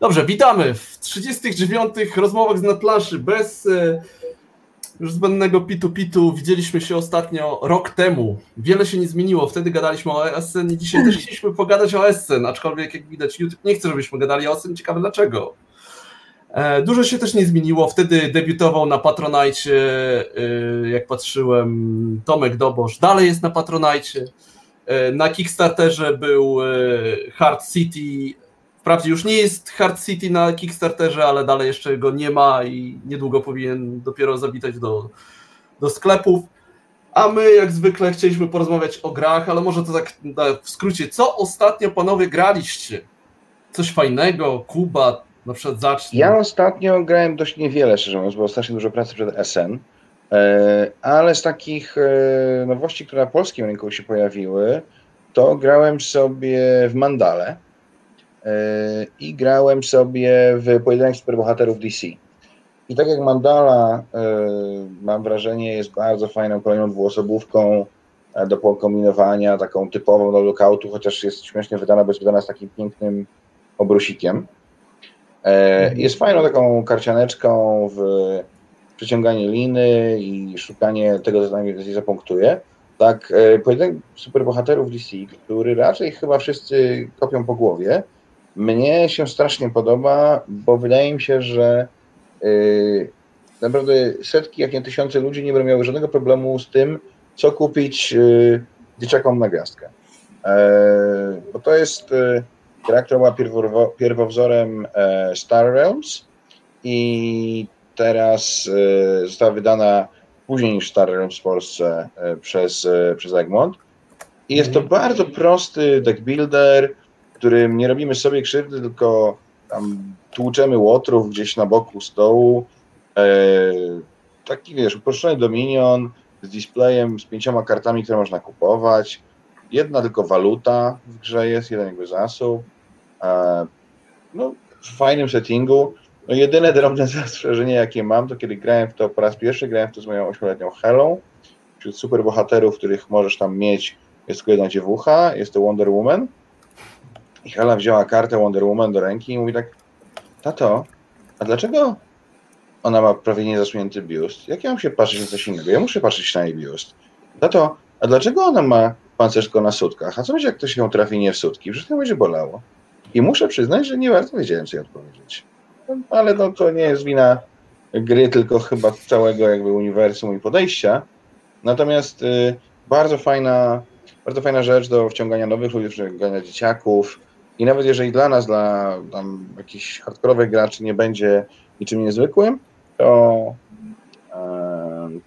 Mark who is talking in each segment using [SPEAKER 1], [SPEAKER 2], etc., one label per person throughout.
[SPEAKER 1] Dobrze, witamy w 39. rozmowach z nadplanszy bez e, już zbędnego pitu-pitu. Widzieliśmy się ostatnio rok temu. Wiele się nie zmieniło. Wtedy gadaliśmy o Essen i dzisiaj też chcieliśmy pogadać o Essen, aczkolwiek jak widać YouTube nie chce, żebyśmy gadali o Essen. Ciekawe dlaczego. E, dużo się też nie zmieniło. Wtedy debiutował na Patronite, e, jak patrzyłem, Tomek Dobosz. Dalej jest na Patronite. Na Kickstarterze był Hard City Wprawdzie już nie jest Hard City na Kickstarterze, ale dalej jeszcze go nie ma i niedługo powinien dopiero zawitać do, do sklepów. A my, jak zwykle, chcieliśmy porozmawiać o grach, ale może to tak w skrócie. Co ostatnio panowie graliście? Coś fajnego? Kuba, na przykład zacznij.
[SPEAKER 2] Ja ostatnio grałem dość niewiele, szczerze mówiąc, bo strasznie dużo pracy przed SN. E, ale z takich e, nowości, które na polskim rynku się pojawiły, to grałem sobie w Mandale i grałem sobie w pojedynek superbohaterów DC. I tak jak Mandala, e, mam wrażenie, jest bardzo fajną kolejną dwuosobówką e, do pokombinowania, taką typową do lookoutu, chociaż jest śmiesznie wydana, bo jest wydana z takim pięknym obrusikiem. E, mhm. Jest fajną taką karcianeczką w przeciąganie liny i szukanie tego, co nam zapunktuje. Tak, pojedynek superbohaterów DC, który raczej chyba wszyscy kopią po głowie, mnie się strasznie podoba, bo wydaje mi się, że yy, naprawdę setki, jak nie tysiące ludzi nie będą miały żadnego problemu z tym, co kupić yy, dzieciakom na gwiazdkę. Yy, bo to jest yy, gra, która była pierwo, pierwowzorem yy, Star Realms i teraz została wydana później niż Star Realms w Polsce przez, przez Egmont. I jest to mhm. bardzo prosty deck builder, którym nie robimy sobie krzywdy, tylko tam tłuczemy łotrów gdzieś na boku stołu. E, taki wiesz, uproszczony Dominion z displayem, z pięcioma kartami, które można kupować. Jedna tylko waluta w grze jest, jeden jakby zasób. E, no, w fajnym settingu. No, jedyne drobne zastrzeżenie, jakie mam, to kiedy grałem w to po raz pierwszy, grałem w to z moją ośmioletnią Helą. Wśród super bohaterów, których możesz tam mieć, jest tylko jedna dziewucha, jest to Wonder Woman. I wzięła kartę Wonder Woman do ręki i mówi tak, tato, a dlaczego ona ma prawie niezasłonięty biust? Jak ja mam się patrzeć na coś innego? Ja muszę patrzeć na jej biust. Tato, a dlaczego ona ma pancerz tylko na sutkach? A co będzie, jak ktoś ją trafi nie w sutki? Przecież to będzie bolało. I muszę przyznać, że nie bardzo wiedziałem, jej odpowiedzieć. Ale no, to nie jest wina gry, tylko chyba całego jakby uniwersum i podejścia. Natomiast y, bardzo fajna, bardzo fajna rzecz do wciągania nowych ludzi, wciągania dzieciaków, i nawet jeżeli dla nas, dla tam jakichś hardkorowych graczy nie będzie niczym niezwykłym, to,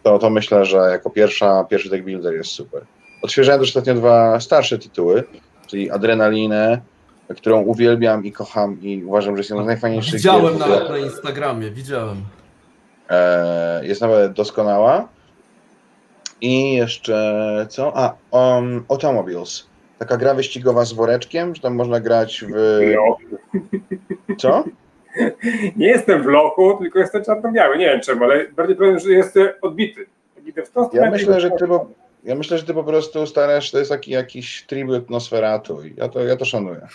[SPEAKER 2] to, to myślę, że jako pierwsza, pierwszy deck builder jest super. Odświeżałem też ostatnio dwa starsze tytuły, czyli Adrenalinę, którą uwielbiam i kocham i uważam, że jest jedną z najfajniejszych
[SPEAKER 1] Widziałem nawet na Instagramie, widziałem.
[SPEAKER 2] E, jest nawet doskonała. I jeszcze co? A, um, Automobiles taka gra wyścigowa z woreczkiem, że tam można grać w... Co?
[SPEAKER 3] Nie jestem w lochu, tylko jestem czarno-biały. Nie wiem czemu, ale bardziej powiem, że jest odbity.
[SPEAKER 2] odbity w tą ja myślę, że ty, po, ja myślę, że ty po prostu starasz, to jest taki jakiś tribut Nosferatu. Ja to, ja to szanuję.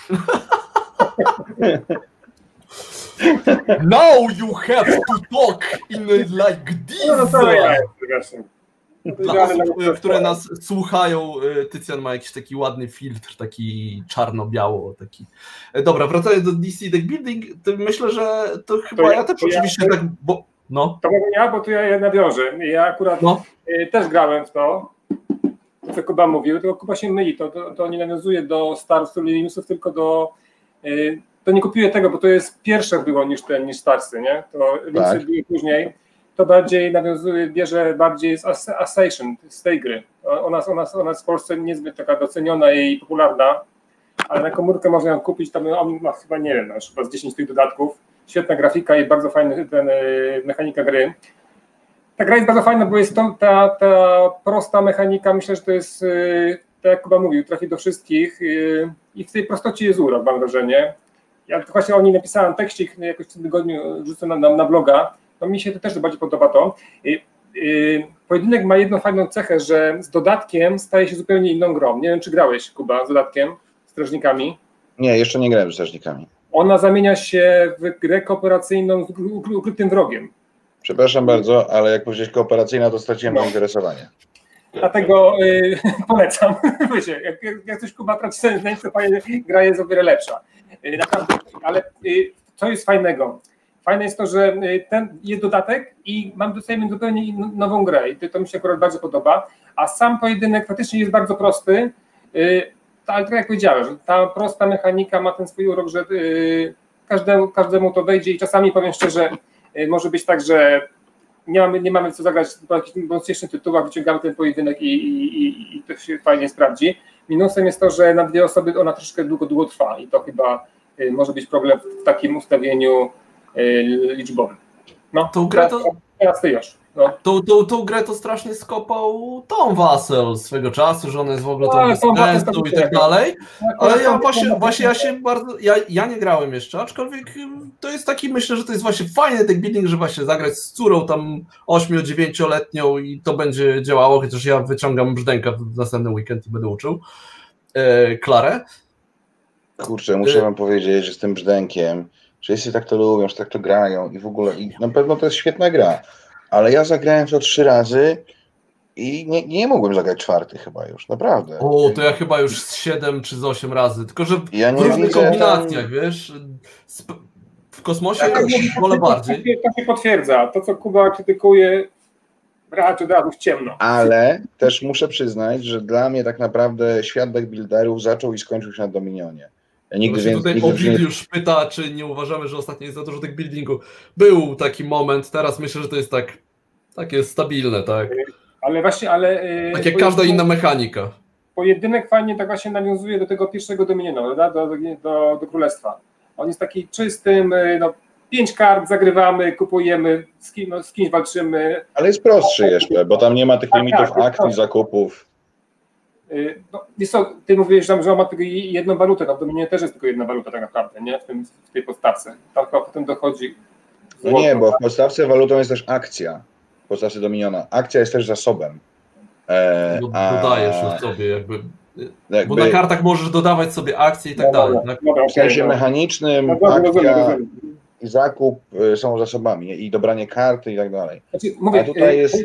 [SPEAKER 1] Now you have to talk in like this. No, no to ja jestem, dla osób, które nas słuchają, e, Tycjan ma jakiś taki ładny filtr, taki czarno-biało, taki. E, dobra, wracając do DC Deck Building, to myślę, że to chyba to ja, ja też oczywiście ja, tak, bo... No.
[SPEAKER 3] To mogę ja, bo tu ja nawiążę. Ja akurat no. też grałem w to, co Kuba mówił, tylko Kuba się myli, to, to, to nie nawiązuje do Starsów Linuxów, tylko do to nie kupiłem tego, bo to jest pierwsze było niż ten, niż Starsy, nie? To tak. były później to bardziej nawiązuje, bierze bardziej z Assassin, z tej gry. Ona, ona, ona jest w Polsce niezbyt taka doceniona i popularna, ale na komórkę można ją kupić, tam on ma chyba, nie wiem, chyba z 10 tych dodatków. Świetna grafika i bardzo fajna ten, e, mechanika gry. Ta gra jest bardzo fajna, bo jest to, ta, ta prosta mechanika, myślę, że to jest, e, tak jak Kuba mówił, trafi do wszystkich e, i w tej prostocie jest urok, mam wrażenie. Ja właśnie o niej napisałem tekścik jakoś w tym tygodniu, rzucę na, na bloga, no mi się to też bardziej podoba to. Pojedynek ma jedną fajną cechę, że z dodatkiem staje się zupełnie inną grą. Nie wiem, czy grałeś, Kuba, z dodatkiem, strażnikami?
[SPEAKER 2] Nie, jeszcze nie grałem z strażnikami.
[SPEAKER 3] ona zamienia się w grę kooperacyjną z ukrytym wrogiem.
[SPEAKER 2] Przepraszam bardzo, ale jak powiedzieć kooperacyjna, to straciłem no. zainteresowanie.
[SPEAKER 3] Dlatego y, polecam. Wiecie, jak, jak coś Kuba traci sens, to fajnie, gra jest o wiele lepsza. Y, naprawdę, ale y, co jest fajnego? Fajne jest to, że y, ten jest dodatek i mam dostajemy zupełnie nową grę i to mi się akurat bardzo podoba, a sam pojedynek faktycznie jest bardzo prosty, y, ale tak jak powiedziałem, że ta prosta mechanika ma ten swój urok, że y, każdemu, każdemu to wejdzie i czasami powiem szczerze, może być tak, że nie mamy, nie mamy co zagrać po jakichś mocniejszych tytułach, wyciągamy ten pojedynek i, i, i, i to się fajnie sprawdzi. Minusem jest to, że na dwie osoby ona troszkę długo, długo trwa i to chyba może być problem w takim ustawieniu liczbowym. No,
[SPEAKER 1] tą grę to,
[SPEAKER 3] teraz ty już. No.
[SPEAKER 1] Tą, tą, tą grę to strasznie skopał Tom Wassel swego czasu, że on jest w ogóle tam no, i tak dalej. Ale ja właśnie, właśnie ja się bardzo. Ja, ja nie grałem jeszcze, aczkolwiek to jest taki, myślę, że to jest właśnie fajny deck building, że właśnie zagrać z córą tam 8-9-letnią i to będzie działało, chociaż ja wyciągam brzdęka w następny weekend i będę uczył e, Klarę.
[SPEAKER 2] Kurczę, muszę wam powiedzieć, że z tym brzdękiem jeśli tak to lubią, że tak to grają i w ogóle, i na pewno to jest świetna gra, ale ja zagrałem to trzy razy i nie, nie mogłem zagrać czwarty chyba już, naprawdę.
[SPEAKER 1] O, to ja chyba już z siedem czy z osiem razy, tylko że ja w różnych kombinacjach, tam... wiesz, w kosmosie ja wolę bardziej.
[SPEAKER 3] To się potwierdza, to co Kuba krytykuje, raczej od razu w ciemno.
[SPEAKER 2] Ale też muszę przyznać, że dla mnie tak naprawdę świat deckbuilderów zaczął i skończył się na Dominionie.
[SPEAKER 1] Ja nigdy no tutaj nigdy już pyta, czy nie uważamy, że ostatnio jest za dużo tych buildingu. Był taki moment, teraz myślę, że to jest tak takie stabilne, tak?
[SPEAKER 3] Ale właśnie, ale...
[SPEAKER 1] E, tak jak każda inna mechanika.
[SPEAKER 3] Pojedynek fajnie tak właśnie nawiązuje do tego pierwszego Dominionu, prawda? Do, do, do Królestwa. On jest taki czystym, e, no, pięć kart zagrywamy, kupujemy, z, kim, no, z kimś walczymy.
[SPEAKER 2] Ale jest prostszy jeszcze, bo tam nie ma tych tak, limitów tak, akcji, zakupów.
[SPEAKER 3] Y, no, jest to, ty mówisz, że on ma tylko jedną walutę, no w Dominie też jest tylko jedna waluta tak naprawdę, nie? W, tym, w tej podstawce. Tam potem dochodzi.
[SPEAKER 2] Złoto, no nie, bo w podstawce walutą jest też akcja. W podstawce Dominiona. Akcja jest też zasobem.
[SPEAKER 1] E, no, a... Dodajesz już sobie jakby, jakby, Bo na kartach możesz dodawać sobie akcje i tak no, dalej. Tak?
[SPEAKER 2] w sensie mechanicznym no, akcja i zakup y, są zasobami i dobranie karty i tak dalej. Znaczy, mówię, a tutaj y, jest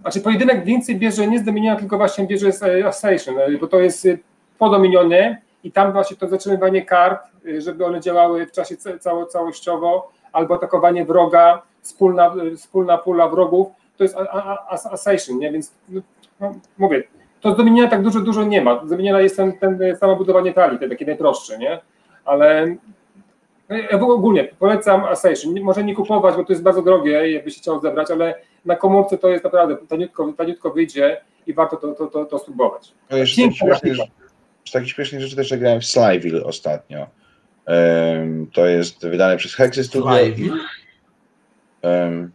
[SPEAKER 3] znaczy pojedynek więcej bierze nie z Dominiona, tylko właśnie bierze z e, Assassin, e, bo to jest e, po Dominionie i tam właśnie to zatrzymywanie kart, żeby one działały w czasie cało, całościowo, albo atakowanie wroga, wspólna, wspólna pula wrogów, to jest Assassin, nie? Więc no, mówię, to z Dominiona tak dużo, dużo nie ma. Z Dominiona jest ten, ten samo budowanie talii, ten taki najprostszy, nie? Ale ogólnie polecam Assassin. Może nie kupować, bo to jest bardzo drogie, jakby się chciał zebrać, ale na komórce to jest naprawdę taniutko, taniutko wyjdzie i warto to, to, to, to spróbować.
[SPEAKER 2] No jeszcze z takich, z takich śmiesznych rzeczy też grałem w Slyville ostatnio. Um, to jest wydane przez Hexy Studio. Um,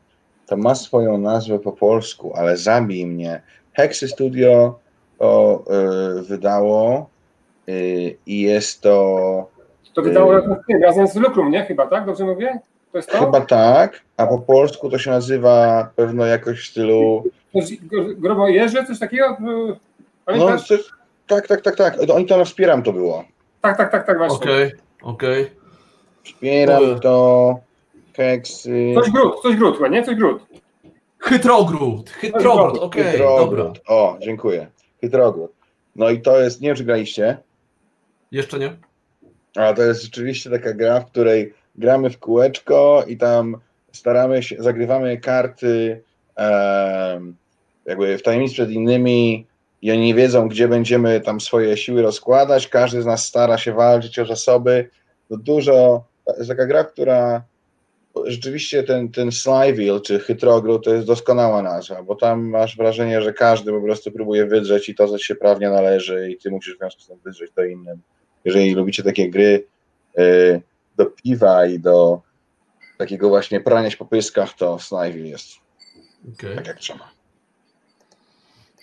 [SPEAKER 2] to ma swoją nazwę po polsku, ale zabij mnie. Hexy Studio to y, wydało y, i jest to
[SPEAKER 3] to wydało razem z, razem z Lukrum, nie? Chyba, tak? Dobrze mówię? To jest to?
[SPEAKER 2] Chyba tak, a po polsku to się nazywa pewno jakoś w stylu...
[SPEAKER 3] Grobojeże, coś takiego?
[SPEAKER 2] No, coś, tak, tak, tak, tak. Oni to wspieram to było.
[SPEAKER 3] Tak, tak, tak, tak właśnie.
[SPEAKER 1] Okej, okay, okej. Okay.
[SPEAKER 2] Wspieram to, keksy...
[SPEAKER 3] Coś gród, coś gród chyba, nie? Coś gród.
[SPEAKER 1] Chytrogród, chytrogród, okej, okay, dobra.
[SPEAKER 2] O, dziękuję. Chytrogród. No i to jest, nie wiem czy graliście.
[SPEAKER 1] Jeszcze nie.
[SPEAKER 2] A to jest rzeczywiście taka gra, w której gramy w kółeczko i tam staramy się, zagrywamy karty e, jakby w tajemnicy przed innymi i oni nie wiedzą, gdzie będziemy tam swoje siły rozkładać. Każdy z nas stara się walczyć o zasoby. To dużo, to jest taka gra, która rzeczywiście ten, ten Slyville czy Chytrogród to jest doskonała nazwa, bo tam masz wrażenie, że każdy po prostu próbuje wydrzeć i to, co się prawnie należy i ty musisz w związku z tym wydrzeć to innym jeżeli lubicie takie gry y, do piwa i do takiego właśnie prania się po pyskach, to Snivy jest okay. tak jak trzeba.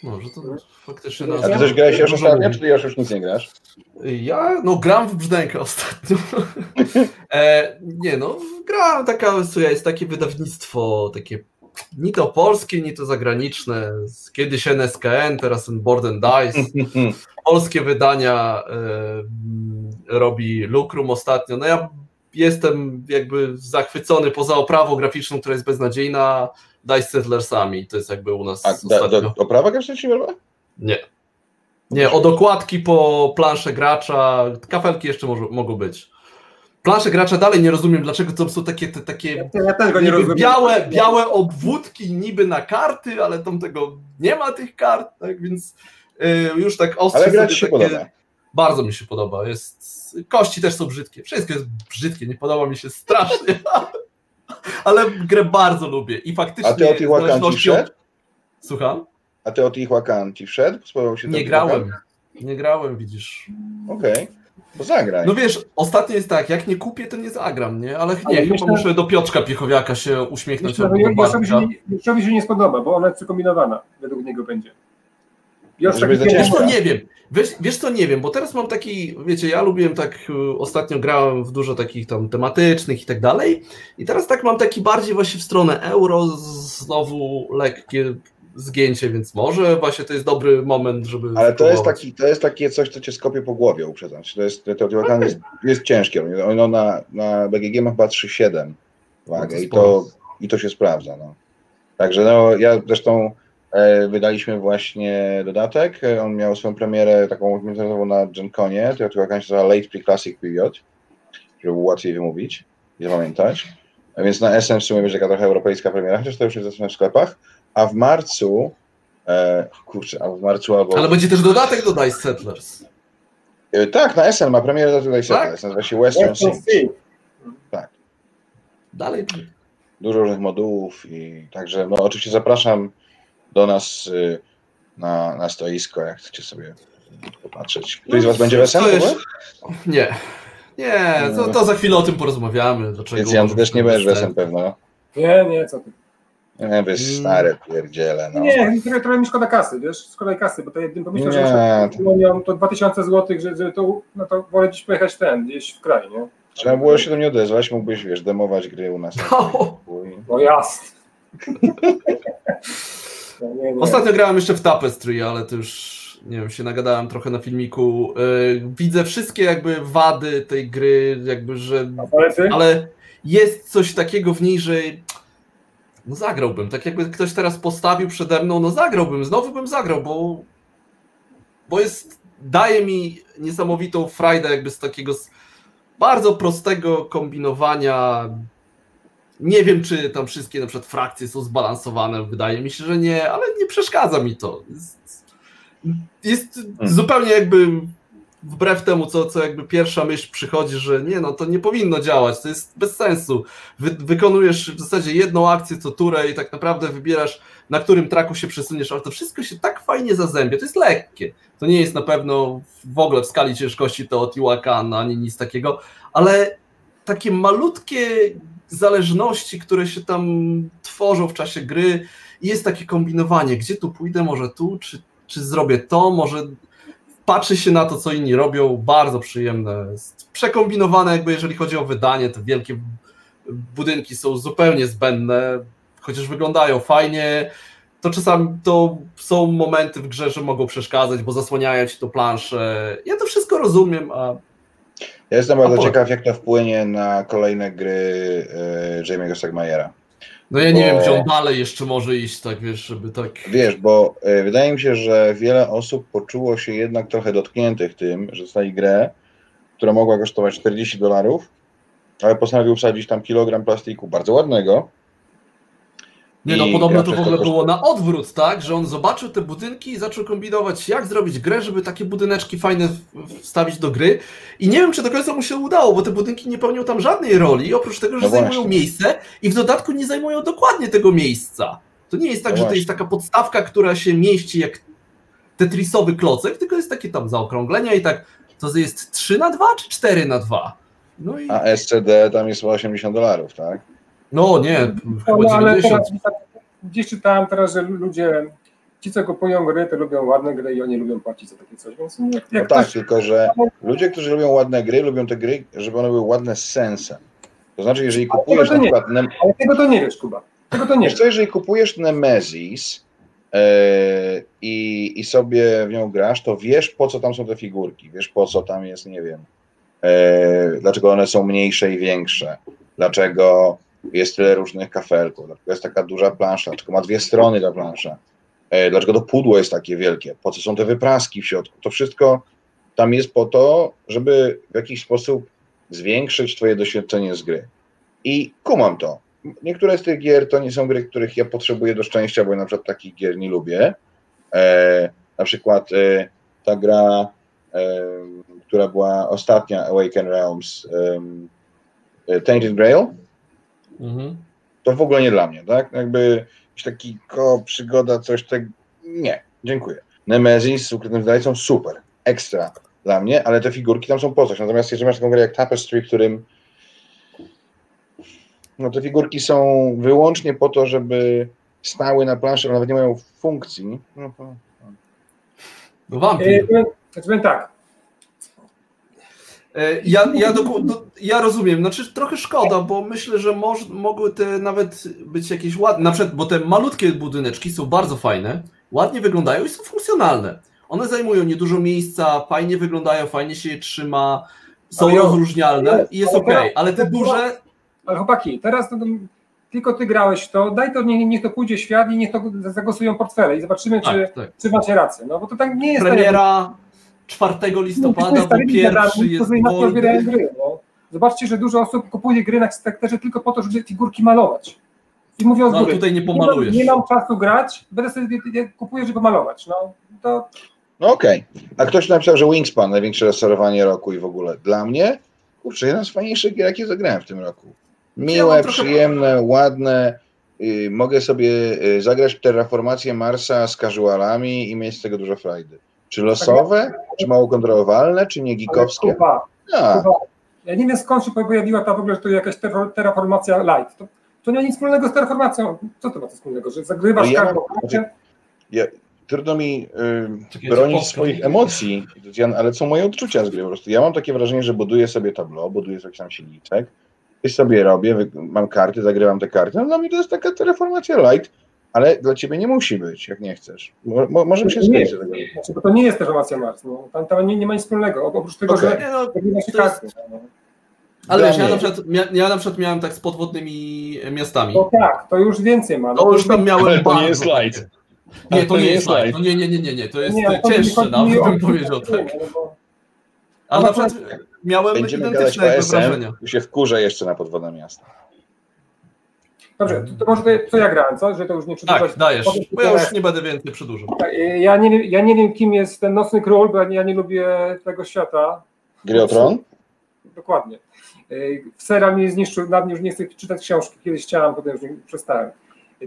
[SPEAKER 1] Może to faktycznie...
[SPEAKER 2] A ty coś grałeś już ostatnio, czy ty już, już nic nie grasz?
[SPEAKER 1] Ja, no gram w brzdękę ostatnio. e, nie no, grałem taka, jest takie wydawnictwo, takie ni to polskie, ni to zagraniczne. Kiedyś NSKN, teraz ten Board and Dice. Polskie wydania y, robi Lukrum ostatnio. No ja jestem jakby zachwycony poza oprawą graficzną, która jest beznadziejna, Dice Settlersami. To jest jakby u nas
[SPEAKER 2] A da, do, oprawa graficzna ci
[SPEAKER 1] Nie. Nie, od okładki po planszę gracza, kafelki jeszcze może, mogą być. Plansze gracza dalej nie rozumiem, dlaczego to są takie, te, takie
[SPEAKER 3] ja, nie rozumiem.
[SPEAKER 1] Białe, białe obwódki niby na karty, ale tam tego nie ma tych kart, tak więc yy, już tak
[SPEAKER 2] ostro. Ale grać się takie, podoba.
[SPEAKER 1] Bardzo mi się podoba. Jest, kości też są brzydkie. Wszystko jest brzydkie, nie podoba mi się strasznie. ale grę bardzo lubię i faktycznie.
[SPEAKER 2] A ty o tych łakan ci wszedł?
[SPEAKER 1] Słucham?
[SPEAKER 2] A ty o tych łakan ci wszedł? Spodobał się
[SPEAKER 1] Nie grałem. Nie grałem, widzisz.
[SPEAKER 2] Okej. Okay. To zagraj.
[SPEAKER 1] No wiesz, ostatnio jest tak, jak nie kupię, to nie zagram, nie? Ale nie, Ale chyba myślę, muszę do Piotrka Piechowiaka się uśmiechnąć. Myślę,
[SPEAKER 3] że się, się nie spodoba, bo ona jest przekombinowana, według niego będzie.
[SPEAKER 1] Wiesz co, nie wiem. Wiesz, wiesz co, nie wiem, bo teraz mam taki, wiecie, ja lubiłem tak, y, ostatnio grałem w dużo takich tam tematycznych i tak dalej i teraz tak mam taki bardziej właśnie w stronę euro, znowu lekkie zgięcie, więc może właśnie to jest dobry moment, żeby.
[SPEAKER 2] Ale to jest, taki, to jest takie coś, co cię skopie po głowie, uprzedzam. To jest, to, to jest, jest ciężkie. Ono na, na BGG ma chyba 3,7 wagę no i, to, i to się sprawdza. No. Także no, ja zresztą e, wydaliśmy właśnie dodatek. On miał swoją premierę taką międzynarodową na GenConie. To chyba się nazywa Late Pre-Classic Period, żeby było łatwiej wymówić i zapamiętać. A więc na SM w sumie będzie taka trochę europejska premiera, chociaż to już jest w sklepach a w marcu, e, kurczę, a w marcu albo...
[SPEAKER 1] Ale będzie też dodatek do Dice Settlers.
[SPEAKER 2] E, tak, na SN ma premierę do Dice tak? Settlers, nazywa się Western Sea. Tak.
[SPEAKER 1] Dalej.
[SPEAKER 2] Dużo różnych modułów i także, no oczywiście zapraszam do nas y, na, na stoisko, jak chcecie sobie popatrzeć. Ktoś z Was będzie w SN?
[SPEAKER 1] Nie. Nie, to, to, za chwilę o tym porozmawiamy. Dlaczego
[SPEAKER 2] Więc Jan, też nie będziesz w SN pewno.
[SPEAKER 3] Nie, nie, co ty.
[SPEAKER 2] Nie, wiesz, mm. stare pierdziele. No.
[SPEAKER 3] Nie, trochę, trochę mi szkoda kasy, wiesz, szkoda kasy, bo to jednym pomyślał, że to... to 2000 zł, że, że to, no to wolę gdzieś pojechać ten, gdzieś w kraj, nie?
[SPEAKER 2] Trzeba było się do mnie odezwać, mógłbyś, wiesz, demować gry u nas.
[SPEAKER 3] No, no jasne.
[SPEAKER 1] no, Ostatnio grałem jeszcze w Tapestry, ale to już nie wiem, się nagadałem trochę na filmiku. Yy, widzę wszystkie jakby wady tej gry, jakby, że. Ale jest coś takiego w niej, że no zagrałbym. Tak jakby ktoś teraz postawił przede mną, no zagrałbym, znowu bym zagrał, bo, bo jest, daje mi niesamowitą frajdę jakby z takiego bardzo prostego kombinowania. Nie wiem, czy tam wszystkie na przykład frakcje są zbalansowane, wydaje mi się, że nie, ale nie przeszkadza mi to. Jest, jest hmm. zupełnie jakby wbrew temu, co, co jakby pierwsza myśl przychodzi, że nie, no to nie powinno działać, to jest bez sensu. Wy, wykonujesz w zasadzie jedną akcję co turę i tak naprawdę wybierasz, na którym traku się przesuniesz, ale to wszystko się tak fajnie zazębia, to jest lekkie. To nie jest na pewno w ogóle w skali ciężkości to Teotihuacan ani nic takiego, ale takie malutkie zależności, które się tam tworzą w czasie gry i jest takie kombinowanie, gdzie tu pójdę, może tu, czy, czy zrobię to, może patrzy się na to, co inni robią, bardzo przyjemne. Przekombinowane, jakby jeżeli chodzi o wydanie, te wielkie budynki są zupełnie zbędne, chociaż wyglądają fajnie. To czasami to są momenty w grze, że mogą przeszkadzać, bo zasłaniają ci to planszę. Ja to wszystko rozumiem, a.
[SPEAKER 2] Ja jestem bardzo ciekaw, jak to wpłynie na kolejne gry y, Jamie'ego Stegmajera.
[SPEAKER 1] No ja nie bo... wiem, gdzie on dalej jeszcze może iść, tak wiesz, żeby tak...
[SPEAKER 2] Wiesz, bo y, wydaje mi się, że wiele osób poczuło się jednak trochę dotkniętych tym, że dostali grę, która mogła kosztować 40 dolarów, ale postanowił wsadzić tam kilogram plastiku bardzo ładnego,
[SPEAKER 1] nie no, podobno to w ogóle było na odwrót, tak? Że on zobaczył te budynki i zaczął kombinować, jak zrobić grę, żeby takie budyneczki fajne wstawić do gry. I nie wiem, czy do końca mu się udało, bo te budynki nie pełnią tam żadnej roli, oprócz tego, że no zajmują miejsce i w dodatku nie zajmują dokładnie tego miejsca. To nie jest tak, no że to jest taka podstawka, która się mieści jak tetrisowy klocek, tylko jest takie tam zaokrąglenia i tak, to jest 3 na 2 czy 4 na 2?
[SPEAKER 2] No i... A SCD tam jest 80 dolarów, tak?
[SPEAKER 1] No nie,
[SPEAKER 3] no, no ale teraz, gdzieś czytałem teraz, że ludzie, ci co kupują gry, to lubią ładne gry i oni lubią płacić za takie coś, więc jak,
[SPEAKER 2] jak no tak, tylko że ludzie, którzy lubią ładne gry, lubią te gry, żeby one były ładne z sensem. To znaczy, jeżeli kupujesz
[SPEAKER 3] na przykład... Nem... Ale tego to nie wiesz, Kuba. Tego to nie wiesz.
[SPEAKER 2] Co, jeżeli kupujesz Nemesis yy, i, i sobie w nią grasz, to wiesz, po co tam są te figurki, wiesz, po co tam jest, nie wiem, e, dlaczego one są mniejsze i większe, dlaczego jest tyle różnych kafelków, dlaczego jest taka duża plansza, dlaczego ma dwie strony ta plansza, e, dlaczego to pudło jest takie wielkie, po co są te wypraski w środku. To wszystko tam jest po to, żeby w jakiś sposób zwiększyć twoje doświadczenie z gry. I kumam to. Niektóre z tych gier to nie są gry, których ja potrzebuję do szczęścia, bo ja na przykład takich gier nie lubię. E, na przykład e, ta gra, e, która była ostatnia, Awaken Realms, e, Tainted Grail, mhm. to w ogóle nie dla mnie, tak? Jakby jakiś taki ko, przygoda, coś tak, nie, dziękuję. Nemesis z ukrytym zdrajcą, super, ekstra dla mnie, ale te figurki tam są po coś. Natomiast jeżeli masz taką grę jak Tapestry, którym no te figurki są wyłącznie po to, żeby stały na planszy, ale nawet nie mają funkcji. No to...
[SPEAKER 1] No wampir.
[SPEAKER 3] Znaczy tak.
[SPEAKER 1] E, ja, ja, do, do, ja rozumiem, znaczy trochę szkoda, bo myślę, że moż, mogły te nawet być jakieś ładne, na przykład, bo te malutkie budyneczki są bardzo fajne, ładnie wyglądają i są funkcjonalne. One zajmują niedużo miejsca, fajnie wyglądają, fajnie się je trzyma, są ale rozróżnialne i jest ok, ale te duże
[SPEAKER 3] ale chłopaki, teraz to, tylko ty grałeś w to, daj to, niech, niech to pójdzie świat i niech to zagłosują portfele i zobaczymy, tak, czy, tak. czy macie rację. No bo to tak nie jest.
[SPEAKER 1] Premiera 4 listopada, bo pierwszy jest
[SPEAKER 3] gry, no. Zobaczcie, że dużo osób kupuje gry na spekterze tylko po to, żeby figurki malować. I mówiąc
[SPEAKER 1] no, tutaj nie pomalujesz.
[SPEAKER 3] Nie, nie mam czasu grać, będę sobie kupuję, żeby malować. No, to...
[SPEAKER 2] no okej. Okay. A ktoś napisał, że Wingspan, największe restaurowanie roku i w ogóle. Dla mnie, kurczę, jeden z fajniejszych gier, jakie zagrałem w tym roku miłe, ja przyjemne, ładne. Y, mogę sobie y, zagrać w terraformację Marsa z casualami i mieć z tego dużo frajdy. Czy losowe, czy mało kontrolowalne, czy nie gikowskie?
[SPEAKER 3] Ja. ja nie wiem skąd się pojawiła ta w ogóle, że to jakaś terraformacja light. To, to nie ma nic wspólnego z terraformacją. Co to ma wspólnego, że zagrywasz no ja, każdą znaczy,
[SPEAKER 2] ja, Trudno mi y, bronić swoich emocji, ale co moje odczucia z gry po prostu. Ja mam takie wrażenie, że buduję sobie tablo, buduję sobie tam silniczek, coś sobie robię, mam karty, zagrywam te karty. No dla mnie to jest taka reformacja light, ale dla ciebie nie musi być, jak nie chcesz. Mo, mo, możemy się tego.
[SPEAKER 3] Znaczy, bo to nie jest reformacja Mars. No. Tam, tam nie, nie ma nic wspólnego, oprócz tego, okay. że no, karty. No.
[SPEAKER 1] Ale wiesz, ja na, przykład, ja na przykład miałem tak z podwodnymi miastami.
[SPEAKER 3] No tak, to już więcej ma.
[SPEAKER 1] No, to już tam miałem Ale
[SPEAKER 2] to nie jest light.
[SPEAKER 1] Nie, to, nie, jest light. No, nie, nie, nie, nie, nie, to jest nie, cięższe, nawet bym powiedział tak. Ale na przykład miałem Będziemy identyczne wrażenia.
[SPEAKER 2] Tu się wkurzę jeszcze na podwodne miasta.
[SPEAKER 3] Dobrze, to, to może to, co ja grałem, co? Że to już nie przedłużać.
[SPEAKER 1] Tak, dajesz, bo ja już nie będę więcej przedłużał.
[SPEAKER 3] Tak, ja, nie, ja nie wiem, kim jest ten Nocny Król, bo ja nie lubię tego świata.
[SPEAKER 2] Gry?
[SPEAKER 3] Dokładnie. W Sera mnie zniszczył, nad mnie już nie chcę czytać książki, kiedyś chciałem, potem już nie przestałem.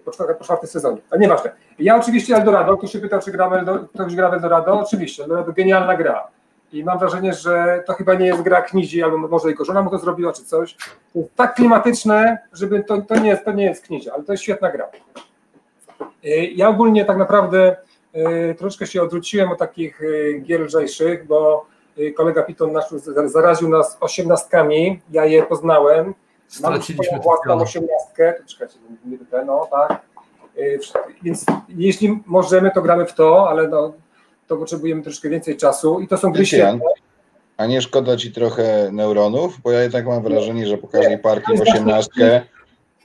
[SPEAKER 3] Po, po czwartym sezonie. Ale nieważne. Ja oczywiście Eldorado, tu się pytał, czy gramy, ktoś gra w Eldorado? Oczywiście, Eldorado genialna gra. I mam wrażenie, że to chyba nie jest gra Knizi, albo może jego żona mu to zrobiła, czy coś. To jest tak klimatyczne, żeby to, to, nie, jest, to nie jest Knizi, ale to jest świetna gra. Y, ja ogólnie tak naprawdę y, troszeczkę się odwróciłem od takich y, gier lżejszych, bo kolega Piton nasz zaraził nas osiemnastkami, ja je poznałem.
[SPEAKER 1] Swoją
[SPEAKER 3] własną osiemnastkę, to czekajcie, no tak. Więc jeśli możemy, to gramy w to, ale no, to potrzebujemy troszkę więcej czasu i to są gry świetne.
[SPEAKER 2] A nie szkoda ci trochę neuronów? Bo ja jednak mam wrażenie, że po każdej partii w osiemnastkę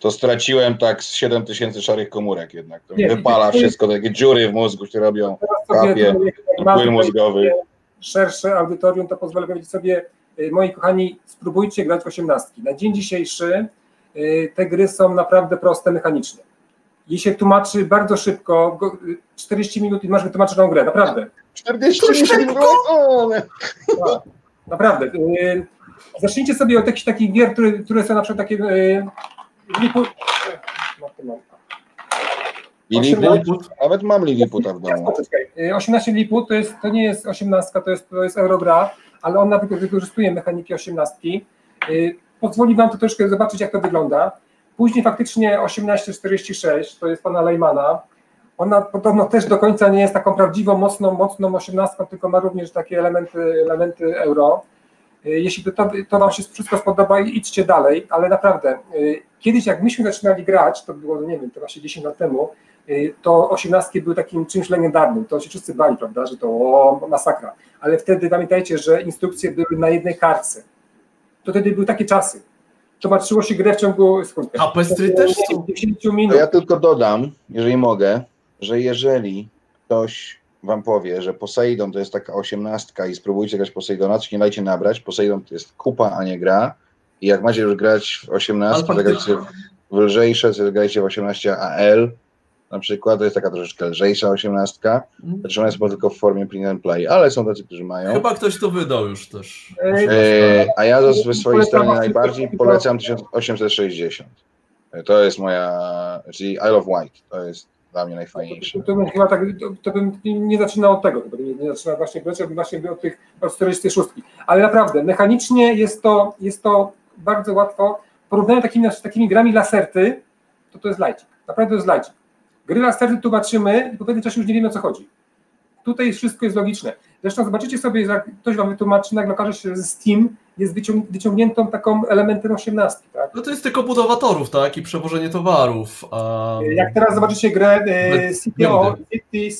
[SPEAKER 2] to straciłem tak z 7 tysięcy szarych komórek jednak. To nie, wypala wszystko, takie dziury w mózgu się robią, kapie, płyn mózgowy.
[SPEAKER 3] Szersze audytorium to pozwolę powiedzieć sobie, y, moi kochani, spróbujcie grać w osiemnastki. Na dzień dzisiejszy y, te gry są naprawdę proste mechanicznie jej się tłumaczy bardzo szybko, 40 minut i masz wytłumaczoną grę, naprawdę.
[SPEAKER 2] 40 minut?
[SPEAKER 3] Tak, naprawdę. Y, zacznijcie sobie od jakichś takich gier, które, które są na przykład takie... Y, Lilliput.
[SPEAKER 2] Lilliput? Nawet mam Lilliputa w domu.
[SPEAKER 3] 18 y, Lilliput to, jest, to nie jest 18, to jest, to jest Eurogra, ale ona wykorzystuje mechaniki 18. Pozwoli Wam to troszkę zobaczyć, jak to wygląda. Później faktycznie 1846, to jest pana Lejmana, ona podobno też do końca nie jest taką prawdziwą, mocną, mocną osiemnastką, tylko ma również takie elementy, elementy euro. Y, jeśli to, to Wam się wszystko spodoba, idźcie dalej, ale naprawdę, y, kiedyś jak myśmy zaczynali grać, to było, nie wiem, to właśnie 10 lat temu, y, to osiemnastki były takim czymś legendarnym, to się wszyscy bali, prawda, że to o, masakra, ale wtedy pamiętajcie, że instrukcje były na jednej kartce, to wtedy były takie czasy. Zobaczyło się grę w ciągu sekund.
[SPEAKER 1] A pestry też są.
[SPEAKER 3] 10 minut.
[SPEAKER 2] To ja tylko dodam, jeżeli mogę, że jeżeli ktoś wam powie, że Poseidon to jest taka osiemnastka i spróbujcie grać Poseidona, to nie dajcie nabrać. Poseidon to jest kupa, a nie gra. I jak macie już grać w 18, to grajcie w lżejsze, to grajcie w 18 AL. Na przykład to jest taka troszeczkę lżejsza osiemnastka. Znaczy ona jest tylko w formie print and play, ale są tacy, którzy mają.
[SPEAKER 1] Chyba ktoś to wydał już też.
[SPEAKER 2] E, a ja ze swojej
[SPEAKER 3] Polecam
[SPEAKER 2] strony najbardziej polecam 1860. E, To jest moja, czyli Isle of Wight, to jest dla mnie najfajniejsze.
[SPEAKER 3] To, to bym chyba tak, to, to bym nie zaczynał od tego, to bym nie, zaczynał właśnie grać, bym właśnie od tych od 46. Ale naprawdę, mechanicznie jest to, jest to bardzo łatwo. Porównanie takimi, z takimi grami laserty, to to jest lajcik. Naprawdę to jest lajcik. Gry laserty tłumaczymy i po pewnym czasie już nie wiemy o co chodzi. Tutaj wszystko jest logiczne. Zresztą zobaczycie sobie, jak ktoś wam wytłumaczy, nagle okaże się, że Steam jest wyciąg- wyciągniętą taką elementem 18, tak?
[SPEAKER 1] No to jest tylko budowa torów, tak? I przewożenie towarów. A...
[SPEAKER 3] Jak teraz zobaczycie grę e,
[SPEAKER 1] Bez
[SPEAKER 3] City.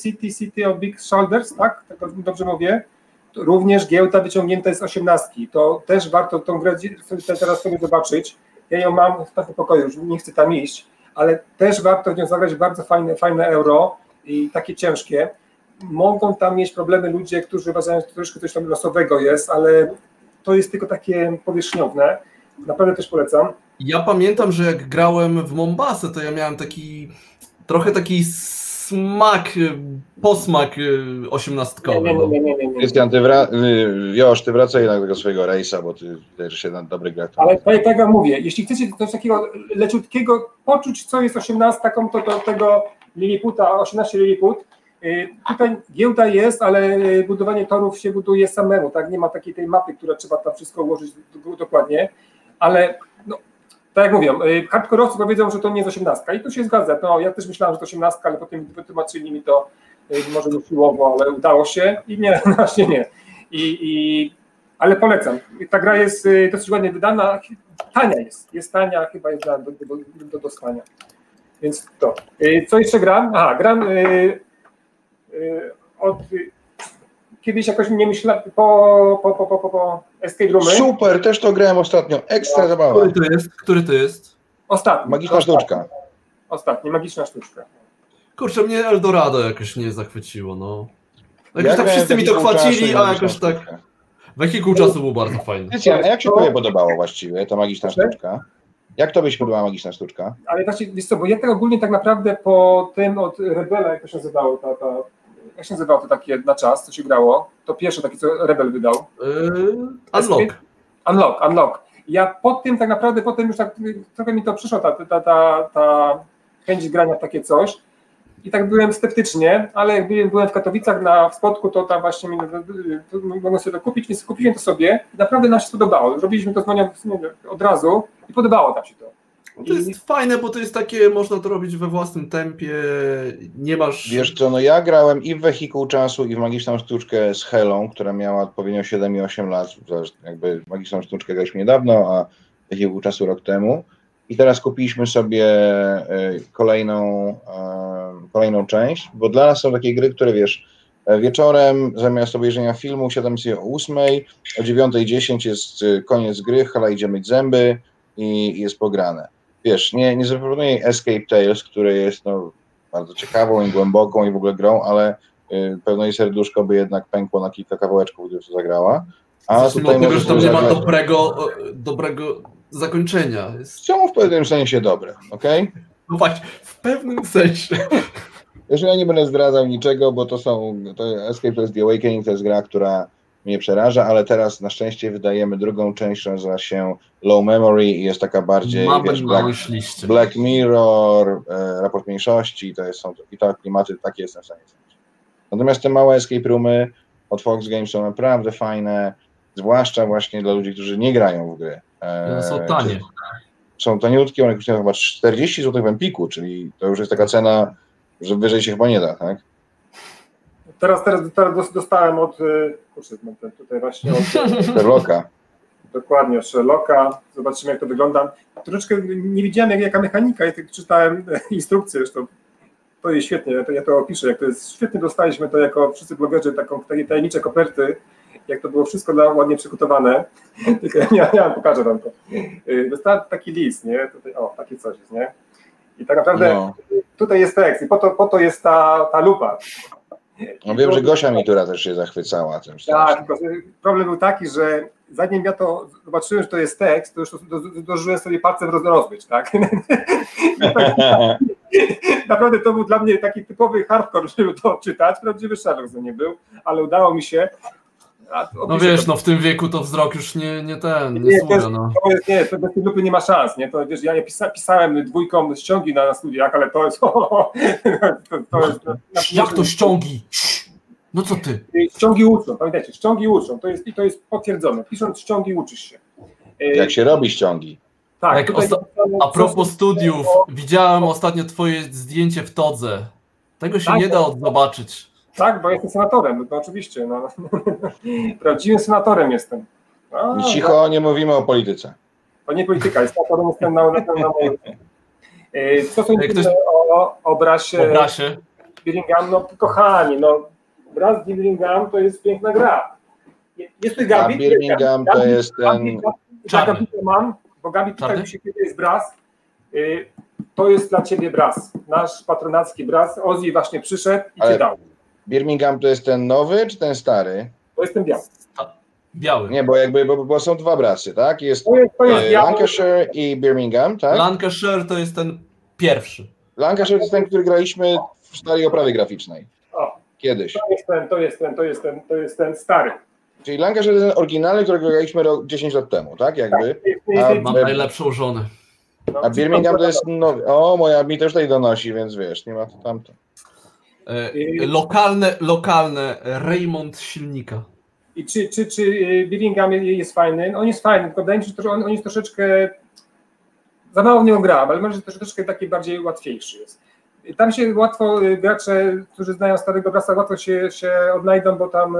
[SPEAKER 3] City, City, of Big Shoulders, tak? Tak dobrze mówię? To również giełda wyciągnięta jest 18. To też warto tą grę teraz sobie zobaczyć. Ja ją mam w takim pokoju, już nie chcę tam iść, ale też warto w nią zagrać bardzo fajne, fajne euro i takie ciężkie. Mogą tam mieć problemy ludzie, którzy uważają, że to troszkę coś tam losowego jest, ale to jest tylko takie powierzchniowe. Naprawdę też polecam.
[SPEAKER 1] Ja pamiętam, że jak grałem w Mombasę, to ja miałem taki trochę taki smak, y, posmak y,
[SPEAKER 3] Nie,
[SPEAKER 1] osiemnastkowy.
[SPEAKER 3] nie,
[SPEAKER 1] no.
[SPEAKER 3] nie, nie, nie, nie.
[SPEAKER 2] Krystian, ty wra- y, Josz, ty wracaj jednak do tego swojego rejsa, bo ty też się na dobry grach.
[SPEAKER 3] Ale tak jak wam mówię, jeśli chcecie coś takiego leciutkiego, poczuć co jest 18, to do tego Liliputa, 18 Liliput. Tutaj giełda jest, ale budowanie torów się buduje samemu, tak? Nie ma takiej tej mapy, która trzeba tam wszystko ułożyć do- dokładnie, ale tak jak mówią, y, hardkorowcy powiedzą, że to nie jest 18 i to się zgadza. No, ja też myślałem, że to 18, ale potem wytłumaczyli mi to y, może nie siłowo, ale udało się i nie, właśnie nie. I, i, ale polecam. Ta gra jest y, dosyć ładnie wydana, tania jest, jest tania, chyba jest do, do, do, do dostania. Więc to. Co jeszcze gram? Aha, gram od kiedyś jakoś nie myślałem po, po, po, po, po, po Escape Roomy.
[SPEAKER 2] Super, też to grałem ostatnio. Ekstra zabawa.
[SPEAKER 1] Który to jest? Który to jest?
[SPEAKER 3] Ostatni.
[SPEAKER 2] Magiczna
[SPEAKER 3] ostatni,
[SPEAKER 2] sztuczka.
[SPEAKER 3] Ostatni, magiczna sztuczka.
[SPEAKER 1] Kurczę, mnie Eldorado jakoś nie zachwyciło, no. Jakoś
[SPEAKER 2] Ja
[SPEAKER 1] tak wszyscy mi to chwacili, a jakoś tak
[SPEAKER 2] sztuczkę.
[SPEAKER 1] wehikuł czasu był bardzo fajny.
[SPEAKER 2] Krystian, a jak się
[SPEAKER 3] To-
[SPEAKER 2] tobie podobało właściwie ta magiczna
[SPEAKER 3] Proszę?
[SPEAKER 2] sztuczka? Jak tobie się podobała magiczna sztuczka?
[SPEAKER 3] Ale właśnie, wiesz co, bo ja tak ogólnie tak naprawdę po tym od Rebela, jak to się nazywało, ta, ta, jak się nazywało to takie na czas, co się grało, to pierwsze takie, co Rebel wydał,
[SPEAKER 1] Yy, unlock.
[SPEAKER 3] Unlock, Unlock. Ja po tym tak naprawdę, potem już tak trochę mi to przyszło, ta, ta, ta, ta chęć grania w takie coś. I tak byłem sceptycznie, ale jak byłem, byłem w Katowicach na w spotku, to tam właśnie mi, mogłem sobie to kupić, więc kupiłem to sobie. I naprawdę nam się podobało. Robiliśmy to z Monią od razu i podobało nam się to.
[SPEAKER 1] To jest fajne, bo to jest takie, można to robić we własnym tempie, nie masz...
[SPEAKER 2] Wiesz co, no ja grałem i w Wehikuł Czasu, i w Magiczną Sztuczkę z Helą, która miała odpowiednio 7 i 8 lat. Jakby Magiczną Sztuczkę graliśmy niedawno, a Wehikuł Czasu rok temu. I teraz kupiliśmy sobie y, kolejną, y, kolejną część, bo dla nas są takie gry, które wiesz, e, wieczorem zamiast obejrzenia filmu siadamy sobie o 8, o 9.10 jest koniec gry, Hela idzie myć zęby i jest pograne. Wiesz, nie, nie zaproponuję Escape Tales, które jest no, bardzo ciekawą i głęboką i w ogóle grą, ale y, pewno jej serduszko by jednak pękło na kilka kawałeczków, gdyby to zagrała. A
[SPEAKER 1] Zacznijmy od tego,
[SPEAKER 2] możesz
[SPEAKER 1] że tam nie ma dobrego, dobrego zakończenia. Jest,
[SPEAKER 2] Są w pewnym sensie dobre, okej?
[SPEAKER 1] no właśnie, w pewnym sensie.
[SPEAKER 2] Jeszcze ja nie będę zdradzał niczego, bo to są, to Escape to jest The Awakening, to jest gra, która mnie przeraża, ale teraz na szczęście wydajemy drugą część, nazywa się Low Memory i jest taka bardziej, wiesz, Black. Black Mirror, e, raport mniejszości, to jest, są i te klimaty, takie jestem w stanie. Natomiast te małe escape roomy od Fox Games są naprawdę fajne, zwłaszcza właśnie dla ludzi, którzy nie grają w gry. E,
[SPEAKER 1] No, są tanie.
[SPEAKER 2] czy- Są taniutkie, one kosztują chyba 40 zł w Empiku, czyli to już jest taka cena, że wyżej się chyba nie da, tak?
[SPEAKER 3] Teraz, teraz, teraz dos- dostałem od, y, kurczę, mam ten tutaj właśnie od,
[SPEAKER 2] Sherlocka.
[SPEAKER 3] dokładnie od Sherlocka, zobaczymy jak to wygląda. Troszeczkę nie widziałem jak, jaka mechanika, ja tylko czytałem instrukcję zresztą. To jest świetnie, ja to, ja to opiszę, jak to jest świetnie dostaliśmy to jako wszyscy blogerzy, taką takie tajemnicze koperty jak to było wszystko ładnie przygotowane, tylko ja, ja pokażę wam to. Y, dostałem taki list, nie? Tutaj, o, takie coś jest, nie? I tak naprawdę no. tutaj jest tekst i po to, po to jest ta, ta lupa.
[SPEAKER 2] No wiem, że Gosia Mitura też się zachwycała tym.
[SPEAKER 3] Tak, tylko problem był taki, że zanim ja to zobaczyłem, że to jest tekst, to już dożyłem sobie palcem rozbyć, tak? Naprawdę to był dla mnie taki typowy hardcore, żeby to czytać. Prawdziwy Sherlock to nie był, ale udało mi się.
[SPEAKER 1] No wiesz, to... no w tym wieku to wzrok już nie, nie ten, nie, nie sługa, no.
[SPEAKER 3] To jest, nie, to bez tej lupy nie ma szans, nie? To wiesz, ja pisa, pisałem dwójką ściągi na, na studiach, ale to jest... to,
[SPEAKER 1] to jest Jak to ściągi? No co ty?
[SPEAKER 3] Ściągi uczą, pamiętajcie, ściągi uczą, to jest, i to jest potwierdzone. Pisząc ściągi uczysz się.
[SPEAKER 2] Jak się robi ściągi?
[SPEAKER 1] Tak, a propos studiów, widziałem ostatnio twoje zdjęcie w todze. Tego się tak, nie da zobaczyć.
[SPEAKER 3] Tak, bo jestem senatorem, no oczywiście. No. Prawdziwym senatorem jestem.
[SPEAKER 2] A, cicho, tak. nie mówimy o polityce.
[SPEAKER 3] To nie polityka, jest senatorem, jestem na, na, na mojej. Co sądzicie ktoś... o obrazie,
[SPEAKER 1] obrazie
[SPEAKER 3] Birmingham? No kochani, no Braz Birmingham to jest piękna gra. Jest tu Gabi.
[SPEAKER 2] Birmingham to jest ten...
[SPEAKER 3] Gabi, mam, bo Gabi tutaj mi się kiedy jest Braz. Y, to jest dla ciebie Braz, nasz patronacki Braz. Ozzy właśnie przyszedł i Ale cię dał.
[SPEAKER 2] Birmingham to jest ten nowy czy ten stary?
[SPEAKER 3] To jest ten biały.
[SPEAKER 1] Biały.
[SPEAKER 2] Nie, bo jakby, bo, bo są dwa brasy, tak? Jest, to jest, to jest e, Lancashire i Birmingham, tak?
[SPEAKER 1] Lancashire to jest ten pierwszy.
[SPEAKER 2] Lancashire to jest ten, który graliśmy w starej oprawie graficznej. O. Kiedyś.
[SPEAKER 3] To jest ten, to jest ten, to jest ten, to jest ten stary.
[SPEAKER 2] Czyli Lancashire to jest ten oryginalny, którego graliśmy 10 lat temu, tak? Jakby.
[SPEAKER 1] Tak, A, Mam najlepszą żonę.
[SPEAKER 2] A Birmingham to jest nowy. O, moja mi też tutaj donosi, więc wiesz, nie ma to tamto.
[SPEAKER 1] E, lokalne, lokalne Raymond silnika.
[SPEAKER 3] I czy, czy, czy e, Birmingham jest fajny? On jest fajny, tylko wydaje mi się, że on, on jest troszeczkę za mało w niego grałem, ale może troszeczkę taki bardziej łatwiejszy jest. Tam się łatwo e, gracze, którzy znają starego brasa, łatwo się, się odnajdą, bo tam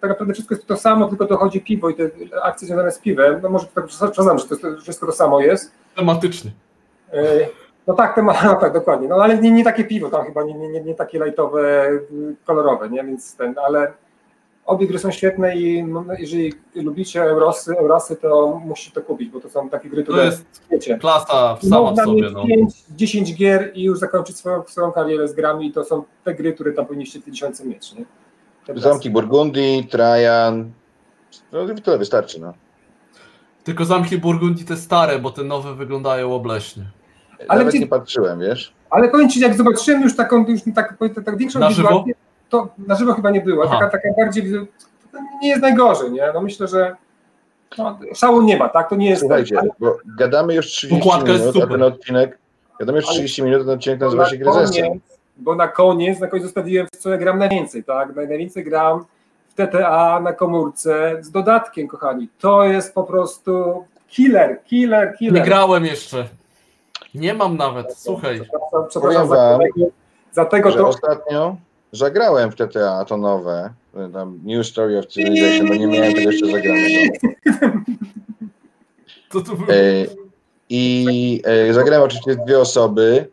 [SPEAKER 3] tak naprawdę wszystko jest to samo, tylko dochodzi piwo i te akcje związane z piwem. No może tak przepraszam, że to wszystko to samo jest.
[SPEAKER 1] Tematyczny.
[SPEAKER 3] No tak, te ma, no tak, dokładnie. No ale nie, nie takie piwo tam chyba, nie, nie, nie takie lajtowe, kolorowe, nie? Więc ten, ale obie gry są świetne i no, jeżeli lubicie Eurosy, Eurosy, to musicie to kupić, bo to są takie gry, które
[SPEAKER 1] to jest wiecie. klasa sama w sobie. No.
[SPEAKER 3] 5, 10 gier i już zakończyć swoją, swoją karierę z grami i to są te gry, które tam powinniście te tysiące mieć, nie?
[SPEAKER 2] Zamki Burgundii, Trajan, no tyle wystarczy, no.
[SPEAKER 1] Tylko zamki Burgundii te stare, bo te nowe wyglądają obleśnie.
[SPEAKER 2] Ale Nawet gdzie, nie patrzyłem, wiesz?
[SPEAKER 3] Ale powiem Ci, jak zobaczyłem już taką, już tak, tak, tak większą
[SPEAKER 1] na żywo?
[SPEAKER 3] to na żywo chyba nie było. Taka, taka bardziej, nie jest najgorzej, nie? No myślę, że no, szału nie ma, tak? To nie jest...
[SPEAKER 2] Słuchajcie, ale... bo gadamy już 30 minut, a ten odcinek, gadamy już 30 ale... minut, ten odcinek nazywa się Gry
[SPEAKER 3] Bo na koniec, na koniec zostawiłem, w co ja gram najwięcej, tak? Najwięcej gram w TTA na komórce z dodatkiem, kochani. To jest po prostu killer, killer, killer.
[SPEAKER 1] Nie grałem jeszcze. Nie mam nawet, słuchaj.
[SPEAKER 2] Przepraszam, wam, za tego to... ostatnio zagrałem w TTA to nowe, tam New Story of Civilization, bo nie miałem tego jeszcze zagranego.
[SPEAKER 1] To to było?
[SPEAKER 2] E, I e, zagrałem oczywiście dwie osoby.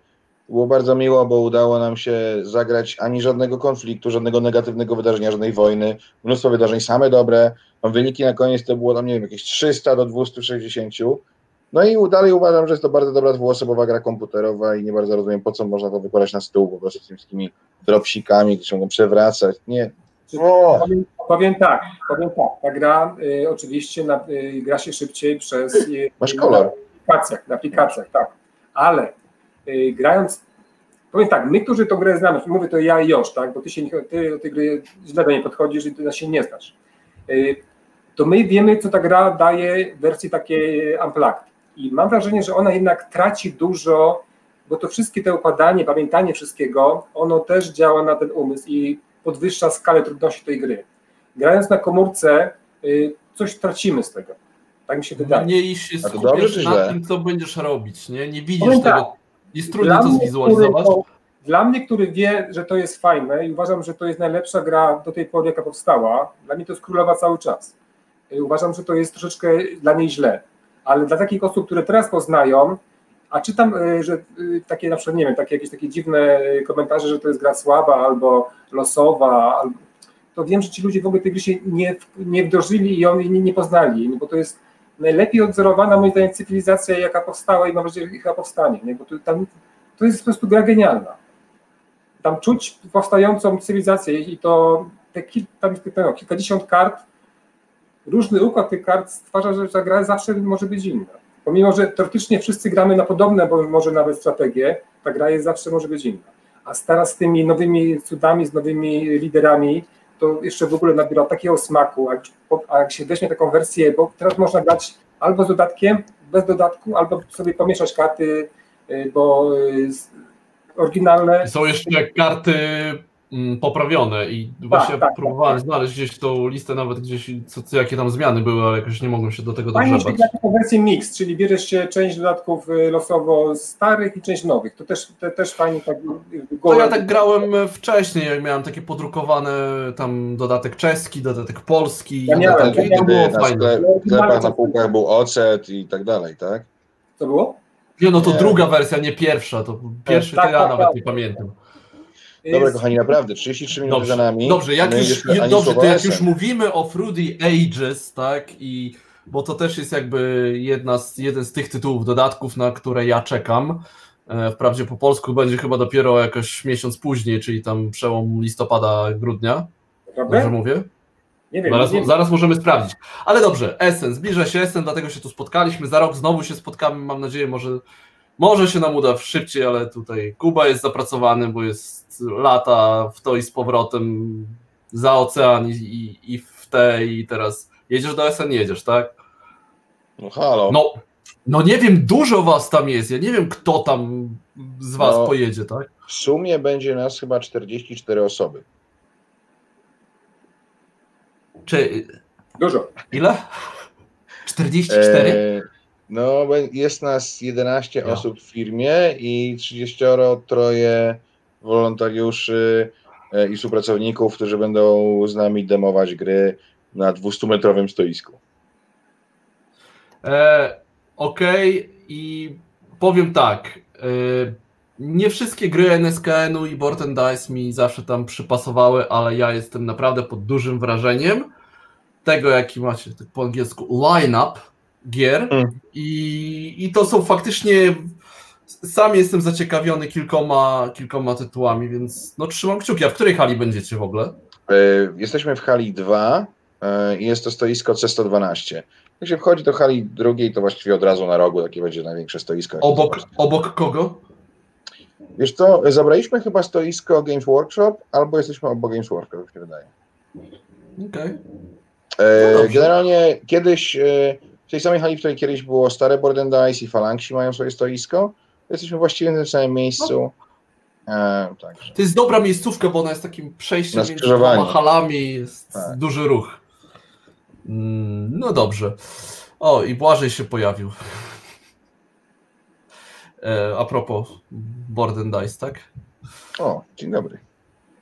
[SPEAKER 2] Było bardzo miło, bo udało nam się zagrać ani żadnego konfliktu, żadnego negatywnego wydarzenia, żadnej wojny. Mnóstwo wydarzeń, same dobre. Wyniki na koniec to było tam, nie wiem, jakieś 300 do 260 no i dalej uważam, że jest to bardzo dobra dwuosobowa gra komputerowa i nie bardzo rozumiem, po co można to wykładać na stół po prostu z tymi wszystkimi dropsikami, które mogą przewracać. Nie.
[SPEAKER 3] O! Powiem, powiem, tak, powiem tak, ta gra y, oczywiście na, y, gra się szybciej przez... Y,
[SPEAKER 2] Masz kolor.
[SPEAKER 3] Na aplikacjach, na aplikacjach, tak, ale y, grając Powiem tak, my, którzy tę grę znamy, mówię to ja i Josz, tak, bo ty, się, ty do tej gry źle do niej podchodzisz i ty się nie znasz, y, to my wiemy, co ta gra daje w wersji takiej unplugged. I mam wrażenie, że ona jednak traci dużo, bo to wszystkie te układanie, pamiętanie wszystkiego, ono też działa na ten umysł i podwyższa skalę trudności tej gry. Grając na komórce, y, coś tracimy z tego. Tak mi się wydaje.
[SPEAKER 1] Nie się skupiasz na tym, co będziesz robić. Nie, nie widzisz Powiem tego. Tak, jest trudno to zwizualizować. Który,
[SPEAKER 3] dla mnie, który wie, że to jest fajne i uważam, że to jest najlepsza gra do tej pory, jaka powstała, dla mnie to jest królowa cały czas. Y, uważam, że to jest troszeczkę dla niej źle ale dla takich osób, które teraz poznają, a czytam, y, że y, takie na przykład, nie wiem, takie jakieś takie dziwne y, komentarze, że to jest gra słaba albo losowa, to wiem, że ci ludzie w ogóle tej gry się nie, nie wdrożyli i oni nie, nie poznali, bo to jest najlepiej odzorowana moim zdaniem cywilizacja, jaka powstała i mam nadzieję, jaka powstanie, nie? bo to, tam, to jest po prostu gra genialna. Tam czuć powstającą cywilizację i to te kil, tam no, kilkadziesiąt kart, różny układ tych kart stwarza, że ta gra zawsze może być inna. Pomimo, że teoretycznie wszyscy gramy na podobne, bo może nawet strategie, ta gra jest zawsze może być inna. A teraz z tymi nowymi cudami, z nowymi liderami, to jeszcze w ogóle nabiera takiego smaku, a jak, się weźmie taką wersję, bo teraz można grać albo z dodatkiem, bez dodatku, albo sobie pomieszać karty, y, bo y, oryginalne.
[SPEAKER 1] Są jeszcze karty poprawione i właśnie tak, tak, próbowałem tak, znaleźć gdzieś tą listę nawet gdzieś, co, co, jakie tam zmiany były, ale jakoś nie mogłem się do tego
[SPEAKER 3] dogrzebać. Fajnie taką wersję mix, czyli bierzesz się część dodatków y, losowo starych i część nowych, to też, te, też fajnie tak
[SPEAKER 1] To ja tak grałem wcześniej, miałem takie podrukowane tam dodatek czeski, dodatek polski.
[SPEAKER 2] Ja miałem, dodatek, ja to było na fajne. W sklepach na półkach był ocet i tak dalej, tak?
[SPEAKER 3] Co było?
[SPEAKER 1] Nie, no to nie. druga wersja, nie pierwsza, to pierwszy tak, to ja tak, nawet tak. nie pamiętam.
[SPEAKER 2] Dobra, kochani, naprawdę, 33 minuty
[SPEAKER 1] dobrze,
[SPEAKER 2] za nami.
[SPEAKER 1] Dobrze, jak już, dobrze to jak już mówimy o Fruity Ages, tak, i bo to też jest jakby jedna z, jeden z tych tytułów, dodatków, na które ja czekam. E, wprawdzie po polsku będzie chyba dopiero jakoś miesiąc później, czyli tam przełom listopada, grudnia. Dobrze mówię? Nie wiem, zaraz, nie zaraz możemy sprawdzić. Ale dobrze, Essen, zbliża się Essen, dlatego się tu spotkaliśmy. Za rok znowu się spotkamy, mam nadzieję, może może się nam uda szybciej, ale tutaj Kuba jest zapracowany, bo jest lata w to i z powrotem za ocean i, i, i w te i teraz jedziesz do SN, jedziesz, tak?
[SPEAKER 2] No halo.
[SPEAKER 1] No, no nie wiem, dużo was tam jest, ja nie wiem kto tam z was no, pojedzie, tak?
[SPEAKER 2] W sumie będzie nas chyba 44 osoby.
[SPEAKER 1] Czy...
[SPEAKER 3] Dużo.
[SPEAKER 1] Ile? 44? E
[SPEAKER 2] no, jest nas 11 ja. osób w firmie i 30 troje wolontariuszy e, i współpracowników, którzy będą z nami demować gry na 200-metrowym stoisku.
[SPEAKER 1] E, Okej, okay. i powiem tak. E, nie wszystkie gry NSKN-u i Board and Dice mi zawsze tam przypasowały, ale ja jestem naprawdę pod dużym wrażeniem tego, jaki macie tak po angielsku line-up gier mm. i, i to są faktycznie sam jestem zaciekawiony kilkoma, kilkoma tytułami, więc no trzymam kciuki. A w której hali będziecie w ogóle?
[SPEAKER 2] E, jesteśmy w hali 2 e, i jest to stoisko C112. Jak się wchodzi do hali drugiej, to właściwie od razu na rogu takie będzie największe stoisko.
[SPEAKER 1] Obok, obok kogo?
[SPEAKER 2] Wiesz co, zabraliśmy chyba stoisko Games Workshop, albo jesteśmy obok Games Workshop, jak się wydaje.
[SPEAKER 1] Okej. Okay.
[SPEAKER 2] No generalnie kiedyś w tej samej hali, w której kiedyś było stare Board and Dice i Falangsi mają swoje stoisko, jesteśmy właściwie w tym samym miejscu. E, także.
[SPEAKER 1] To jest dobra miejscówka, bo ona jest takim przejściem między dwoma halami, jest tak. duży ruch. Mm, no dobrze. O, i Błażej się pojawił. E, a propos Board and Dice, tak?
[SPEAKER 2] O, dzień dobry.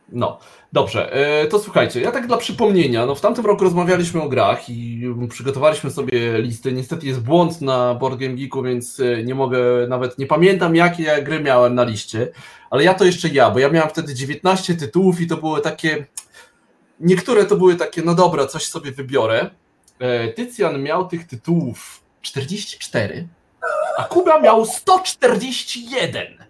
[SPEAKER 1] No, dobrze. E, to słuchajcie, ja tak dla przypomnienia, no w tamtym roku rozmawialiśmy o grach i przygotowaliśmy sobie listy. Niestety jest błąd na Board Game Geeku, więc e, nie mogę, nawet nie pamiętam jakie ja gry miałem na liście, ale ja to jeszcze ja, bo ja miałem wtedy 19 tytułów i to były takie, niektóre to były takie, no dobra, coś sobie wybiorę. E, Tycjan miał tych tytułów 44, a Kuba miał 141.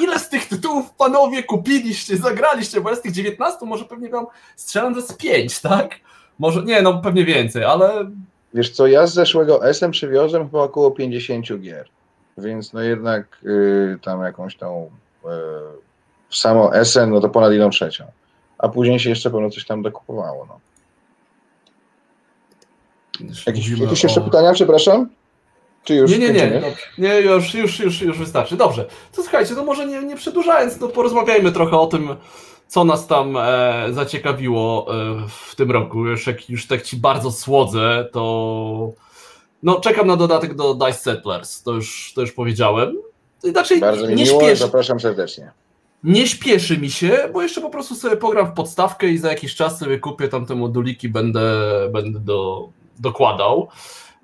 [SPEAKER 1] Ile z tych tytułów panowie kupiliście, zagraliście? Bo ja z tych 19 może pewnie wam strzelam to z 5, tak? Może, nie, no pewnie więcej, ale...
[SPEAKER 2] Wiesz co, ja z zeszłego SM przywiozłem chyba około 50 gier, więc no jednak yy, tam jakąś tą yy, samo SM, no to ponad jedną trzecią. A później się jeszcze pewno coś tam dokupowało, no. Jakieś, jakieś jeszcze pytania, przepraszam?
[SPEAKER 1] Czy już nie, nie, nie, no, nie, już, już, już, już wystarczy. Dobrze. To słuchajcie, to może nie, nie przedłużając, to porozmawiajmy trochę o tym, co nas tam e, zaciekawiło e, w tym roku. Już jak już tak ci bardzo słodzę, to no, czekam na dodatek do Dice Settlers, to już, to już powiedziałem.
[SPEAKER 2] Inaczej bardzo mi nie miło, śpieszy, zapraszam serdecznie.
[SPEAKER 1] Nie śpieszy mi się, bo jeszcze po prostu sobie pogram w podstawkę i za jakiś czas sobie kupię tam te moduliki, będę, będę do, dokładał.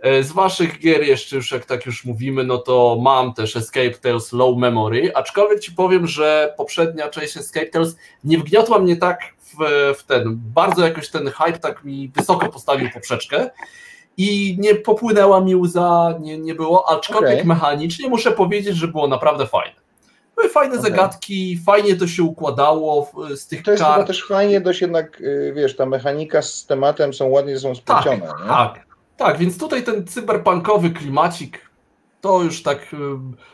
[SPEAKER 1] E, z waszych gier jeszcze już, jak tak już mówimy, no to mam też Escape Tales Low Memory, aczkolwiek ci powiem, że poprzednia część Escape Tales nie wgniotła mnie tak w, w ten, bardzo jakoś ten hype tak mi wysoko postawił poprzeczkę i nie popłynęła mi łza, nie, nie było, aczkolwiek okay. mechanicznie muszę powiedzieć, że było naprawdę fajne. Były fajne okay. zagadki, fajnie to się układało z tych
[SPEAKER 2] To jest kart. też fajnie dość jednak, y, wiesz, ta mechanika z tematem są ładnie są splecione. Tak,
[SPEAKER 1] nie? tak, tak, więc tutaj ten cyberpunkowy klimacik, to już tak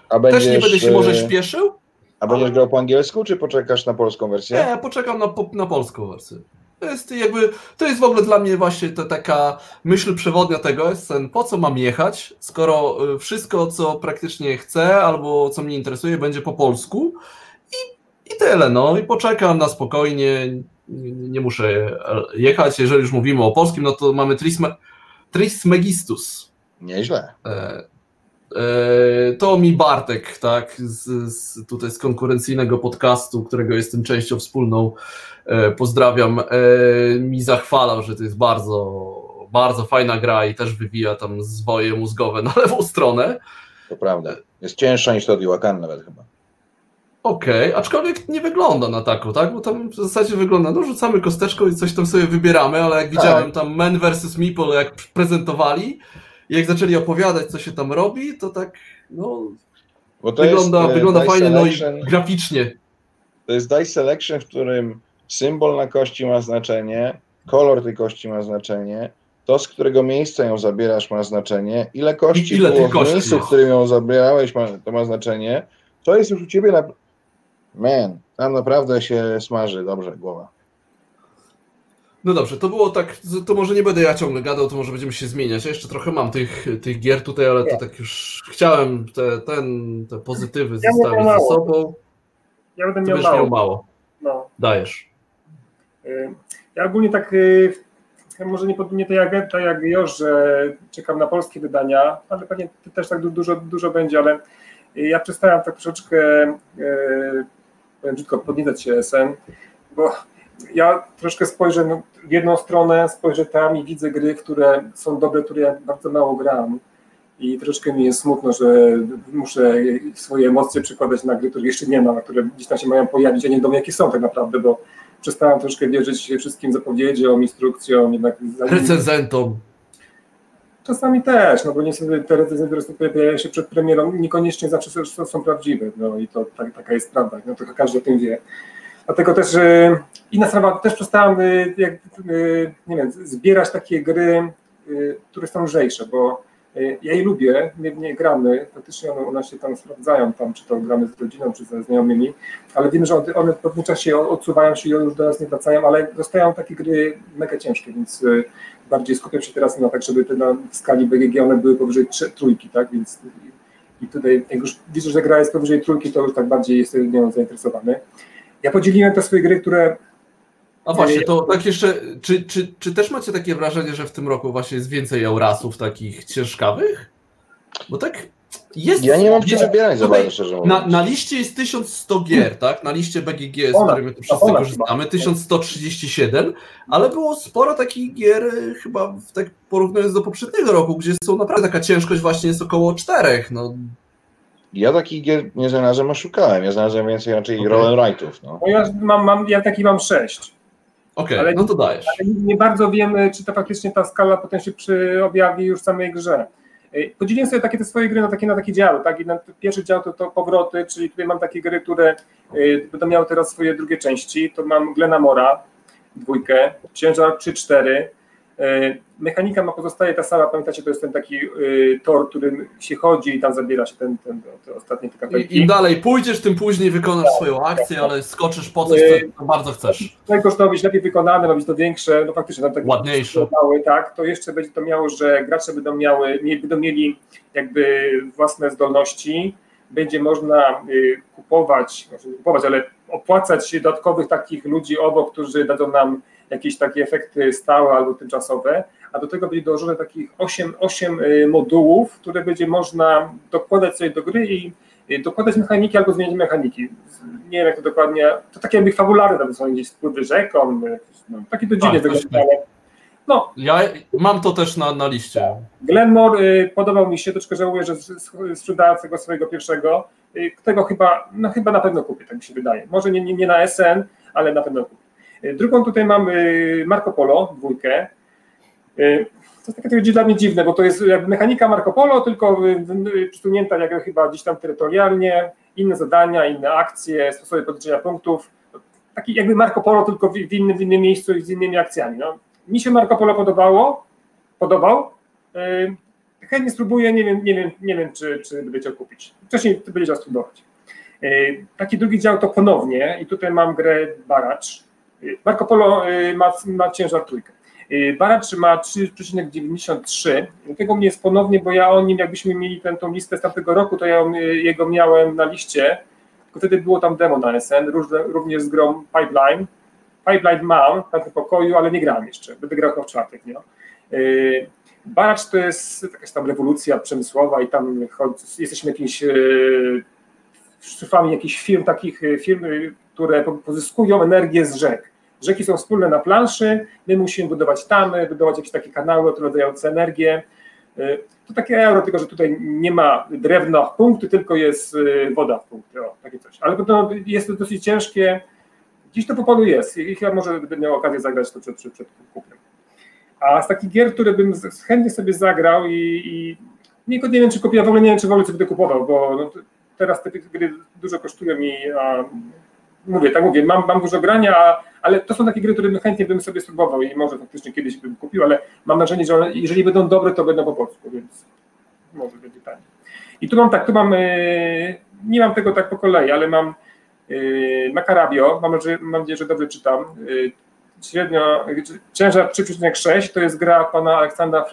[SPEAKER 1] A też będziesz, nie będę się może y, śpieszył.
[SPEAKER 2] A będziesz ale... grał po angielsku, czy poczekasz na polską wersję?
[SPEAKER 1] Nie, poczekam na, na polską wersję. To jest jakby, to jest w ogóle dla mnie właśnie ta taka myśl przewodnia tego jest ten, po co mam jechać, skoro y, wszystko, co praktycznie chcę albo co mnie interesuje, będzie po polsku i, i tyle, no i poczekam na spokojnie, nie, nie muszę jechać, jeżeli już mówimy o polskim, no to mamy Trisme, Trismegistus.
[SPEAKER 2] Nieźle.
[SPEAKER 1] E, e, to mi Bartek, tak, z, z, tutaj z konkurencyjnego podcastu, którego jestem częścią wspólną, E, pozdrawiam, e, mi zachwalał, że to jest bardzo, bardzo fajna gra i też wywija tam zwoje mózgowe na lewą stronę.
[SPEAKER 2] To prawda. Jest cięższa niż Teotihuacan nawet chyba.
[SPEAKER 1] Okej, okay, aczkolwiek nie wygląda na taką, tak? Bo tam w zasadzie wygląda, no rzucamy kosteczką i coś tam sobie wybieramy, ale jak widziałem tak. tam Men vs. Meeple, jak prezentowali i jak zaczęli opowiadać, co się tam robi, to tak, no, wygląda, jest, wygląda fajnie, no i graficznie.
[SPEAKER 2] To jest Dice Selection, w którym symbol na kości ma znaczenie, kolor tej kości ma znaczenie, to z którego miejsca ją zabierasz ma znaczenie, ile kości ile było w kości miejscu, w którym ją zabierałeś ma, to ma znaczenie, to jest już u ciebie na... Man, tam naprawdę się smaży dobrze głowa.
[SPEAKER 1] No dobrze, to było tak, to może nie będę ja ciągle gadał, to może będziemy się zmieniać. Ja jeszcze trochę mam tych, tych gier tutaj, ale to tak już chciałem te, ten, te pozytywy ja zostawić ze sobą.
[SPEAKER 3] Ja będę miał mało. miał mało.
[SPEAKER 1] No. Dajesz.
[SPEAKER 3] Y, ja ogólnie tak, y, może nie, nie jak, tak jak Josz, że czekam na polskie wydania, ale pewnie też tak dużo, dużo będzie, ale ja przestałem tak troszeczkę, y, powiem brzydko, podniecać się SN, bo ja troszkę spojrzę w jedną stronę, spojrzę tam i widzę gry, które są dobre, które ja bardzo mało gram. I troszkę mi jest smutno, że muszę swoje emocje przekładać na gry, których jeszcze nie ma, które gdzieś tam się mają pojawić, a nie wiadomo jakie są tak naprawdę, bo przestałem troszkę wierzyć wszystkim zapowiedziom, instrukcjom, jednak...
[SPEAKER 1] Recenzentom.
[SPEAKER 3] Czasami też, no bo niestety te recenzje, które pojawiają się przed premierą, niekoniecznie zawsze są, są prawdziwe, no i to tak, taka jest prawda, no to każdy o tym wie. Dlatego też yy, inna sprawa, też przestałem, yy, nie wiem, zbierać takie gry, y, które są lżejsze, bo ja je lubię, nie, nie gramy, faktycznie one, one się tam sprawdzają, tam, czy to gramy z rodziną, czy ze znajomymi, ale wiemy, że one, w pewnym czasie odsuwają się i już do nas nie wracają, ale zostają takie gry mega ciężkie, więc y, bardziej skupiam się teraz na tak, żeby te na skali BGG one były powyżej trójki, tak, więc i tutaj jak już widzę, że gra jest powyżej trójki, to już tak bardziej jestem nią zainteresowany. Ja podzieliłem te swoje gry, które
[SPEAKER 1] a właśnie, to tak jeszcze, czy, czy, czy też macie takie wrażenie, że w tym roku właśnie jest więcej Eurasów takich ciężkawych? Bo tak jest.
[SPEAKER 2] Ja nie mam gdzie wybierać za bardzo, szczerze
[SPEAKER 1] na, na liście jest 1100 gier, tak? Na liście BGG, z którymi tu wszyscy korzystamy, 1137, ale było sporo takich gier, chyba tak porównując do poprzedniego roku, gdzie są naprawdę taka ciężkość właśnie jest około czterech. No.
[SPEAKER 2] Ja takich gier nie znalazłem, a szukałem. Ja znalazłem więcej raczej okay. roll and rightów. No.
[SPEAKER 3] no. ja, mam, mam, ja taki mam sześć.
[SPEAKER 1] Okej, okay, no to dajesz.
[SPEAKER 3] Ale nie bardzo wiemy, czy to faktycznie ta skala potem się objawi już w samej grze. Y, podzieliłem sobie takie te swoje gry na takie, na takie działy. Tak? I na pierwszy dział to, to powroty, czyli tutaj mam takie gry, które y, będą miały teraz swoje drugie części. To mam Glena Mora, dwójkę, Ciężar 3-4, E, mechanika ma pozostaje ta sama, pamiętacie, to jest ten taki y, tor, którym się chodzi i tam zabiera się ten, ten, te ostatnie te
[SPEAKER 1] kapelki. Im dalej pójdziesz, tym później wykonasz tak, swoją akcję, tak, ale skoczysz po coś, co bardzo chcesz.
[SPEAKER 3] Tylko, że to być lepiej wykonane, ma być to większe, no faktycznie tam tak
[SPEAKER 1] ładniejsze.
[SPEAKER 3] Tak, to jeszcze będzie to miało, że gracze będą miały, będą mieli jakby własne zdolności, będzie można y, kupować, kupować, ale opłacać dodatkowych takich ludzi obok, którzy dadzą nam jakieś takie efekty stałe albo tymczasowe, a do tego będzie dołożone takich 8, 8 modułów, które będzie można dokładać sobie do gry i dokładać mechaniki albo zmieniać mechaniki. Nie wiem jak to dokładnie, to takie jakby fabularne, tam są gdzieś spływy rzeką, no, takie to dziwnie tak, wygląda,
[SPEAKER 1] No. Ja mam to też na, na liście.
[SPEAKER 3] Glenmore y, podobał mi się, troszkę żałuję, że sprzedałem tego swojego pierwszego. Y, tego chyba, no chyba na pewno kupię, tak mi się wydaje. Może nie, nie, nie na SN, ale na pewno kupię. Y, drugą tutaj mam y, Marco Polo, dwójkę. Y, to jest takie dla mnie dziwne, bo to jest mechanika Marco Polo, tylko przysunięta jakby chyba gdzieś tam terytorialnie, inne zadania, inne akcje, sposoby podliczenia punktów. Taki jakby Marco Polo, tylko w innym, w innym miejscu i z innymi akcjami. No, mi się Marco Polo podobało, podobał. Chętnie spróbuję, nie wiem, nie wiem, nie wiem czy, czy będę chciał kupić. Wcześniej będzie spróbować. Taki drugi dział to ponownie i tutaj mam grę Baracz. Marco Polo ma, ma ciężar trójkę. Y, Baracz ma 3,93. Tego mnie jest ponownie, bo ja o nim, jakbyśmy mieli tę tą listę z tamtego roku, to ja y, jego miałem na liście, tylko wtedy było tam demo na SN, również z grą Pipeline. Pipeline mam w pokoju, ale nie grałem jeszcze, będę grał w czwartek. Nie? Y, Baracz to jest jakaś tam rewolucja przemysłowa i tam jesteśmy jakimiś szefami jakichś firm, takich firm, które pozyskują energię z rzek. Rzeki są wspólne na planszy, my musimy budować tamy, budować jakieś takie kanały odprowadzające energię. Y, to takie euro, tylko że tutaj nie ma drewna w punkty, tylko jest y, woda w punkty, o, takie coś. Ale to jest to dosyć ciężkie, dziś to po polu jest i chyba może będę miał okazję zagrać to przed, przed, przed kupnem. A z takich gier, które bym chętnie sobie zagrał i, i nie, nie wiem, czy kupię, w ogóle nie wiem, czy w ogóle sobie kupował, bo no, teraz te gry dużo kosztują i a, mówię, tak mówię, mam, mam dużo grania, ale to są takie gry, które chętnie bym sobie spróbował i może faktycznie kiedyś bym kupił, ale mam wrażenie, że one, jeżeli będą dobre, to będą po polsku, więc może będzie taniej. I tu mam tak, tu mam, e, nie mam tego tak po kolei, ale mam e, Macarabio, mam, mam nadzieję, że dobrze czytam, e, średnio, ciężar 3,6 to jest gra pana Aleksandra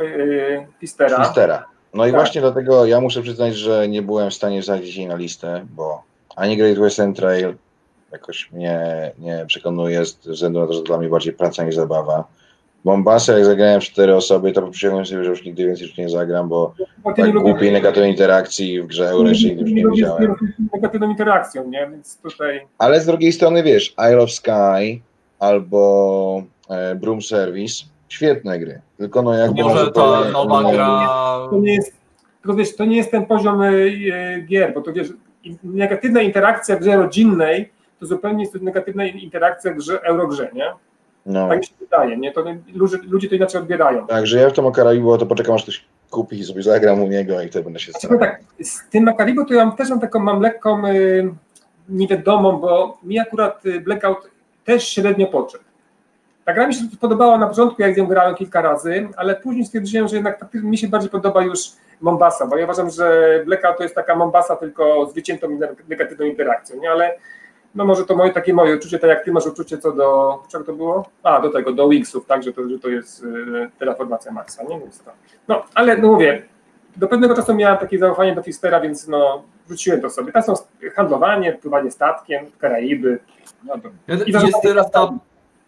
[SPEAKER 3] Fistera.
[SPEAKER 2] Fistera. No i tak. właśnie dlatego ja muszę przyznać, że nie byłem w stanie wsadzić jej na listę, bo ani Great Western Trail, jakoś mnie nie przekonuje, ze względu na to, że to dla mnie bardziej praca niż zabawa. Mombasa, jak zagrałem cztery osoby, to przysiągłem sobie, że już nigdy więcej już nie zagram, bo no, tak głupiej negatywnej interakcji w grze Euro jeszcze nigdy już nie widziałem.
[SPEAKER 3] Negatywną interakcją, nie? Więc tutaj...
[SPEAKER 2] Ale z drugiej strony, wiesz, Isle of Sky albo e, Broom Service, świetne gry, tylko no jak
[SPEAKER 1] Może ta nowa gra...
[SPEAKER 3] To nie jest, to, wiesz, to nie jest ten poziom e, gier, bo to wiesz, negatywna interakcja w grze rodzinnej to zupełnie jest to negatywna interakcja grze, eurogrze, nie? No. Tak mi się wydaje, nie? To ludzie, ludzie to inaczej odbierają.
[SPEAKER 2] Także ja w tym Makaribu to poczekam, aż ktoś kupi i sobie zagram u niego i wtedy będę się
[SPEAKER 3] starał. Tak, z tym Makaribu to ja też mam taką, mam lekką y, niewiadomą, bo mi akurat y, Blackout też średnio poczekł. Ta gra mi się podobała na początku, jak nią grałem kilka razy, ale później stwierdziłem, że jednak mi się bardziej podoba już Mombasa, bo ja uważam, że Blackout to jest taka Mombasa tylko z wyciętą negatywną interakcją, nie? ale no może to moje, takie moje uczucie, tak jak ty masz uczucie co do, czego to było? A, do tego, do Wixów, tak, że to, że to jest y, terraformacja Maxa, nie? Więc to, no, ale no mówię, do pewnego czasu miałem takie zaufanie do Fistera, więc no, wrzuciłem to sobie. Tam są handlowanie, pływanie statkiem, Karaiby. No,
[SPEAKER 1] to, I jest teraz ta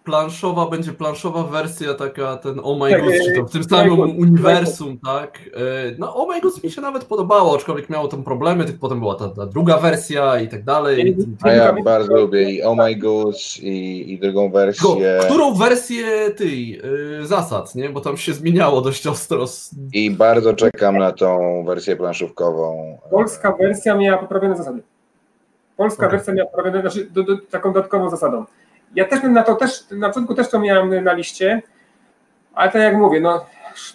[SPEAKER 1] planszowa, będzie planszowa wersja taka, ten Oh My tak, God, czy to w tym samym uniwersum, tak? E, no Oh My God mi się nawet podobało, aczkolwiek miało tam problemy, tylko potem była ta, ta druga wersja i tak dalej.
[SPEAKER 2] A ja bardzo lubię i Oh My God i, i drugą wersję.
[SPEAKER 1] Którą wersję ty, y, zasad, nie? Bo tam się zmieniało dość ostro.
[SPEAKER 2] I bardzo czekam na tą wersję planszówkową.
[SPEAKER 3] Polska wersja miała poprawione zasady. Polska okay. wersja miała poprawione, znaczy do, do, taką dodatkową zasadą. Ja też bym na to też, na początku też to miałem na liście, ale tak jak mówię, no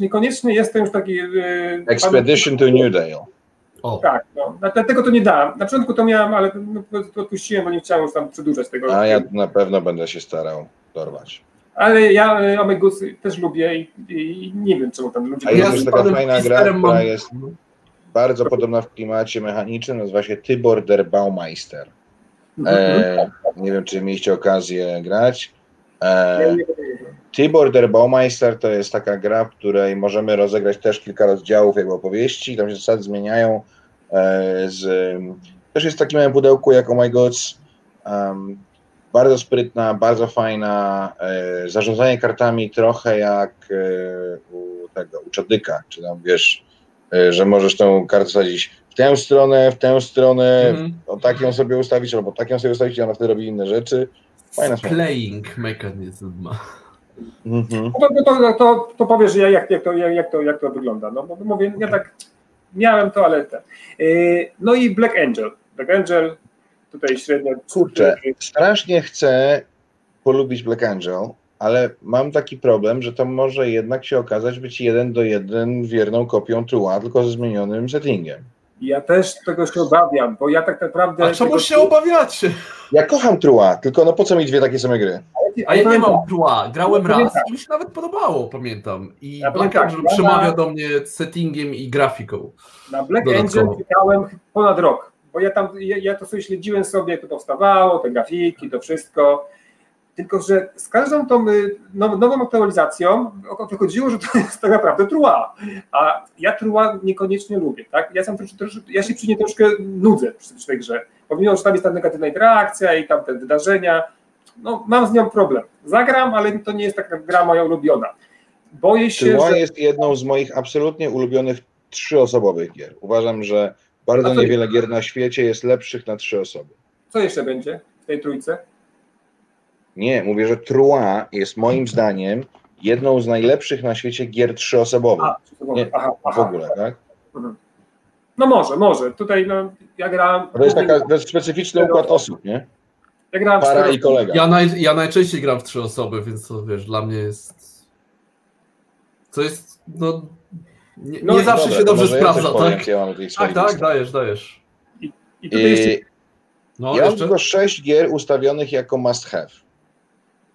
[SPEAKER 3] niekoniecznie jestem już taki...
[SPEAKER 2] Yy, Expedition pan... to New Dale.
[SPEAKER 3] O. Tak, no, dlatego to nie dałem. Na początku to miałem, ale no, to odpuściłem, bo nie chciałem już tam przedłużać tego.
[SPEAKER 2] A ja na pewno będę się starał dorwać.
[SPEAKER 3] Ale ja Omegus też lubię i, i, nie wiem, czemu tam ludzie...
[SPEAKER 2] A jest też taka fajna gra, która jest bardzo podobna w klimacie mechanicznym, nazywa się Tybor der Baumeister. E, nie wiem, czy mieliście okazję grać. E, Tibor der Baumeister to jest taka gra, w której możemy rozegrać też kilka rozdziałów jego opowieści, tam się zasady zmieniają. E, z, też jest w takim małym pudełku jak Oh My Gods. Um, bardzo sprytna, bardzo fajna. E, zarządzanie kartami trochę jak e, u tego, u Czadyka, czy tam wiesz, e, że możesz tą kartę sadzić w tę stronę, w tę stronę, mm. o tak ją sobie ustawić, albo tak ją sobie ustawić i ona wtedy robi inne rzeczy.
[SPEAKER 1] Fajna Playing mechanism.
[SPEAKER 3] Mhm. No to, to, to, to powiesz, jak, jak, to, jak, to, jak to wygląda. No bo mówię, ja tak miałem to, ale te. No i Black Angel. Black Angel, tutaj średnio.
[SPEAKER 2] Kurczę, strasznie chcę polubić Black Angel, ale mam taki problem, że to może jednak się okazać być jeden do jeden wierną kopią Trua, tylko ze zmienionym settingiem.
[SPEAKER 3] Ja też tego się obawiam, bo ja tak naprawdę...
[SPEAKER 1] A czemu się obawiacie?
[SPEAKER 2] Ja kocham Trua, tylko no po co mi dwie takie same gry?
[SPEAKER 1] A ja nie mam Trua, grałem raz i mi się nawet podobało, pamiętam. I ja Black tak, Angel przemawia do mnie settingiem i grafiką.
[SPEAKER 3] Na Black Angel grałem ponad rok, bo ja tam, ja, ja to sobie śledziłem sobie, jak to powstawało, te grafiki, to wszystko tylko, że z każdą tą y, nową aktualizacją wychodziło, że to jest tak naprawdę trua. A ja trua niekoniecznie lubię. Tak? Ja, sam trosz, trosz, ja się przy niej troszkę nudzę przy tej grze. Pomimo, że tam jest ta negatywna interakcja i tam te wydarzenia, no mam z nią problem. Zagram, ale to nie jest taka gra moja ulubiona. Boję się,
[SPEAKER 2] Trua że... jest jedną z moich absolutnie ulubionych trzyosobowych gier. Uważam, że bardzo niewiele gier na świecie jest lepszych na trzy osoby.
[SPEAKER 3] Co jeszcze będzie w tej trójce?
[SPEAKER 2] Nie, mówię, że Trua jest moim zdaniem jedną z najlepszych na świecie gier trzyosobowych. Nie, aha, aha. W ogóle, tak? Mhm.
[SPEAKER 3] No może, może. Tutaj no, ja grałem...
[SPEAKER 2] To jest taka to jest specyficzny układ osób, nie?
[SPEAKER 3] Ja grałem
[SPEAKER 2] Para i kolega.
[SPEAKER 1] Ja, naj, ja najczęściej gram w trzy osoby, więc to wiesz, dla mnie jest... To jest, no... Nie, no, nie zawsze dobra, się dobrze sprawdza, ja tak? Ja tak, tak, dajesz, dajesz.
[SPEAKER 2] I, i tutaj jeszcze... No, ja mam tylko sześć gier ustawionych jako must have.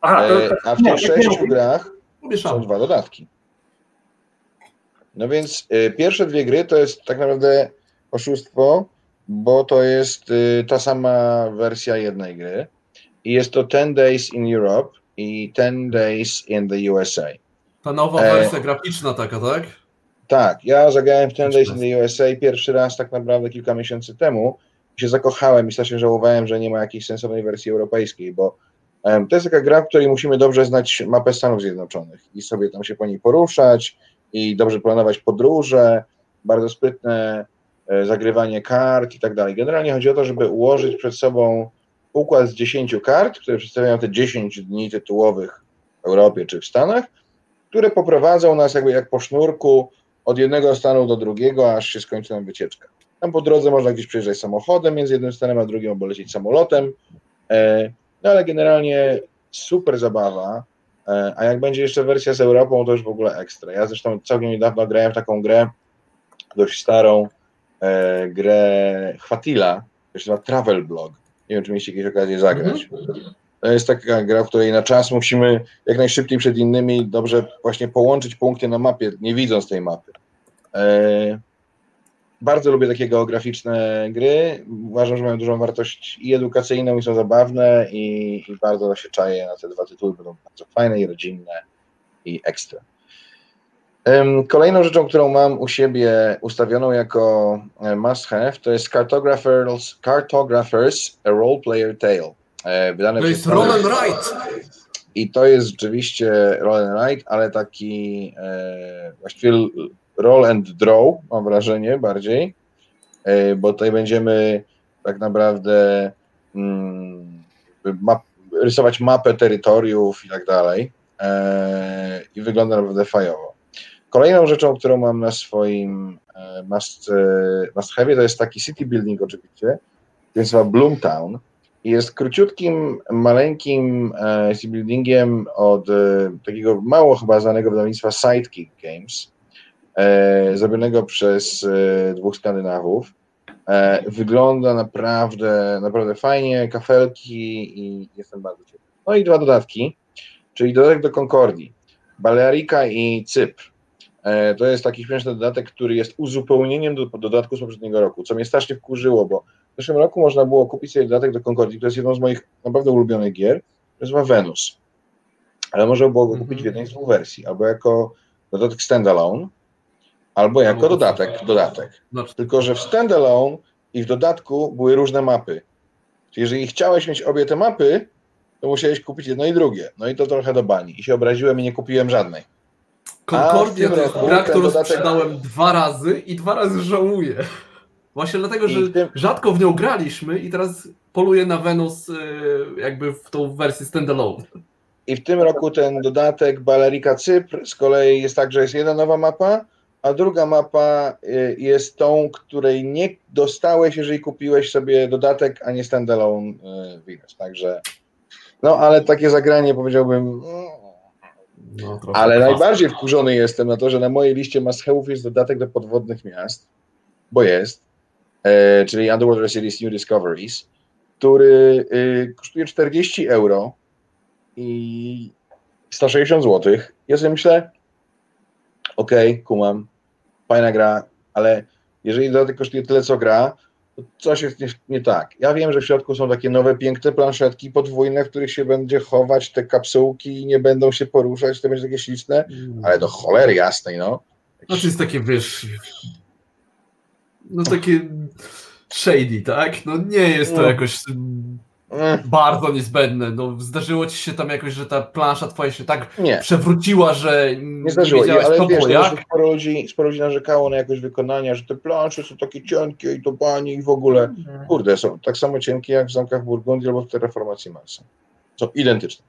[SPEAKER 2] Aha, e, a w tych sześciu grach są dwa dodatki. No więc y, pierwsze dwie gry to jest tak naprawdę oszustwo, bo to jest y, ta sama wersja jednej gry. I jest to 10 Days in Europe i 10 Days in the USA.
[SPEAKER 1] Ta nowa wersja e, graficzna taka, tak?
[SPEAKER 2] Tak, ja zagrałem w 10 Days in the USA pierwszy raz tak naprawdę kilka miesięcy temu i się zakochałem i strasznie żałowałem, że nie ma jakiejś sensownej wersji europejskiej, bo to jest taka gra, w której musimy dobrze znać mapę Stanów Zjednoczonych i sobie tam się po niej poruszać i dobrze planować podróże, bardzo sprytne e, zagrywanie kart i tak dalej. Generalnie chodzi o to, żeby ułożyć przed sobą układ z 10 kart, które przedstawiają te 10 dni tytułowych w Europie czy w Stanach, które poprowadzą nas jakby jak po sznurku od jednego stanu do drugiego, aż się skończy nam wycieczka. Tam po drodze można gdzieś przejeżdżać samochodem między jednym stanem a drugim, albo lecieć samolotem. No ale generalnie super zabawa. E, a jak będzie jeszcze wersja z Europą, to już w ogóle ekstra. Ja zresztą całkiem niedawno grałem w taką grę, dość starą, e, grę Chwatila, to się nazywa Travel Blog. Nie wiem, czy mieliście jakieś okazję zagrać. To jest taka gra, w której na czas musimy jak najszybciej przed innymi dobrze właśnie połączyć punkty na mapie, nie widząc tej mapy. E, bardzo lubię takie geograficzne gry. Uważam, że mają dużą wartość i edukacyjną, i są zabawne, i, i bardzo się czaję na te dwa tytuły. Będą bardzo fajne i rodzinne, i ekstra. Kolejną rzeczą, którą mam u siebie ustawioną jako e, must have, to jest Cartographers, Cartographers A Role Player Tale.
[SPEAKER 1] E, wydane to jest Roll and Write.
[SPEAKER 2] I to jest rzeczywiście Roll and Write, ale taki e, właściwie roll and draw, mam wrażenie bardziej, e, bo tutaj będziemy tak naprawdę mm, map, rysować mapę terytoriów i tak dalej. E, i wygląda naprawdę fajowo. Kolejną rzeczą, którą mam na swoim e, must, must have, to jest taki city building oczywiście, to jest Bloomtown. I jest króciutkim, maleńkim city buildingiem od takiego mało chyba znanego wydawnictwa Sidekick Games, zrobionego przez e, dwóch Skandynawów. E, wygląda naprawdę, naprawdę fajnie, kafelki i jestem bardzo ciekaw. No i dwa dodatki, czyli dodatek do Concordii, Balearika i Cypr. E, to jest taki śmieszny dodatek, który jest uzupełnieniem do dodatku z poprzedniego roku, co mnie strasznie wkurzyło, bo w zeszłym roku można było kupić sobie dodatek do Concordii, który jest jedną z moich naprawdę ulubionych gier, to nazywa Venus. Ale można było go kupić w jednej z dwóch wersji, albo jako dodatek standalone, albo jako dodatek, dodatek. No. Tylko, że w standalone i w dodatku były różne mapy. Czyli jeżeli chciałeś mieć obie te mapy, to musiałeś kupić jedno i drugie. No i to trochę do bani. I się obraziłem i nie kupiłem żadnej.
[SPEAKER 1] Concordia to jest gra, którą dodatek... sprzedałem dwa razy i dwa razy żałuję. Właśnie dlatego, że tym... rzadko w nią graliśmy i teraz poluję na Venus y, jakby w tą wersję standalone.
[SPEAKER 2] I w tym roku ten dodatek Balerika Cypr z kolei jest tak, że jest jedna nowa mapa, a druga mapa y, jest tą, której nie dostałeś, jeżeli kupiłeś sobie dodatek, a nie standalone y, Venus. Także, no ale takie zagranie powiedziałbym. No, ale najbardziej wkurzony jestem na to, że na mojej liście must jest dodatek do podwodnych miast, bo jest, e, czyli Underwater Cities New Discoveries, który y, kosztuje 40 euro i 160 zł. Ja sobie myślę, okej, okay, kumam, fajna gra, ale jeżeli dodatek kosztuje tyle, co gra, to coś jest nie, nie, tak. Ja wiem, że w środku są takie nowe, piękne planszetki podwójne, w których się będzie chować te kapsułki i nie będą się poruszać, to będzie takie śliczne, mm. ale do cholery jasnej, no.
[SPEAKER 1] No to jest takie, wiesz, no takie shady, tak? No nie jest to no. jakoś bardzo niezbędne. No, zdarzyło ci się tam jakoś, że ta plansza twoja się tak nie. przewróciła, że
[SPEAKER 2] nie zdarzyło. Nie ale to, wiesz, jak. Sporo ludzi, sporo ludzi narzekało na jakość wykonania, że te plansze są takie cienkie i to bani i w ogóle. Mhm. Kurde, są tak samo cienkie jak w zamkach Burgundii albo w Terraformacji Marsa. Są identyczne.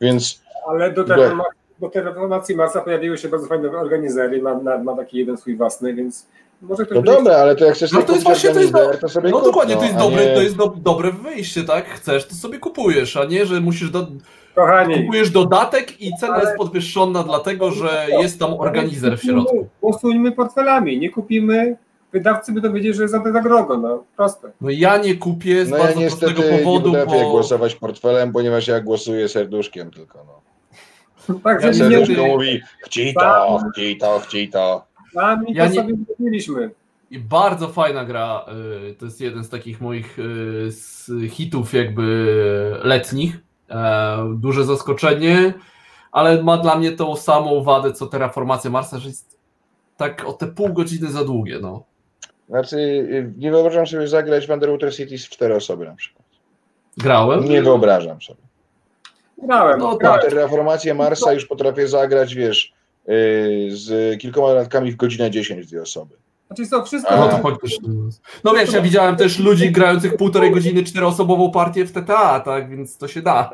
[SPEAKER 2] Więc...
[SPEAKER 3] Ale do Terraformacji, do terraformacji Marsa pojawiły się bardzo fajne organizery, ma, ma, ma taki jeden swój własny, więc
[SPEAKER 2] może ktoś no dobra, ale to jak chcesz
[SPEAKER 1] no to jest właśnie to jest do... to sobie No kup, dokładnie, to jest, no, dobre, nie... to jest do, dobre wyjście, tak? Chcesz, to sobie kupujesz, a nie, że musisz do... Kochani. Kupujesz dodatek i cena ale... jest podwyższona dlatego, że jest tam organizer w środku.
[SPEAKER 3] Głosuńmy portfelami, nie kupimy wydawcy by dowiedzieli, że jest za, za drogo, no proste.
[SPEAKER 1] No ja nie kupię z no bardzo ja niestety prostego powodu,
[SPEAKER 2] nie
[SPEAKER 1] bo...
[SPEAKER 2] głosować portfelem, ponieważ ja głosuję serduszkiem tylko, no. Tak, ja serduszko nie... mówi, chciej to, chciej to, chciej to.
[SPEAKER 3] Ja to nie... sobie zrobiliśmy.
[SPEAKER 1] I bardzo fajna gra. Y, to jest jeden z takich moich y, hitów jakby letnich. E, duże zaskoczenie, ale ma dla mnie tą samą wadę co Terraformacja Marsa, że jest tak o te pół godziny za długie. No.
[SPEAKER 2] Znaczy, y, nie wyobrażam sobie zagrać w Underwater Cities w cztery osoby na przykład.
[SPEAKER 1] Grałem?
[SPEAKER 2] Nie wyobrażam sobie.
[SPEAKER 3] Grałem. No,
[SPEAKER 2] grałem. Terraformację Marsa już potrafię zagrać, wiesz, z kilkoma dodatkami w godzinę 10 dwie osoby.
[SPEAKER 3] Znaczy to wszystko...
[SPEAKER 1] No, to faktycznie. no wiesz, ja widziałem też ludzi grających półtorej godziny czteroosobową partię w TTA, tak, więc to się da.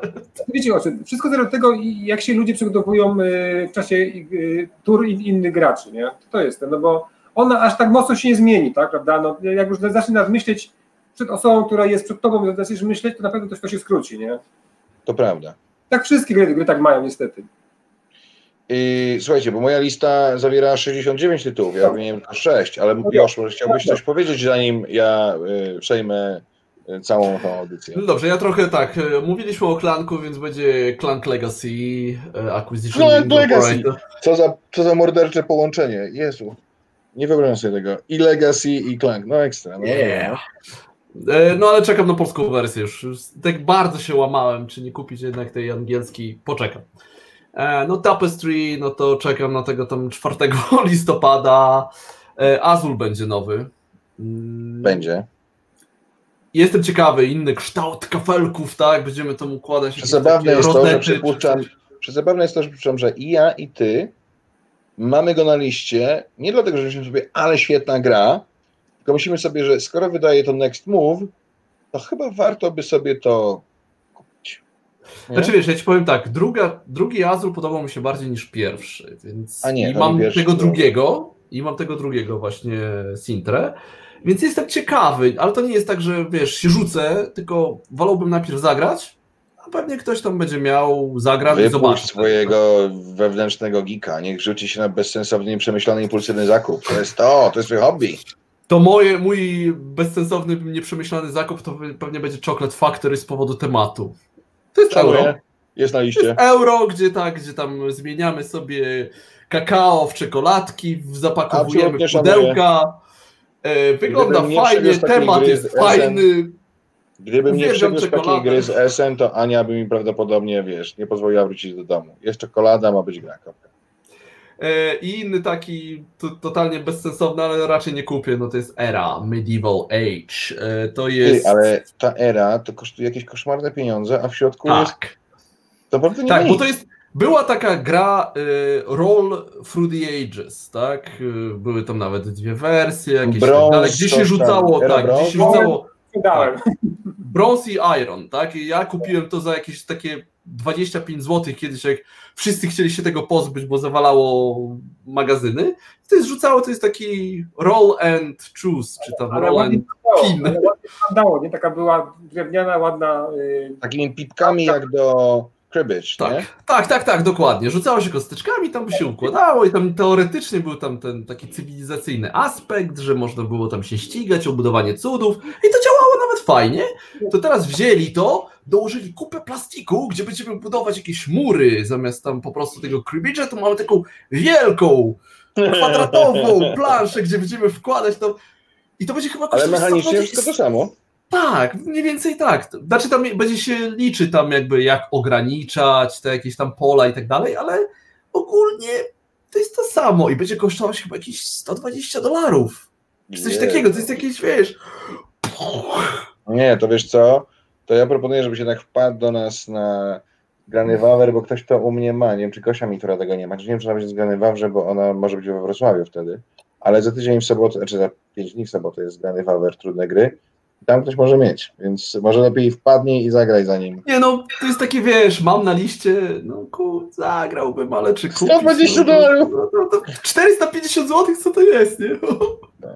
[SPEAKER 3] Wiecie o czym, wszystko zależy od tego, jak się ludzie przygotowują y, w czasie y, tur innych graczy, nie? To jest, no bo ona aż tak mocno się nie zmieni, tak, prawda? No, jak już zaczynasz myśleć przed osobą, która jest przed tobą, zaczniesz myśleć, to na pewno to, to się skróci, nie?
[SPEAKER 2] To prawda.
[SPEAKER 3] Tak wszystkie gry, gry tak mają niestety.
[SPEAKER 2] I słuchajcie, bo moja lista zawiera 69 tytułów, ja wymieniłem tylko 6, ale Josz, może chciałbyś coś powiedzieć, zanim ja y, przejmę y, całą tą audycję.
[SPEAKER 1] No dobrze, ja trochę tak, y, mówiliśmy o Clanku, więc będzie Clank Legacy, Acquisition
[SPEAKER 2] Clank Legacy, co za, co za mordercze połączenie, Jezu. Nie wyobrażam sobie tego. I Legacy, i Clank, no ekstra. No,
[SPEAKER 1] yeah. No ale czekam na polską wersję już. Tak bardzo się łamałem, czy nie kupić jednak tej angielskiej. Poczekam. E, no Tapestry, no to czekam na tego tam 4 listopada. E, Azul będzie nowy.
[SPEAKER 2] Mm. Będzie.
[SPEAKER 1] Jestem ciekawy, inny kształt kafelków, tak? Będziemy tam układać.
[SPEAKER 2] Przezabawne jest to, że przypuszczam, przezabawne jest to, że przypuszczam, że i ja, i ty mamy go na liście, nie dlatego, że myślimy sobie, ale świetna gra, tylko myślimy sobie, że skoro wydaje to Next Move, to chyba warto by sobie to
[SPEAKER 1] nie? Znaczy wiesz, ja ci powiem tak, druga, drugi Azul podobał mi się bardziej niż pierwszy, więc A nie, i mam tego drugiego, i mam tego drugiego właśnie Sintre, więc jestem ciekawy, ale to nie jest tak, że wiesz, się rzucę, tylko wolałbym najpierw zagrać, a pewnie ktoś tam będzie miał zagrać i zobaczyć.
[SPEAKER 2] swojego wewnętrznego geeka, niech rzuci się na bezsensowny, nieprzemyślany, impulsywny zakup. To jest to, to jest twój hobby.
[SPEAKER 1] To moje, mój bezsensowny, nieprzemyślany zakup to pewnie będzie Chocolate Factory z powodu tematu. To jest euro.
[SPEAKER 2] Jest na liście. Jest
[SPEAKER 1] euro, gdzie tak, gdzie tam zmieniamy sobie kakao w czekoladki, zapakowujemy pudełka. E, wygląda fajnie, temat jest fajny.
[SPEAKER 2] Gdybym nie przyniósł takiej gry z SM, to Ania by mi prawdopodobnie, wiesz, nie pozwoliła wrócić do domu. Jest czekolada, ma być gra.
[SPEAKER 1] E, I inny taki to, totalnie bezsensowny, ale raczej nie kupię, no to jest era, Medieval Age. E, to jest...
[SPEAKER 2] Ty, ale ta era to kosztuje jakieś koszmarne pieniądze, a w środku tak. jest... To
[SPEAKER 1] naprawdę nie Tak, bo to jest... Była taka gra y, Roll Through the Ages, tak? były tam nawet dwie wersje, jakieś Bronze, tak dalej. Gdzie się rzucało, tak, gdzie się rzucało
[SPEAKER 3] Dałem.
[SPEAKER 1] Bronze i Iron, tak? I ja kupiłem to za jakieś takie 25 zł kiedyś, jak wszyscy chcieli się tego pozbyć, bo zawalało magazyny. To jest rzucało, to jest taki roll and choose, czy tam
[SPEAKER 3] Ale
[SPEAKER 1] roll and pin.
[SPEAKER 3] wyglądało, nie? Taka była drewniana, ładna. Yy,
[SPEAKER 2] Takimi pipkami jak do cribbage, nie?
[SPEAKER 1] Tak, tak, tak, tak, dokładnie. Rzucało się kosteczkami, tam się układało i tam teoretycznie był tam ten taki cywilizacyjny aspekt, że można było tam się ścigać, o budowanie cudów i to działało nawet fajnie. To teraz wzięli to, dołożyli kupę plastiku, gdzie będziemy budować jakieś mury zamiast tam po prostu tego cribbage'a, to mamy taką wielką, kwadratową planszę, gdzie będziemy wkładać to i to będzie chyba
[SPEAKER 2] Ale mechanicznie
[SPEAKER 1] 120
[SPEAKER 2] wszystko to samo.
[SPEAKER 1] Tak, mniej więcej tak. Znaczy tam będzie się liczy tam jakby jak ograniczać te jakieś tam pola i tak dalej, ale ogólnie to jest to samo i będzie kosztować chyba jakieś 120 dolarów. Czy coś
[SPEAKER 2] Nie.
[SPEAKER 1] takiego, to jest jakieś, wiesz...
[SPEAKER 2] Nie, to wiesz co? To ja proponuję, żebyś jednak wpadł do nas na Grany Wawer, bo ktoś to u mnie ma. Nie wiem, czy Gosia Mitura tego nie ma. Czy nie wiem, czy ona będzie z Grany Wawrze, bo ona może być we Wrocławiu wtedy. Ale za tydzień w sobotę, znaczy za pięć dni w sobotę jest Grany Wawer, trudne gry. Tam ktoś może mieć, więc może lepiej wpadnij i zagraj za nim.
[SPEAKER 1] Nie no, to jest takie, wiesz, mam na liście, no ku, zagrałbym, ale czy kupić?
[SPEAKER 2] 120
[SPEAKER 1] no, to-
[SPEAKER 2] dolarów!
[SPEAKER 1] No, no, to 450 zł, co to jest, nie?
[SPEAKER 2] Tak.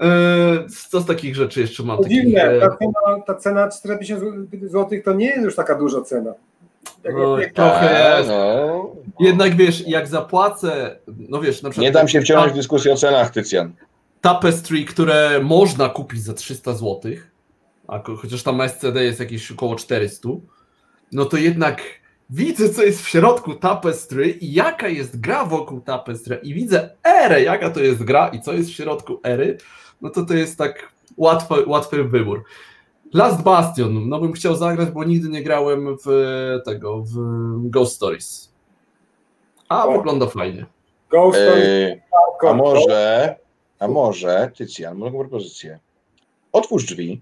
[SPEAKER 1] Eee, Co z takich rzeczy jeszcze mam?
[SPEAKER 3] to dziwne,
[SPEAKER 1] e,
[SPEAKER 3] ta cena, ta cena 450 zł to nie jest już taka duża cena. Jak,
[SPEAKER 1] No,
[SPEAKER 3] jak,
[SPEAKER 1] Trochę
[SPEAKER 2] A,
[SPEAKER 1] jest.
[SPEAKER 2] no.
[SPEAKER 1] Jednak wiesz, jak zapłacę, no wiesz, na przykład
[SPEAKER 2] Nie dam się wciągnąć w dyskusję o cenach, Tycjan.
[SPEAKER 1] Tapestry, które można kupić za 300 zł, a chociaż tam SCD jest jakieś około 400, no to jednak widzę, co jest w środku Tapestry i jaka jest gra wokół Tapestry i widzę erę, jaka to jest gra i co jest w środku ery, no to to jest tak łatwy, łatwy wybór. Last Bastion, no bym chciał zagrać, bo nigdy nie grałem w tego, w Ghost Stories. A
[SPEAKER 3] O.
[SPEAKER 1] wygląda fajnie.
[SPEAKER 3] Ghost Stories,
[SPEAKER 2] Ej, a może, a może, Tycjan, mam taką propozycję. Otwórz drzwi,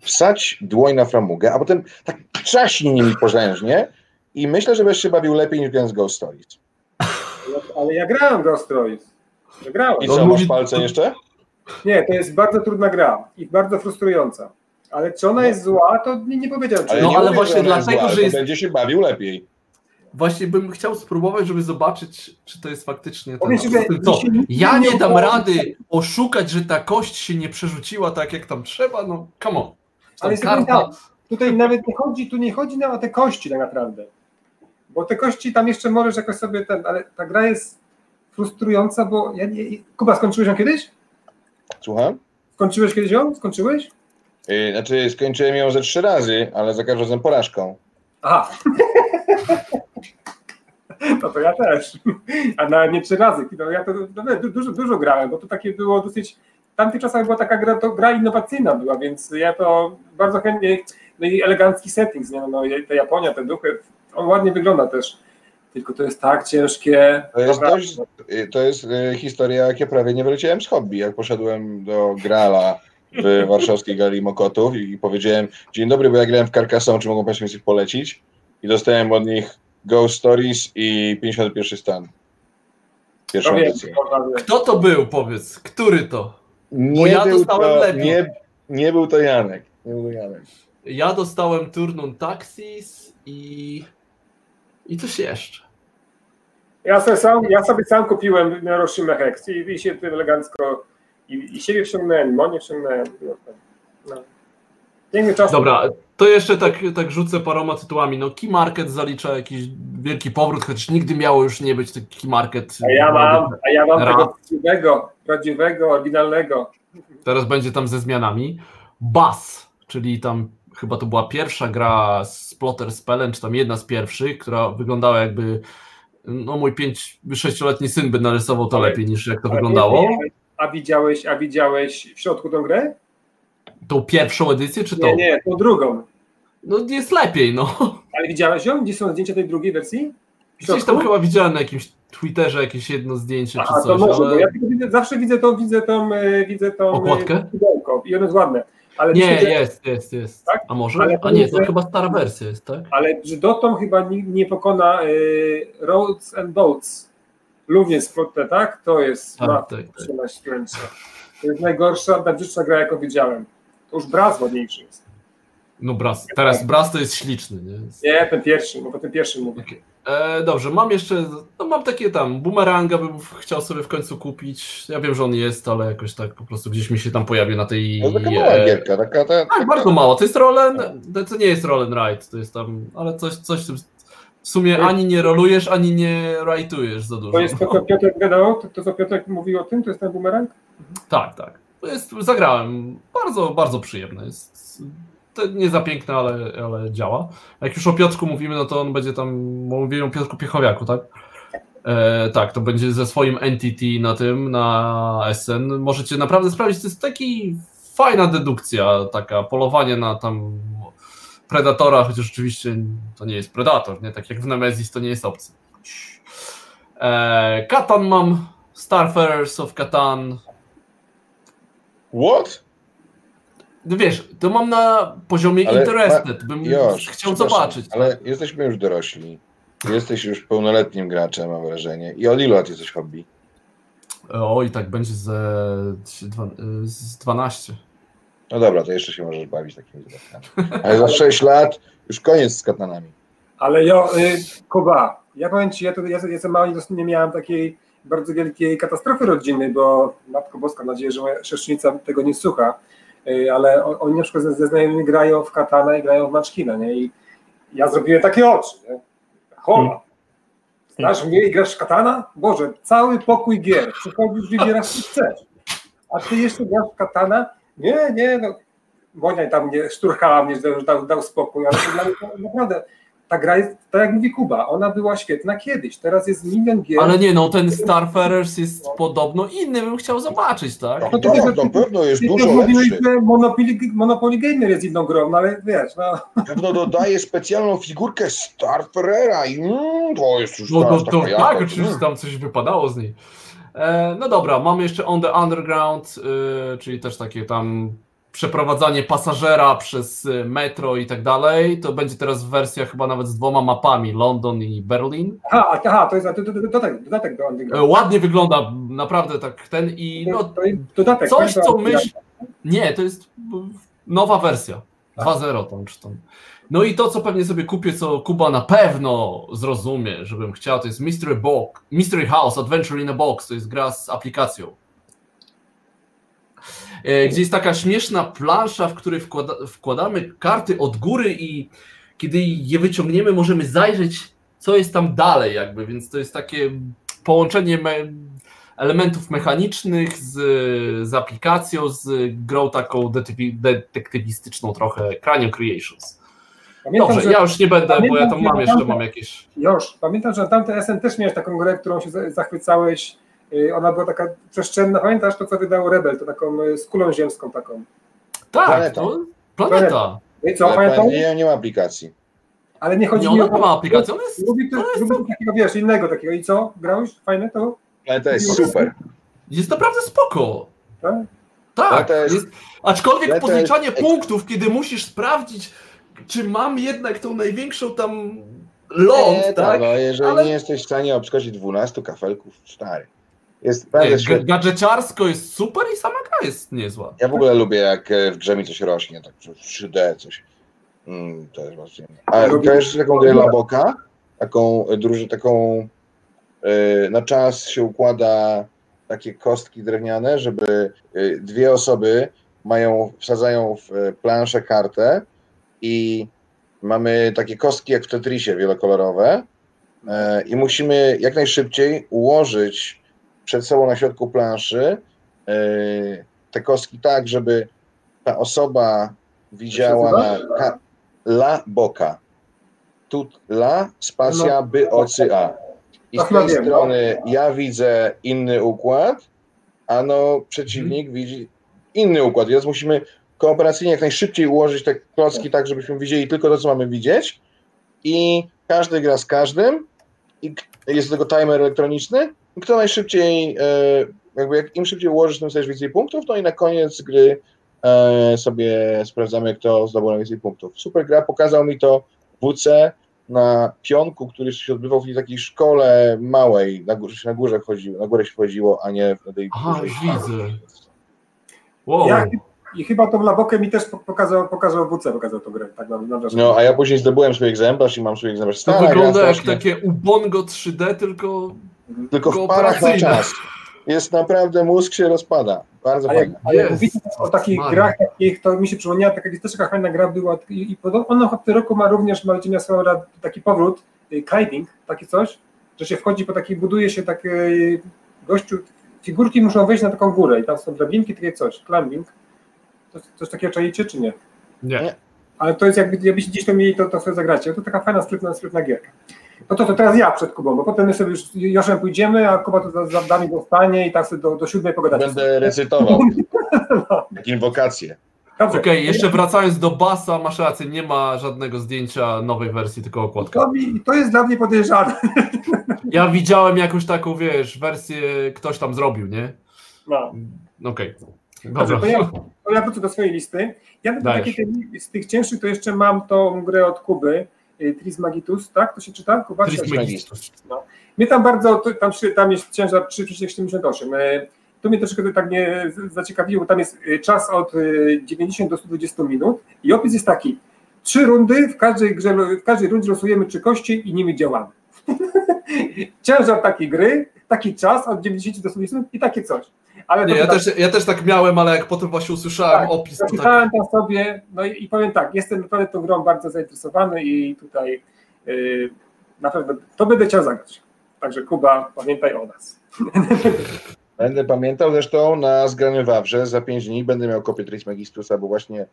[SPEAKER 2] wsadź dłoń na framugę, a potem tak trzaśnij nimi potężnie i myślę, że będziesz się bawił lepiej niż grając Ghost Stories.
[SPEAKER 3] ale ja grałem Ghost Stories. Ja grałem.
[SPEAKER 2] I co, masz palce jeszcze?
[SPEAKER 3] Nie, to jest bardzo trudna gra i bardzo frustrująca. Ale czy ona jest zła, to nie, nie powiedziałem. Czy
[SPEAKER 1] No,
[SPEAKER 2] nie
[SPEAKER 1] ale
[SPEAKER 2] mówię,
[SPEAKER 1] właśnie dlatego,
[SPEAKER 2] zła,
[SPEAKER 1] że jest-
[SPEAKER 2] będzie się bawił lepiej.
[SPEAKER 1] Właśnie bym chciał spróbować, żeby zobaczyć, czy to jest faktycznie ten.
[SPEAKER 3] Się nigdy
[SPEAKER 1] Ja nie dam rady oszukać, że ta kość się nie przerzuciła tak, jak tam trzeba. No, come on.
[SPEAKER 3] Ale
[SPEAKER 1] karta.
[SPEAKER 3] tak, tutaj nawet nie chodzi, tu nie chodzi nawet o te kości tak naprawdę. Bo te kości tam jeszcze możesz jakoś sobie ten, ale ta gra jest frustrująca, bo ja nie, Kuba, skończyłeś ją kiedyś?
[SPEAKER 2] Słucham?
[SPEAKER 3] Skończyłeś kiedyś ją? Skończyłeś?
[SPEAKER 2] Yy, Znaczy, skończyłem ją ze trzy razy, ale za każdym razem porażką.
[SPEAKER 3] Aha. No to ja też. A nawet nie trzy razy. No ja to no, du- dużo, dużo grałem, bo to takie było dosyć. W tamtych czasach była taka gra, to gra innowacyjna była, więc ja to bardzo chętnie. No i elegancki settings, nie? No, i ta Japonia, te duchy, on ładnie wygląda też. Tylko to jest tak ciężkie.
[SPEAKER 2] To jest, dość, to jest yy, historia, jak ja prawie nie wyleciałem z hobby. Jak poszedłem do Grala w warszawskiej Galerii Mokotów i powiedziałem, dzień dobry, bo ja grałem w Carcassonne, czy mogą Państwo mi coś polecić? I dostałem od nich Ghost Stories i 51 stan. Pierwszą
[SPEAKER 3] No wiem.
[SPEAKER 1] Kto to był, powiedz? Który to?
[SPEAKER 2] Nie,
[SPEAKER 1] ja dostałem
[SPEAKER 2] to,
[SPEAKER 1] lepiej.
[SPEAKER 2] nie, nie był to Janek. Nie był Janek.
[SPEAKER 1] Ja dostałem Turnun Taxis i. I coś jeszcze.
[SPEAKER 3] Ja sobie sam, ja sobie sam kupiłem Hiroshima Hex i, i się tym elegancko i, i siebie wciągnąłem, i Monię wciągnąłem. No, no. Piękny czas.
[SPEAKER 1] Dobra, to jeszcze tak, tak rzucę paroma tytułami. No, Key Market zalicza jakiś wielki powrót, choć nigdy miało już nie być taki Key Market.
[SPEAKER 3] A ja mam, a ja mam tego prawdziwego, prawdziwego, oryginalnego.
[SPEAKER 1] Teraz będzie tam ze zmianami. Bass, czyli tam chyba to była pierwsza gra z Plotter Spellen, czy tam jedna z pierwszych, która wyglądała jakby. No, mój 5-6-letni syn by narysował to
[SPEAKER 3] Ale-
[SPEAKER 1] lepiej niż jak to wyglądało.
[SPEAKER 3] A widziałeś, a widziałeś w środku tą grę?
[SPEAKER 1] Tą pierwszą edycję, czy tą?
[SPEAKER 3] Nie, nie, tą drugą.
[SPEAKER 1] No jest lepiej, no.
[SPEAKER 3] Ale widziałeś ją? Gdzie są zdjęcia tej drugiej wersji?
[SPEAKER 1] Gdzieś tam chyba widziałem na jakimś Twitterze jakieś jedno zdjęcie
[SPEAKER 3] Aha,
[SPEAKER 1] czy
[SPEAKER 3] to
[SPEAKER 1] coś,
[SPEAKER 3] może, bo
[SPEAKER 1] ale...
[SPEAKER 3] ja widzę, zawsze widzę tą, widzę tą, e, widzę tą e,
[SPEAKER 1] Okładkę?
[SPEAKER 3] i ono jest ładne. Ale
[SPEAKER 1] Nie,
[SPEAKER 3] myślę,
[SPEAKER 1] jest, jest, jest.
[SPEAKER 3] Tak?
[SPEAKER 1] A może?
[SPEAKER 3] Ale
[SPEAKER 1] A
[SPEAKER 3] to
[SPEAKER 1] nie, to chyba stara wersja jest, tak?
[SPEAKER 3] Ale że dotąd chyba nie, nie pokona y, Roads and Boats. Również spotę, tak? To jest
[SPEAKER 1] Tak,
[SPEAKER 3] na
[SPEAKER 1] tak, tak.
[SPEAKER 3] To jest najgorsza, najbrzydszą gra, jaką widziałem. To już Braz ładniejszy jest.
[SPEAKER 1] No Braz, teraz Braz to jest śliczny, nie?
[SPEAKER 3] Nie, ten pierwszy, no bo ten pierwszy mówię. Okay.
[SPEAKER 1] E, dobrze, mam jeszcze, no mam takie tam, bumeranga bym chciał sobie w końcu kupić. Ja wiem, że on jest, ale jakoś tak po prostu gdzieś mi się tam pojawi na tej...
[SPEAKER 2] No taka mała e, gierka, taka... Ta,
[SPEAKER 1] tak, bardzo mało. To jest Roll to nie jest Roll and Ride, to jest tam, ale coś, coś w tym... W sumie ani nie rolujesz, ani nie rajtujesz za dużo.
[SPEAKER 3] To jest to, co Piotr gadał, to, to co Piotr mówił o tym, to jest ten bumerang?
[SPEAKER 1] Tak, tak. Jest, zagrałem. Bardzo, bardzo przyjemne. Jest nie za piękne, ale, ale działa. Jak już o Piotrku mówimy, no to on będzie tam, mówimy o Piotrku Piechowiaku, tak? E, tak, to będzie ze swoim entity na tym, na SN. Możecie naprawdę sprawdzić, to jest taki fajna dedukcja, taka polowanie na tam Predatora, chociaż oczywiście to nie jest Predator, nie? Tak jak w Nemesis to nie jest obcy. E, Katan mam, Starfarers of Katan.
[SPEAKER 2] What?
[SPEAKER 1] No wiesz, to mam na poziomie ale, interested, bym już, chciał zobaczyć.
[SPEAKER 2] Ale jesteśmy już dorośli. Jesteś już pełnoletnim graczem, mam wrażenie. I od ilu lat jesteś hobby?
[SPEAKER 1] Oj, tak będzie z, z 12.
[SPEAKER 2] No dobra, to jeszcze się możesz bawić takimi zabawkami. Ale za 6 lat już koniec z katanami.
[SPEAKER 3] Ale ja, y, Kuba, ja powiem Ci, ja, to, ja jestem mały, nie miałem takiej bardzo wielkiej katastrofy rodzinnej, bo Matko Boska, mam nadzieję, że moja siostrzenica tego nie słucha, y, ale oni na przykład ze znajomymi grają w katana i grają w maczkina, nie? I ja zrobiłem takie oczy, nie? Hola, hmm. znasz mnie i grasz w katana? Boże, cały pokój gier, przychodzisz, wybierasz co chcesz, a ty jeszcze grasz w katana? Nie, nie, no, Monia tam mnie szturchała mnie, że dał, dał spokój, ale to dla mnie naprawdę ta gra jest, tak jak mówi Kuba, ona była świetna kiedyś, teraz jest milion gier.
[SPEAKER 1] Ale nie, no ten Starfarers jest no. podobno inny, bym chciał zobaczyć, tak?
[SPEAKER 2] No, to, to, to, pewno jest dużo lepszy.
[SPEAKER 3] Monopoly, Monopoly Gamer jest inną grą, no ale wiesz, no.
[SPEAKER 2] Pewno dodaje specjalną figurkę Starfarera i mm, to jest już no,
[SPEAKER 1] to, to, Tak, oczywiście tam coś wypadało z niej. E, no dobra, mamy jeszcze On the Underground, y, czyli też takie tam przeprowadzanie pasażera przez y, metro i tak dalej, to będzie teraz wersja chyba nawet z dwoma mapami, London i Berlin.
[SPEAKER 3] Aha, aha to jest dodatek, dodatek do Underground.
[SPEAKER 1] Ładnie wygląda, naprawdę tak ten i no, to jest dodatek, coś, co myśl... Nie, to jest nowa wersja, 2.0 tam czy tam. No i to, co pewnie sobie kupię, co Kuba na pewno zrozumie, żebym chciał, to jest Mystery, Box, Mystery House Adventure in a Box, to jest gra z aplikacją. E, gdzie jest taka śmieszna plansza, w której wkłada, wkładamy karty od góry i kiedy je wyciągniemy, możemy zajrzeć, co jest tam dalej, jakby, więc to jest takie połączenie me elementów mechanicznych z, z aplikacją, z grą taką detektywistyczną trochę, Cranium Creations. Pamiętam, Dobrze, że, ja już nie będę, pamiętam, bo ja tam mam jeszcze, mam jakieś...
[SPEAKER 3] Już, pamiętam, że na tamte SN też miałeś taką grę, którą się zachwycałeś, ona była taka przestrzenna, pamiętasz to, co wydał Rebel, to taką y, z kulą ziemską taką.
[SPEAKER 1] Tak, planeta. To planeta.
[SPEAKER 3] No I co, pamiętam?
[SPEAKER 2] Nie, nie ma aplikacji.
[SPEAKER 3] Ale nie chodzi
[SPEAKER 1] nie,
[SPEAKER 3] mi
[SPEAKER 1] o... Nie ma aplikacji, ona jest... Lubi, to,
[SPEAKER 3] jest lubi takiego, wiesz, innego takiego. I co, grałeś? Fajne to?
[SPEAKER 2] Ale to jest super.
[SPEAKER 1] Jest naprawdę spoko. Tak? Tak, jest... Jest... aczkolwiek podliczanie jest... punktów, kiedy musisz sprawdzić, czy mam jednak tą największą tam ląd, nie, tak?
[SPEAKER 2] No, jeżeli Ale... nie jesteś w stanie obskoczyć 12 kafelków, stary.
[SPEAKER 1] Jest naprawdę Gadżeciarsko jest super i sama gra jest niezła.
[SPEAKER 2] Ja w ogóle lubię, jak e, w grze mi coś rośnie, tak 3D, coś. Mm, to jest właśnie. A kojarzysz taką grę Laboka? Taką e, drużynę, taką yy, na czas się układa takie kostki drewniane, żeby yy, dwie osoby mają, wsadzają w planszę kartę i mamy takie kostki jak w Tetrisie wielokolorowe yy, i musimy jak najszybciej ułożyć przed sobą na środku planszy e, te kostki tak, żeby ta osoba widziała na la boka. Tu la, spacja, no. by, ocy, a. I z tej strony ja widzę inny układ, a no przeciwnik hmm. widzi inny układ, więc musimy kooperacyjnie jak najszybciej ułożyć te klocki tak, żebyśmy widzieli tylko to, co mamy widzieć i każdy gra z każdym i jest do tego timer elektroniczny kto najszybciej, e, jakby jak im szybciej ułożysz, tym sobie więcej punktów, no i na koniec gry e, sobie sprawdzamy, kto zdobył najwięcej punktów. Super gra, pokazał mi to WC na pionku, który się odbywał w takiej szkole małej, na górze, na górze chodziło, na górę się chodziło, a nie na tej
[SPEAKER 1] Aha, widzę. Wow.
[SPEAKER 3] Ja, I chyba tą Labokę mi też pokazał, pokazał WC, pokazał tą grę. Tak na, na
[SPEAKER 2] no, a ja później zdobyłem swój egzemplarz i mam swój egzemplarz.
[SPEAKER 1] To wygląda jak takie Ubongo 3D, tylko
[SPEAKER 2] Tylko w parach na czas. Jest naprawdę, mózg się rozpada. Bardzo
[SPEAKER 3] a
[SPEAKER 2] fajne.
[SPEAKER 3] Jak, jak mówicie o takich grach, takich, to mi się przypomniała, taka też taka fajna gra była i, i ona w tym roku ma również, ma miała swoją taki powrót, y, climbing, takie coś, że się wchodzi po takiej, buduje się takie gościu, figurki muszą wejść na taką górę i tam są drabinki, takie coś, climbing. To, coś takiego czajcie, czy nie?
[SPEAKER 1] Nie.
[SPEAKER 3] Ale to jest jakby, jakbyście gdzieś to mieli, to, to sobie zagracie. To taka fajna, sprytna, sprytna gierka. No to, to teraz ja przed Kubą, bo potem my sobie już Joszem pójdziemy, a Kuba to za dami dostanie i tak sobie do, do siódmej pogadacie.
[SPEAKER 2] Będę recytował. no. Inwokacje.
[SPEAKER 1] Okej, okay, jeszcze wracając do basa, masz rację, nie ma żadnego zdjęcia nowej wersji, tylko okładka.
[SPEAKER 3] To, mi, to jest dla mnie podejrzane.
[SPEAKER 1] Ja widziałem jakąś taką, wiesz, wersję ktoś tam zrobił, nie?
[SPEAKER 3] No.
[SPEAKER 1] Okej.
[SPEAKER 3] Okay. Dobrze, to ja, to ja wrócę do swojej listy. Ja takie, z tych cięższych to jeszcze mam tą grę od Kuby, Trismagitus, tak? To się czyta?
[SPEAKER 1] Kuba? Trismagitus.
[SPEAKER 3] No. Mnie tam bardzo, tam, tam jest ciężar 3,78. Y, tu mnie troszkę tak mnie zaciekawiło, tam jest y, czas od 90 do 120 minut i opis jest taki, trzy rundy, w każdej, grze, w każdej rundzie losujemy trzy kości i nimi działamy. Ciężar takiej gry, taki czas od 90 do 120 minut i takie coś.
[SPEAKER 1] Ale nie, ja, tak, też, ja też tak miałem, ale jak potem właśnie usłyszałem tak, opis.
[SPEAKER 3] to tak... tam sobie, no i, i, powiem tak, jestem naprawdę tą grą bardzo zainteresowany i tutaj yy, na pewno to będę chciał zagrać. Także Kuba, pamiętaj o nas.
[SPEAKER 2] Będę pamiętał, zresztą na zgraniu Wawrze za 5 dni będę miał kopię Trismegistusa, bo właśnie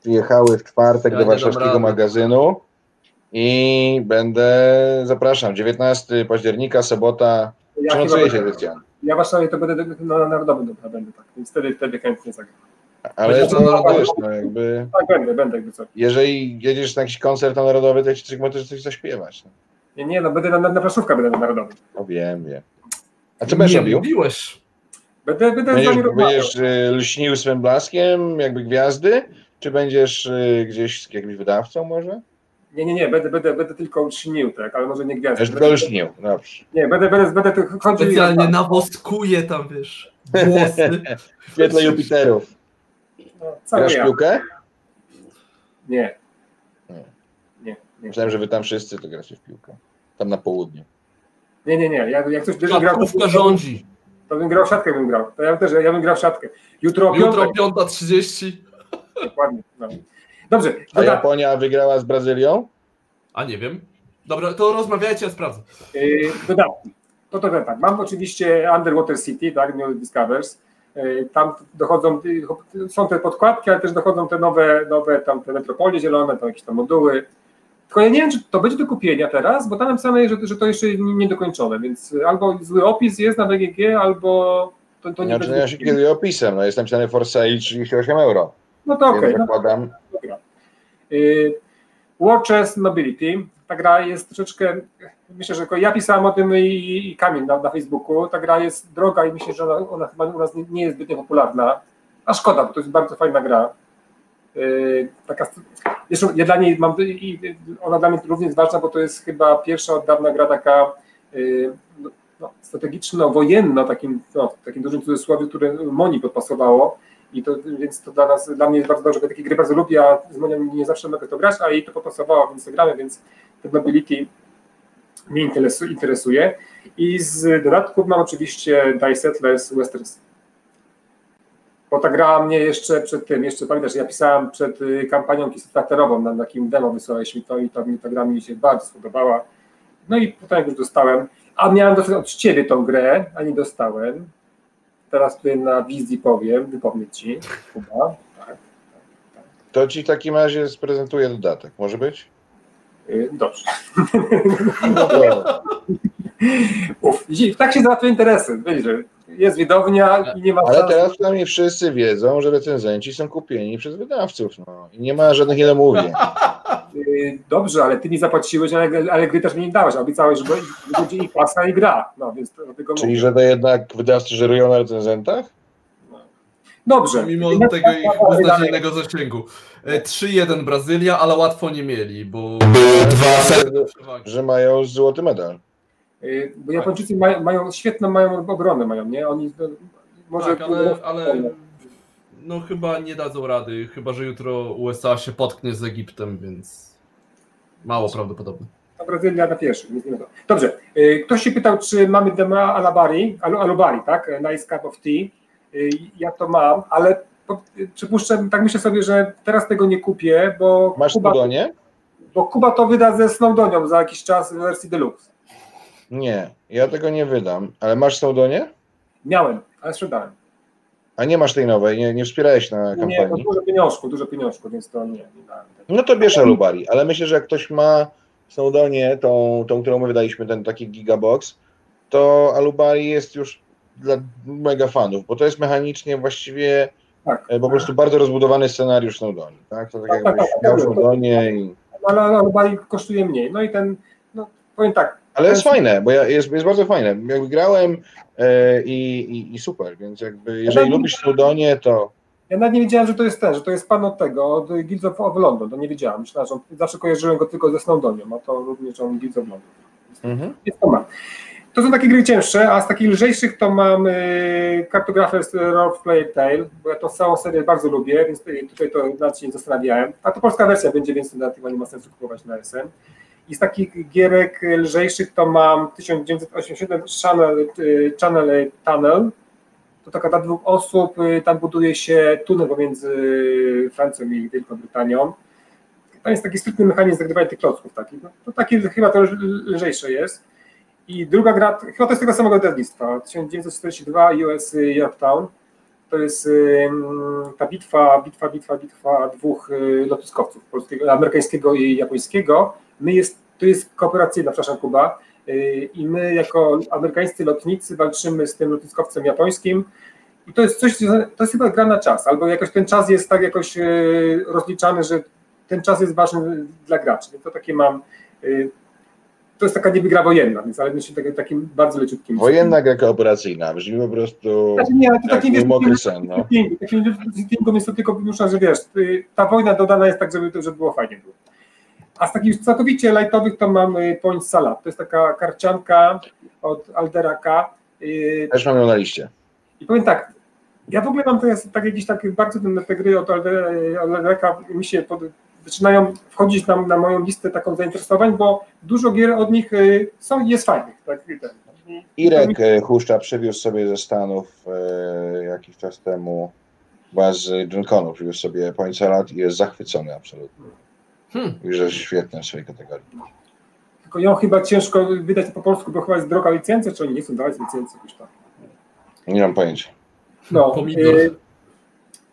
[SPEAKER 2] przyjechały w czwartek ja do warszawskiego magazynu i będę, zapraszam, 19 października, sobota, ja przenocuję się Krystian.
[SPEAKER 3] Ja właśnie to będę na narodowym dobra będę tak, więc wtedy, wtedy chętnie zagram.
[SPEAKER 2] Ale to no, wiesz, no jakby...
[SPEAKER 3] Tak, będę, będę jakby co.
[SPEAKER 2] Jeżeli jedziesz na jakiś koncert na narodowy, to ci możesz coś zaśpiewać. No.
[SPEAKER 3] Nie, nie, no będę na, na, na będę na narodowym.
[SPEAKER 2] No wiem, wiem. A co będziesz robił?
[SPEAKER 1] Mówiłeś.
[SPEAKER 3] Będę, będę
[SPEAKER 2] będziesz, będziesz y, lśnił swym blaskiem, jakby gwiazdy, czy będziesz y, gdzieś z jakimś wydawcą może?
[SPEAKER 3] Nie, nie, nie, będę, będę, będę tylko lśnił, tak, ale może nie gwiazdy.
[SPEAKER 2] Będziesz tylko lśnił, dobrze.
[SPEAKER 3] Nie, będę, będę, będę tylko
[SPEAKER 1] chodził... Specjalnie nawostkuję tam, wiesz, włosy.
[SPEAKER 2] w świetle Jupiterów. No, Grasz ja. piłkę?
[SPEAKER 3] Nie.
[SPEAKER 2] Nie. nie. nie. Myślałem, że wy tam wszyscy to gracie w piłkę. Tam na południu.
[SPEAKER 3] Nie, nie, nie. Ja, jak coś
[SPEAKER 1] bym grał, to,
[SPEAKER 3] rządzi. To bym grał w szatkę, bym grał. To ja też, ja bym grał w szatkę. Jutro,
[SPEAKER 1] Jutro 5.30.
[SPEAKER 3] Dokładnie. No. Dobrze.
[SPEAKER 2] A Japonia wygrała z Brazylią?
[SPEAKER 1] A nie wiem. Dobra, to rozmawiajcie, ja sprawdzę.
[SPEAKER 3] Yy, dodatki. To to tak. Mam oczywiście Underwater City, tak, New Discovers. Yy, tam dochodzą, są te podkładki, ale też dochodzą te nowe, nowe tam te metropolie zielone, to jakieś tam moduły. Tylko ja nie wiem, czy to będzie do kupienia teraz, bo tam napisane, że, że to jeszcze nie dokończone, więc albo zły opis jest na BGG, albo to, to nie
[SPEAKER 2] znaczy, będzie. Ja się kieruję opisem, no jest napisane for sale 38 euro.
[SPEAKER 3] No to okej. Okay, no, dobra. Y, Watches Nobility. Ta gra jest troszeczkę, myślę, że ja pisałem o tym i, i Kamil na, na Facebooku. Ta gra jest droga i myślę, że ona, ona chyba u nas nie, nie jest zbyt popularna. A szkoda, bo to jest bardzo fajna gra. Yy, taka, zresztą ja dla niej mam, i ona dla mnie również ważna, bo to jest chyba pierwsza od dawna gra taka yy, no, strategiczno-wojenna, takim, no, takim dużym cudzysłowie, które Moni podpasowało. I to, więc to dla nas, dla mnie jest bardzo dobrze, bo takie gry bardzo lubię, a z Monią nie zawsze mogę to grać, a jej to podpasowało, więc to gramy, więc te Nobility mnie interesuje. I z dodatków mam oczywiście Die Settlers Westerns. Bo ta gra mnie jeszcze przed tym, jeszcze pamiętasz, ja pisałem przed y, kampanią Kickstarterową, na takim demo wysłałeś mi to i mi ta gra mi się bardzo spodobała. No i potem już dostałem, a miałem dostać od Ciebie tą grę, a nie dostałem, teraz tutaj na wizji powiem, wypowiem Ci, Kuba. Tak, tak,
[SPEAKER 2] tak. To Ci w takim razie sprezentuję dodatek, może być?
[SPEAKER 3] Y, dobrze. Uf, tak się załatwia interesy, wiesz, jest widownia i nie ma
[SPEAKER 2] Ale teraz przynajmniej wszyscy wiedzą, że recenzenci są kupieni przez wydawców no. i nie ma żadnych niedomówień.
[SPEAKER 3] Y, dobrze, ale ty nie zapłaciłeś, ale, ale gry też mi nie dałeś. Obiecałeś, że będzie i pasa i gra. No, więc
[SPEAKER 2] dlatego Czyli, mówię. że to jednak wydawcy żerują na recenzentach?
[SPEAKER 3] No. Dobrze.
[SPEAKER 1] Mimo tego ich beznadziejnego zasięgu. 3-1 e, Brazylia, ale łatwo nie mieli, bo
[SPEAKER 2] dwa że mają złoty medal.
[SPEAKER 3] Y, bo Japończycy mają, mają świetną mają obronę, mają, nie? Oni
[SPEAKER 1] może. Tak, ale, ale no chyba nie dadzą rady, chyba że jutro USA się potknie z Egiptem, więc mało prawdopodobne.
[SPEAKER 3] Brazylia na pierwszy, nic innego. Dobrze, y, ktoś się pytał, czy mamy demo Alabari, Al- Alubari, tak? Nice cup of tea. Y, Ja to mam, ale przypuszczam, tak myślę sobie, że teraz tego nie kupię, bo
[SPEAKER 2] Masz
[SPEAKER 3] Kuba,
[SPEAKER 2] Snowdonie?
[SPEAKER 3] bo Kuba to wyda ze Snowdonią za jakiś czas w wersji deluxe.
[SPEAKER 2] Nie, ja tego nie wydam. Ale masz Snowdonie?
[SPEAKER 3] Miałem, ale sprzedałem.
[SPEAKER 2] A nie masz tej nowej, nie, nie wspierałeś na
[SPEAKER 3] Nie, to
[SPEAKER 2] kampanii.
[SPEAKER 3] dużo pieniążku, dużo pieniążku, więc to nie, nie.
[SPEAKER 2] No to bierz Alubari, ale myślę, że jak ktoś ma Snowdonie, tą, tą którą my wydaliśmy, ten taki gigabox, to Alubari jest już dla mega fanów, bo to jest mechanicznie właściwie
[SPEAKER 3] Tak.
[SPEAKER 2] e, po prostu bardzo rozbudowany scenariusz Snowdoni, tak? To tak
[SPEAKER 3] Tak,
[SPEAKER 2] jakbyś
[SPEAKER 3] tak, tak,
[SPEAKER 2] miał
[SPEAKER 3] tak.
[SPEAKER 2] Snowdonie i...
[SPEAKER 3] Ale Alubari kosztuje mniej. No i ten, no powiem tak,
[SPEAKER 2] Ale jest fajne, bo ja, jest, jest bardzo fajne. Jakby grałem e, i, i, super, więc jakby jeżeli
[SPEAKER 3] Ja
[SPEAKER 2] lubisz Snowdonie, to
[SPEAKER 3] Ja nawet nie wiedziałem, że to jest ten, że to jest pan od tego, od Guilds of, of London, to nie wiedziałem. Myślałem, że on, zawsze kojarzyłem go tylko ze Snowdonią, a to również on Guilds of London.
[SPEAKER 2] mhm.
[SPEAKER 3] Jest to mam. To są takie gry cięższe, a z takich lżejszych to mam y, Cartographer's Rough Player Tale, bo ja tą całą serię bardzo lubię, więc tutaj, tutaj to nad się nie zastanawiałem. A to polska wersja będzie, więc na tym nie ma sensu kupować na SM. I z takich gierek lżejszych to mam 1987 Channel, y, Channel Tunnel. To taka dla dwóch osób, y, tam buduje się tunel pomiędzy Francją i Wielką Brytanią. To jest taki striktny mechanizm zagrywania tych klocków. Taki. No, to takie chyba to lż- lżejsze jest. I druga gra, chyba to jest tego samego wydawnictwa, 1942 US Yorktown. To jest ym, ta bitwa, bitwa, bitwa, bitwa dwóch y, lotniskowców, polskiego, amerykańskiego i japońskiego. My jest, to jest kooperacyjna, przepraszam Kuba, y, i my jako amerykańscy lotnicy walczymy z tym lotniskowcem japońskim. I to jest coś, to jest chyba gra na czas, albo jakoś ten czas jest tak jakoś y, rozliczany, że ten czas jest ważny dla graczy. Więc to takie mam. y, To jest taka niby gra wojenna, więc ale myślę takim, takim bardzo leciutkim.
[SPEAKER 2] wojenna gra kooperacyjna, brzmi po prostu
[SPEAKER 3] Znaczy nie, ale to taki wiesz,
[SPEAKER 2] mokry sen, no.
[SPEAKER 3] takim jest to tylko wymusza, że wiesz, y, ta wojna dodana jest tak, żeby, żeby było fajnie było. A z takich całkowicie lightowych to mam y, Point Salad. To jest taka karcianka od Alderaka. y,
[SPEAKER 2] Też mam ją na liście.
[SPEAKER 3] I powiem tak, ja w ogóle mam teraz tak jakieś takie bardzo te, te gry od Alder- Alderaka mi się pod, zaczynają wchodzić na, na moją listę taką zainteresowań, bo dużo gier od nich y, są jest fajnych. Tak, i ten. I-
[SPEAKER 2] Irek e, Huszcza przywiózł sobie ze Stanów e, jakiś czas temu, chyba z Ginconu, przywiózł sobie Point Salad i jest zachwycony absolutnie.
[SPEAKER 1] Hmm.
[SPEAKER 2] I że jest świetny w swojej kategorii.
[SPEAKER 3] Tylko ją chyba ciężko wydać po polsku, bo chyba jest droga licencja, czy oni nie chcą dawać licencji jakoś tam.
[SPEAKER 2] Nie mam pojęcia.
[SPEAKER 3] No, y,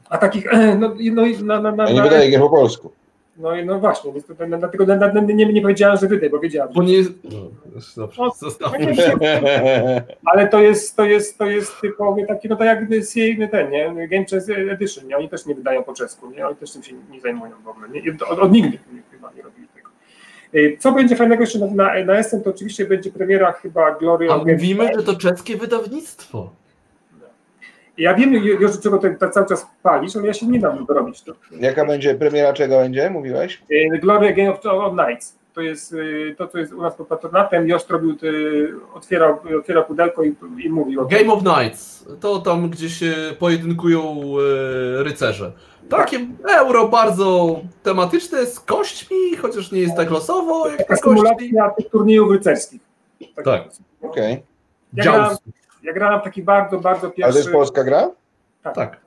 [SPEAKER 3] a takich, no, i- no, i na, na, na,
[SPEAKER 2] Ja nie wydaję gier po polsku.
[SPEAKER 3] No, i- no właśnie, więc to, na- dlatego na, na, nie, nie powiedziałem, że wydaj, bo wiedziałem.
[SPEAKER 1] Bo nie jest... No, już dobrze,
[SPEAKER 3] No,
[SPEAKER 1] zostawmy.
[SPEAKER 3] Ale to jest, to jest, to jest typowy taki, no tak jak CA, ten, nie? Game Chess Edition, nie? Oni też nie wydają po czesku, nie? Oni też tym się nie zajmują w ogóle, nie? Od, od nigdy chyba nie robili tego. Y, Co będzie fajnego jeszcze na, na, na SM, to oczywiście będzie premiera chyba Glory
[SPEAKER 1] A mówimy, że to czeskie wydawnictwo.
[SPEAKER 3] Ja wiem, już czego ty tak cały czas palisz, ale ja się nie dam dorobić. To,
[SPEAKER 2] Jaka będzie premiera, czego będzie, mówiłeś?
[SPEAKER 3] y, Glory Game of, of Nights. To jest y, to, co jest u nas pod patronatem. Josz robił, y, otwierał, otwierał pudełko i, i mówił o tym.
[SPEAKER 1] Game of Knights. To tam, gdzie się pojedynkują rycerze. Takie euro bardzo tematyczne, z kośćmi, chociaż nie jest tak losowo jak
[SPEAKER 3] Taka symulacja tych turniejów rycerskich.
[SPEAKER 1] Tak.
[SPEAKER 2] Okej.
[SPEAKER 3] Ja grałem,
[SPEAKER 1] Dział.
[SPEAKER 3] Ja grałem taki bardzo, bardzo
[SPEAKER 2] Ale to jest
[SPEAKER 3] pierwszy.
[SPEAKER 2] polska gra?
[SPEAKER 1] Tak.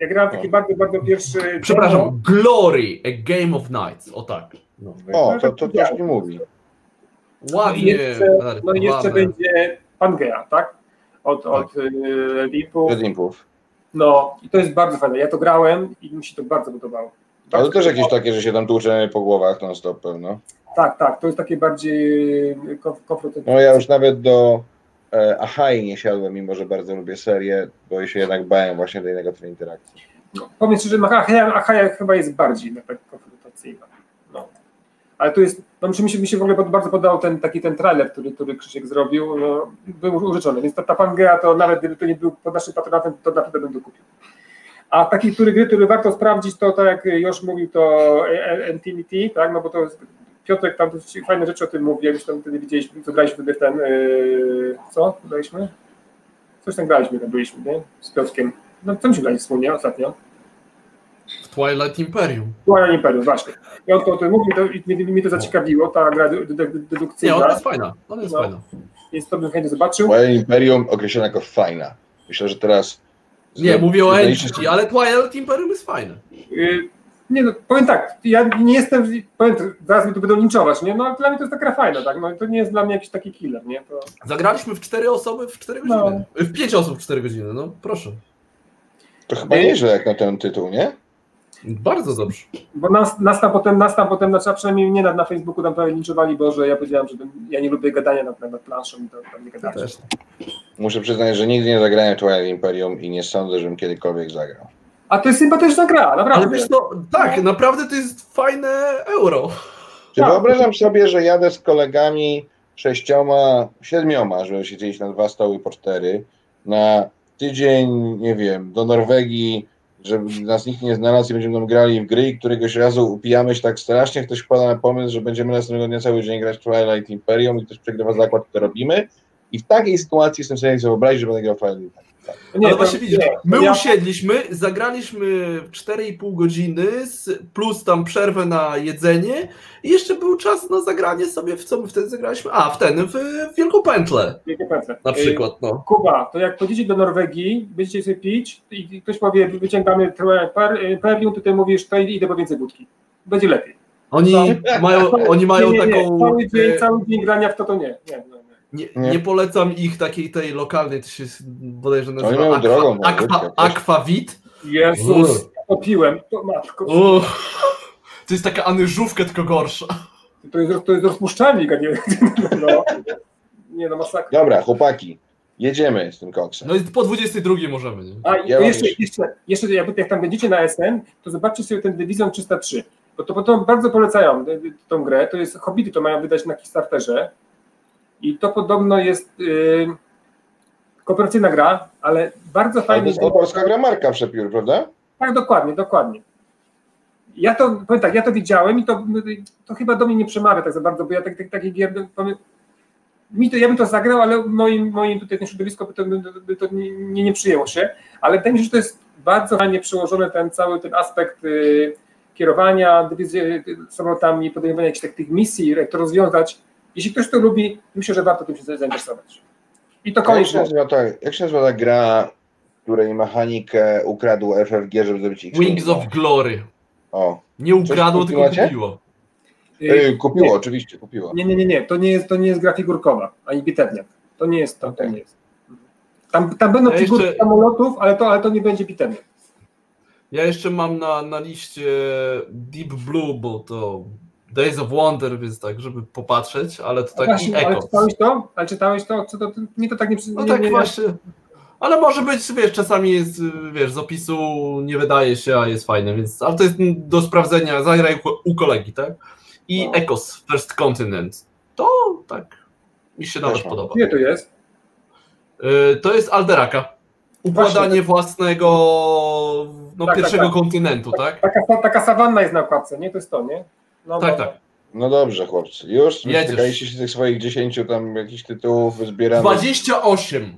[SPEAKER 3] Ja grałem taki bardzo, bardzo pierwszy. demo.
[SPEAKER 1] Przepraszam, Glory, a Game of Knights. O tak. No.
[SPEAKER 2] O, to, to coś mi mówi.
[SPEAKER 3] No i
[SPEAKER 1] Ładnie.
[SPEAKER 3] jeszcze, no i jeszcze
[SPEAKER 1] narysowane.
[SPEAKER 3] będzie Pangea, tak? Od, od y, Lipu.
[SPEAKER 2] Red Impów.
[SPEAKER 3] No i to jest bardzo fajne. Ja to grałem i mi się to bardzo podobało.
[SPEAKER 2] Ale to
[SPEAKER 3] Bardzo
[SPEAKER 2] też jakieś takie, że się tam tłuczemy po głowach non stop pewno.
[SPEAKER 3] Tak, tak. To jest takie bardziej konf- konfrontacyjne.
[SPEAKER 2] No ja już nawet do e, Ahai nie siadłem, mimo że bardzo lubię serię, bo się jednak bałem właśnie tej negatywnej interakcji.
[SPEAKER 3] No, powiem szczerze, Achaja, Achaja chyba jest bardziej tak konfrontacyjna. No. Ale tu jest, no mi się, mi się w ogóle bardzo podobał ten taki ten trailer, który, który Krzysiek zrobił, no, był użyczony, więc ta, ta Pangea to nawet gdyby to nie był pod naszym patronatem, to naprawdę bym to kupił. A taki, który gry, który warto sprawdzić, to tak jak już mówił, to Infinity, tak, no bo to jest, Piotrek tam fajne rzeczy o tym mówi, jak już tam wtedy widzieliśmy, co graliśmy wtedy w ten, yy, co graliśmy? Coś tam graliśmy, tam byliśmy, nie? Z Piotrkiem. No co myśmy grali wspólnie ostatnio?
[SPEAKER 1] Twilight Imperium.
[SPEAKER 3] Twilight Imperium, właśnie. I on to o tym mówi, to, i mnie, mnie to zaciekawiło, ta gra dedukcyjna.
[SPEAKER 1] Nie, ona jest fajna, ona jest no. fajna.
[SPEAKER 3] Więc to bym chętnie zobaczył.
[SPEAKER 2] Twilight Imperium określona jako fajna. Myślę, że teraz...
[SPEAKER 1] Nie, mówię o Entity, ale Twilight Imperium jest fajne.
[SPEAKER 3] Y nie no, powiem tak, ja nie jestem, powiem, zaraz mi tu będą linczować, nie? No ale dla mnie to jest taka fajna, tak? No to nie jest dla mnie jakiś taki killer, nie? To...
[SPEAKER 1] Zagraliśmy w cztery osoby w cztery no. godziny. No. W pięć osób w cztery godziny, no proszę.
[SPEAKER 2] To chyba nieźle jak na ten tytuł, nie?
[SPEAKER 1] Bardzo dobrze.
[SPEAKER 3] Bo nas, nas tam potem, nas tam potem, znaczy, przynajmniej nie na, na Facebooku tam prawie linczowali, bo że ja powiedziałem, że ja nie lubię gadania nad, nad planszą i to tam nie gadałem.
[SPEAKER 2] Muszę przyznać, że nigdy nie zagrałem Twilight Imperium i nie sądzę, żebym kiedykolwiek zagrał.
[SPEAKER 3] A to jest sympatyczna gra, naprawdę.
[SPEAKER 1] Ale wiesz, no, tak, naprawdę to jest fajne euro.
[SPEAKER 2] Czy tak. wyobrażam sobie, że jadę z kolegami sześcioma, siedmioma, żeby siedzieć na dwa stoły po cztery, na tydzień, nie wiem, do Norwegii, żeby nas nikt nie znalazł i będziemy tam grali w gry i któregoś razu upijamy się tak strasznie, ktoś wpada na pomysł, że będziemy następnego dnia cały dzień grać w Twilight Imperium i ktoś przegrywa zakład, to robimy. I w takiej sytuacji jestem w stanie sobie wyobrazić, że będę grał w Twilight Imperium.
[SPEAKER 1] Nie, Ale właśnie widzisz, my ja... usiedliśmy, zagraliśmy 4,5 godziny plus tam przerwę na jedzenie i jeszcze był czas na zagranie sobie, w co my wtedy zagraliśmy? A, w ten, w, w Wielką Pętlę.
[SPEAKER 3] Wielką Pętlę.
[SPEAKER 1] Na przykład, no.
[SPEAKER 3] Kuba, to jak pojedziecie do Norwegii, będziecie sobie pić i ktoś powie, wyciągamy trochę Perlium, to ty mówisz, to idę po więcej wódki. Będzie lepiej.
[SPEAKER 1] Oni mają, oni mają nie, nie, nie. taką...
[SPEAKER 3] Cały dzień, e, cały dzień grania w to, to nie. nie, nie.
[SPEAKER 1] Nie, nie. nie, polecam ich takiej tej lokalnej, to się bodajże
[SPEAKER 2] nazywa Aqua, drogą,
[SPEAKER 1] aqua, Aquavit.
[SPEAKER 3] Jezus, opiłem, to matko.
[SPEAKER 1] To jest taka anyżówka, tylko gorsza.
[SPEAKER 3] To jest, to jest rozpuszczalnik, a nie, no, nie no masakra.
[SPEAKER 2] Dobra, chłopaki, jedziemy z tym koksem.
[SPEAKER 1] No i po 22 możemy. Nie?
[SPEAKER 3] A ja jeszcze, jeszcze, jeszcze, jak tam będziecie na SN, to zobaczcie sobie ten Division 303, bo to, bo to bardzo polecają tą grę, to jest Hobbity, to mają wydać na Kickstarterze, i to podobno jest yy, kooperacyjna gra, ale bardzo fajnie.
[SPEAKER 2] To jest polska gra marka przepiór, prawda?
[SPEAKER 3] Tak, dokładnie, dokładnie. Ja to, powiem tak, ja to widziałem i to, to chyba do mnie nie przemawia tak za bardzo, bo ja tak, tak, takie gier, mi to, ja bym to zagrał, ale moim, moim tutaj tym środowisku by to, by to nie, nie przyjęło się, ale wydaje mi się, że to jest bardzo fajnie przełożony ten cały ten aspekt y, kierowania dywizji, samolotami, podejmowania jakichś tych misji, jak to rozwiązać, jeśli ktoś to lubi, myślę, że warto tym się zainteresować. I to koniec.
[SPEAKER 2] Jak, jak się nazywa ta gra, której mechanikę ukradł FFG, żeby zrobić
[SPEAKER 1] X? Wings of Glory.
[SPEAKER 2] O.
[SPEAKER 1] Nie ukradło, tylko kupiło.
[SPEAKER 2] Yy, kupiło, nie. oczywiście, kupiło.
[SPEAKER 3] Nie, nie, nie, nie. To nie jest, to nie jest gra figurkowa, ani bitewniak. To nie jest to, okay. to nie jest. Tam, tam będą ja figurki jeszcze... samolotów, ale to, ale to nie będzie bitewniak.
[SPEAKER 1] Ja jeszcze mam na, na liście Deep Blue, bo to Days of Wonder, więc tak, żeby popatrzeć, ale to tak
[SPEAKER 3] właśnie, Ale czytałeś to? Ale czytałeś to? Co to? Mi to tak nie
[SPEAKER 1] No tak nie, właśnie. Ale może być, wiesz, czasami jest, wiesz, z opisu nie wydaje się, a jest fajne, więc, ale to jest do sprawdzenia, zagraj u kolegi, tak? I no. Ecos First Continent. To tak, mi się nawet podoba.
[SPEAKER 3] Gdzie to jest?
[SPEAKER 1] Y, to jest Alderaka. Układanie własnego, no, tak, tak pierwszego tak, tak. kontynentu, tak?
[SPEAKER 3] Taka, taka sawanna jest na okładce, nie? To jest to, nie?
[SPEAKER 1] No, tak, tak.
[SPEAKER 2] No dobrze, chłopcy. Już stykaliście się tych swoich 10 tam jakichś tytułów zbieranych?
[SPEAKER 1] 28.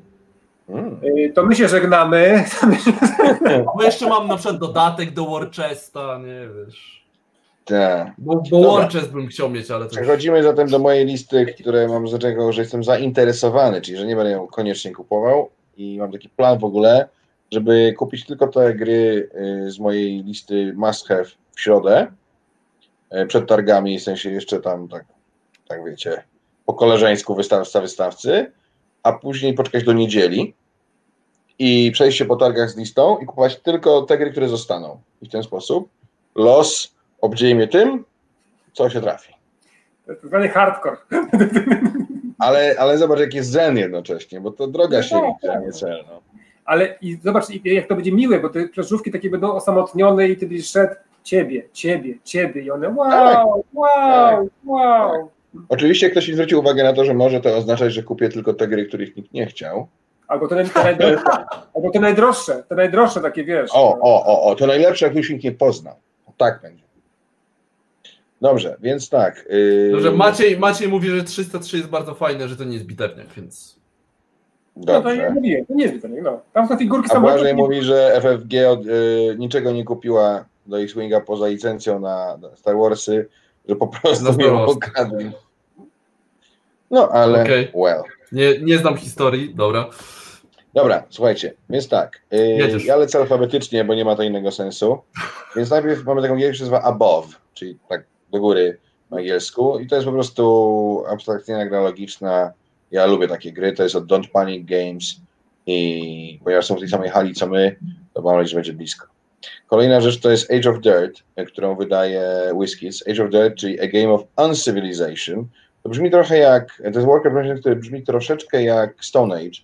[SPEAKER 3] Hmm. Y, to my się żegnamy.
[SPEAKER 1] Bo jeszcze mam na przykład dodatek do Warchesta, nie wiesz.
[SPEAKER 2] Tak.
[SPEAKER 1] Bo, bo Warchest bym chciał mieć, ale to
[SPEAKER 2] Przechodzimy zatem do mojej listy, które mam z czego, że jestem zainteresowany, czyli że nie będę ją koniecznie kupował i mam taki plan w ogóle, żeby kupić tylko te gry y, z mojej listy must have w środę przed targami, w sensie jeszcze tam, tak, tak wiecie, po koleżeńsku wystawca, wystawcy, a później poczekać do niedzieli i przejść się po targach z listą i kupować tylko te gry, które zostaną. I w ten sposób los obdzieje mnie tym, co się trafi.
[SPEAKER 3] To jest zwany hardcore.
[SPEAKER 2] Ale, ale zobacz, jak jest zen jednocześnie, bo to droga no się tak, liczy, a nie cel. No.
[SPEAKER 3] Ale i zobacz, jak to będzie miłe, bo te planszówki takie będą osamotnione i ty będziesz szedł ciebie, ciebie, ciebie i one wow, tak, wow, tak, wow. Tak.
[SPEAKER 2] Oczywiście ktoś zwróci uwagę na to, że może to oznaczać, że kupię tylko te gry, których nikt nie chciał.
[SPEAKER 3] Albo to, najdroższe, albo to najdroższe, te najdroższe takie, wiesz.
[SPEAKER 2] O, o, o, o to najlepsze, jak już nikt nie poznał. Tak będzie. Dobrze, więc tak.
[SPEAKER 1] Yy... Dobrze, Maciej, Maciej mówi, że 303 jest bardzo fajne, że to nie jest bitewniak, więc...
[SPEAKER 3] Dobrze. No to ja mówiłem, to nie jest bitewniak, no. Tam są figurki
[SPEAKER 2] A Błażej mówi, że FFG od, yy, niczego nie kupiła do X-Winga poza licencją na Star Warsy, że po prostu mnie okradli. No ale okay. well.
[SPEAKER 1] Nie, nie znam historii, dobra.
[SPEAKER 2] Dobra, słuchajcie, więc tak. Yy, ja lecę alfabetycznie, bo nie ma to innego sensu. Więc najpierw mamy taką gierę, która się nazywa Above, czyli tak do góry po angielsku. I to jest po prostu abstrakcyjna gra logiczna. Ja lubię takie gry. To jest od Don't Panic Games. I ponieważ są w tej samej hali co my, to mam nadzieję, że będzie blisko. Kolejna rzecz to jest Age of Dirt, którą wydaje Whiskies. Age of Dirt, czyli A Game of Uncivilization. To brzmi trochę jak, to jest worker który brzmi troszeczkę jak Stone Age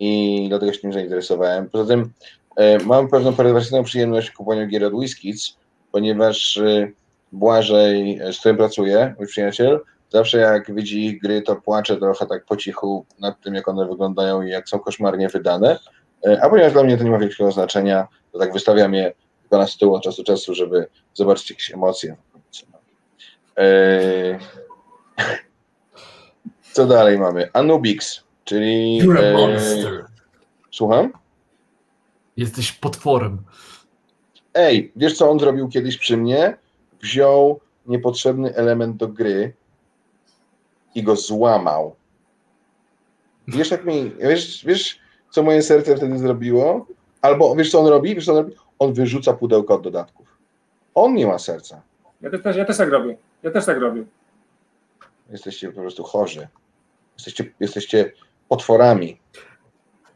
[SPEAKER 2] i dlatego się tym zainteresowałem. Poza tym e, mam pewną perwersyjną przyjemność kupowania gier od Whiskies, ponieważ e, Błażej, e, z którym pracuję, mój przyjaciel, zawsze jak widzi ich gry, to płacze trochę tak po cichu nad tym, jak one wyglądają i jak są koszmarnie wydane. E, a ponieważ dla mnie to nie ma wielkiego znaczenia, to tak wystawiam je tylko na stół od czasu do czasu, żeby zobaczyć jakieś emocje. Eee... Co dalej mamy? Anubix, czyli...
[SPEAKER 1] You're
[SPEAKER 2] Słucham?
[SPEAKER 1] Jesteś potworem.
[SPEAKER 2] Ej, wiesz co on zrobił kiedyś przy mnie? Wziął niepotrzebny element do gry i go złamał. Wiesz, jak mi, wiesz, wiesz, co moje serce wtedy zrobiło? Albo wiesz, co on robi? Wiesz, co on robi? On wyrzuca pudełko od dodatków. On nie ma serca.
[SPEAKER 3] Ja też, ja też tak robię. Ja też tak robię.
[SPEAKER 2] Jesteście po prostu chorzy. Jesteście, jesteście potworami.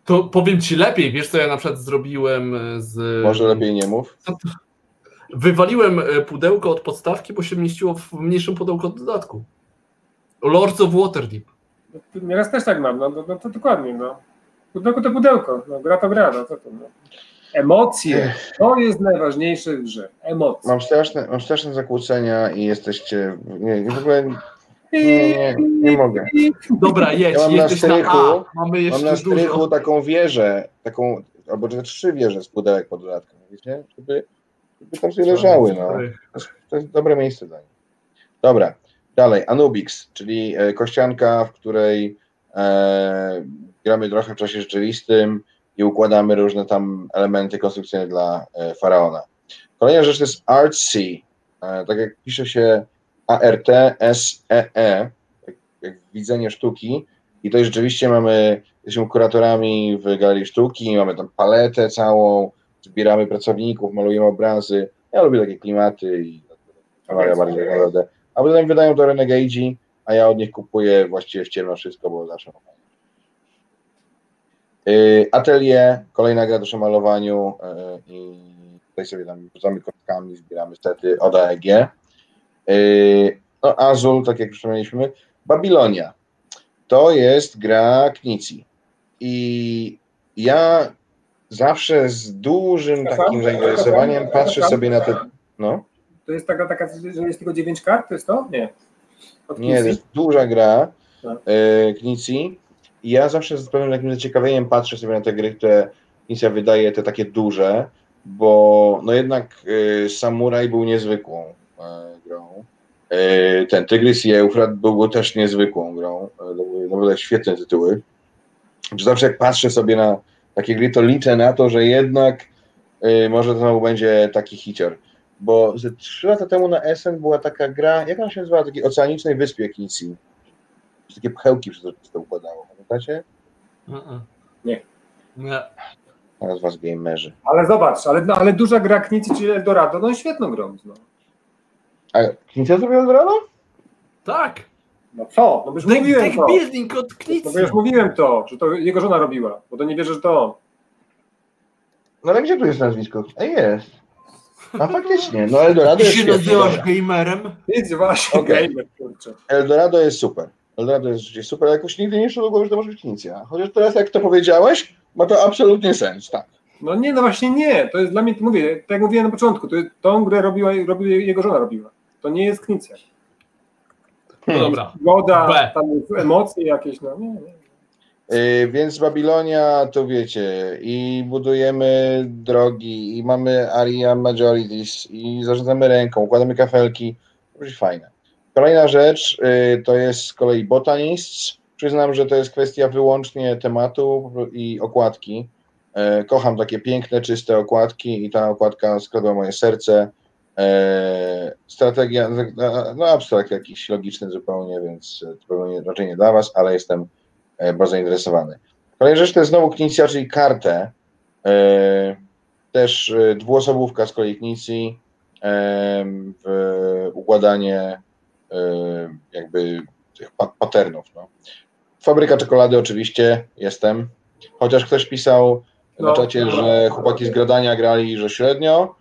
[SPEAKER 1] To powiem ci lepiej, wiesz co ja na przykład zrobiłem z...
[SPEAKER 2] Może lepiej nie mów.
[SPEAKER 1] Wywaliłem e, pudełko od podstawki, bo się mieściło w mniejszym pudełku od dodatku. Lords of Waterdeep.
[SPEAKER 3] Nieraz też tak mam, no, no, no to dokładnie, no. Pudełko to pudełko, no, gra to gra, no co to, no. Emocje, to jest najważniejsze w grze, emocje.
[SPEAKER 2] Mam straszne, mam straszne zakłócenia i jesteście, nie, w ogóle nie, nie, nie mogę.
[SPEAKER 1] Dobra, jedź, ja mam na strychu, na Mamy jeszcze
[SPEAKER 2] mam na strychu dużo. taką wieżę, taką, albo trzy wieże z pudełek pod dodatkiem, wiecie, żeby, żeby tam sobie leżały, no. To jest, to jest dobre miejsce dla nich. Dobra, dalej, Anubix, czyli e, kościanka, w której e, gramy trochę w czasie rzeczywistym i układamy różne tam elementy konstrukcyjne dla e, faraona. Kolejna rzecz to jest Artsy, e, tak jak pisze się A-R-T-S-E-E, jak, jak widzenie sztuki i to rzeczywiście mamy, jesteśmy kuratorami w Galerii Sztuki, mamy tam paletę całą, zbieramy pracowników, malujemy obrazy. Ja lubię takie klimaty i ja bardziej naprawdę. A potem wydają to Renegade'i, a ja od nich kupuję właściwie w ciemno wszystko, bo zawsze mam atelier, kolejna gra do przemalowaniu y, i tutaj sobie tam rzucamy kostkami, zbieramy sety od AEG. Y, no, Azul, tak jak już wspomnieliśmy. Babilonia. To jest gra Knici. I ja zawsze z dużym takim zainteresowaniem patrzę sobie na te. No.
[SPEAKER 3] To jest taka, taka, że jest tylko 9 kart, to jest to? Nie.
[SPEAKER 2] Nie, to jest duża gra no. Ja zawsze z pewnym takim zaciekawieniem patrzę sobie na te gry, które misja wydaje te takie duże, bo no jednak y, był niezwykłą y, grą. Y, ten Tygrys i Eufrat był też niezwykłą grą. To były naprawdę świetne tytuły. Zawsze jak patrzę sobie na takie gry, to liczę na to, że jednak może to znowu będzie taki hicior. Bo ze trzy lata temu na Essen była taka gra, jak ona się nazywa, takiej oceanicznej wyspie Knicji. Takie pchełki przez to układało. Pamiętacie?
[SPEAKER 3] Nie.
[SPEAKER 1] Nie.
[SPEAKER 2] Teraz was gamerzy.
[SPEAKER 3] Ale zobacz, ale, no, ale duża gra Knicy, czyli Eldorado, no świetną grą. No.
[SPEAKER 2] A Knicja zrobiła Eldorado?
[SPEAKER 1] Tak.
[SPEAKER 3] No co? No już
[SPEAKER 1] Deck,
[SPEAKER 3] mówiłem
[SPEAKER 1] deck
[SPEAKER 3] to.
[SPEAKER 1] building od Knicy.
[SPEAKER 3] No bo już mówiłem to, że to jego żona robiła, bo to nie wierzę, że to on.
[SPEAKER 2] No ale gdzie tu jest nazwisko? A jest. A faktycznie, no Eldorado
[SPEAKER 1] Ty
[SPEAKER 2] jest
[SPEAKER 1] się nazywasz gamerem?
[SPEAKER 3] Nic właśnie,
[SPEAKER 2] Okej.
[SPEAKER 3] gamer, kurczę.
[SPEAKER 2] Eldorado jest super. Eldorado jest rzeczywiście super, ale jakoś nigdy nie szło do głowy, że to może być Knicja. Chociaż teraz jak to powiedziałeś, ma to absolutnie sens, tak.
[SPEAKER 3] No nie, no właśnie nie. To jest dla mnie, mówię, tak jak mówiłem na początku, to jest, tą grę robiła, robiła, jego żona robiła. To nie jest Knicja.
[SPEAKER 1] No dobra.
[SPEAKER 3] Zgoda,
[SPEAKER 1] B.
[SPEAKER 3] tam jest emocje jakieś, no nie, nie.
[SPEAKER 2] Yy, więc Babilonia, to wiecie, i budujemy drogi, i mamy area majorities, i zarządzamy ręką, układamy kafelki, to będzie fajne. Kolejna rzecz yy, to jest z kolei Botanists. Przyznam, że to jest kwestia wyłącznie tematu i okładki. Yy, kocham takie piękne, czyste okładki i ta okładka skradła moje serce. E, strategia, no abstrakt jakiś logiczny zupełnie, więc to raczej nie dla Was, ale jestem e, bardzo zainteresowany. Kolejna rzecz to jest znowu Knicja, czyli kartę. E, też dwuosobówka z kolei Knicji, w układanie jakby tych patternów. No. Fabryka czekolady oczywiście jestem, chociaż ktoś pisał na no, czacie, no. że chłopaki z Gradania grali, że średnio,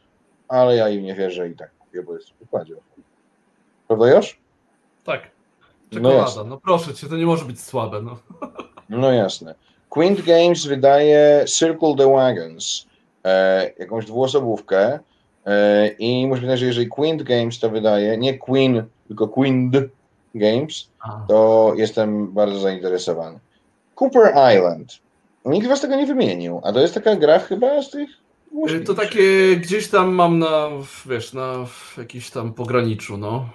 [SPEAKER 2] ale ja im nie wierzę i tak kupię, bo jest w układzie. Prawda już?
[SPEAKER 1] Tak. No Czekolada, no, no, proszę cię, to nie może być słabe. No,
[SPEAKER 2] no jasne. Quint Games wydaje Circle the Wagons, e, jakąś dwuosobówkę e, i muszę powiedzieć, że jeżeli Quint Games to wydaje, nie Queen, tylko Quint Games, to jestem bardzo zainteresowany. Cooper Island. Nikt was tego nie wymienił, a to jest taka gra chyba z tych
[SPEAKER 1] Y, to takie gdzieś tam mam na, wiesz, na jakimś tam pograniczu, no.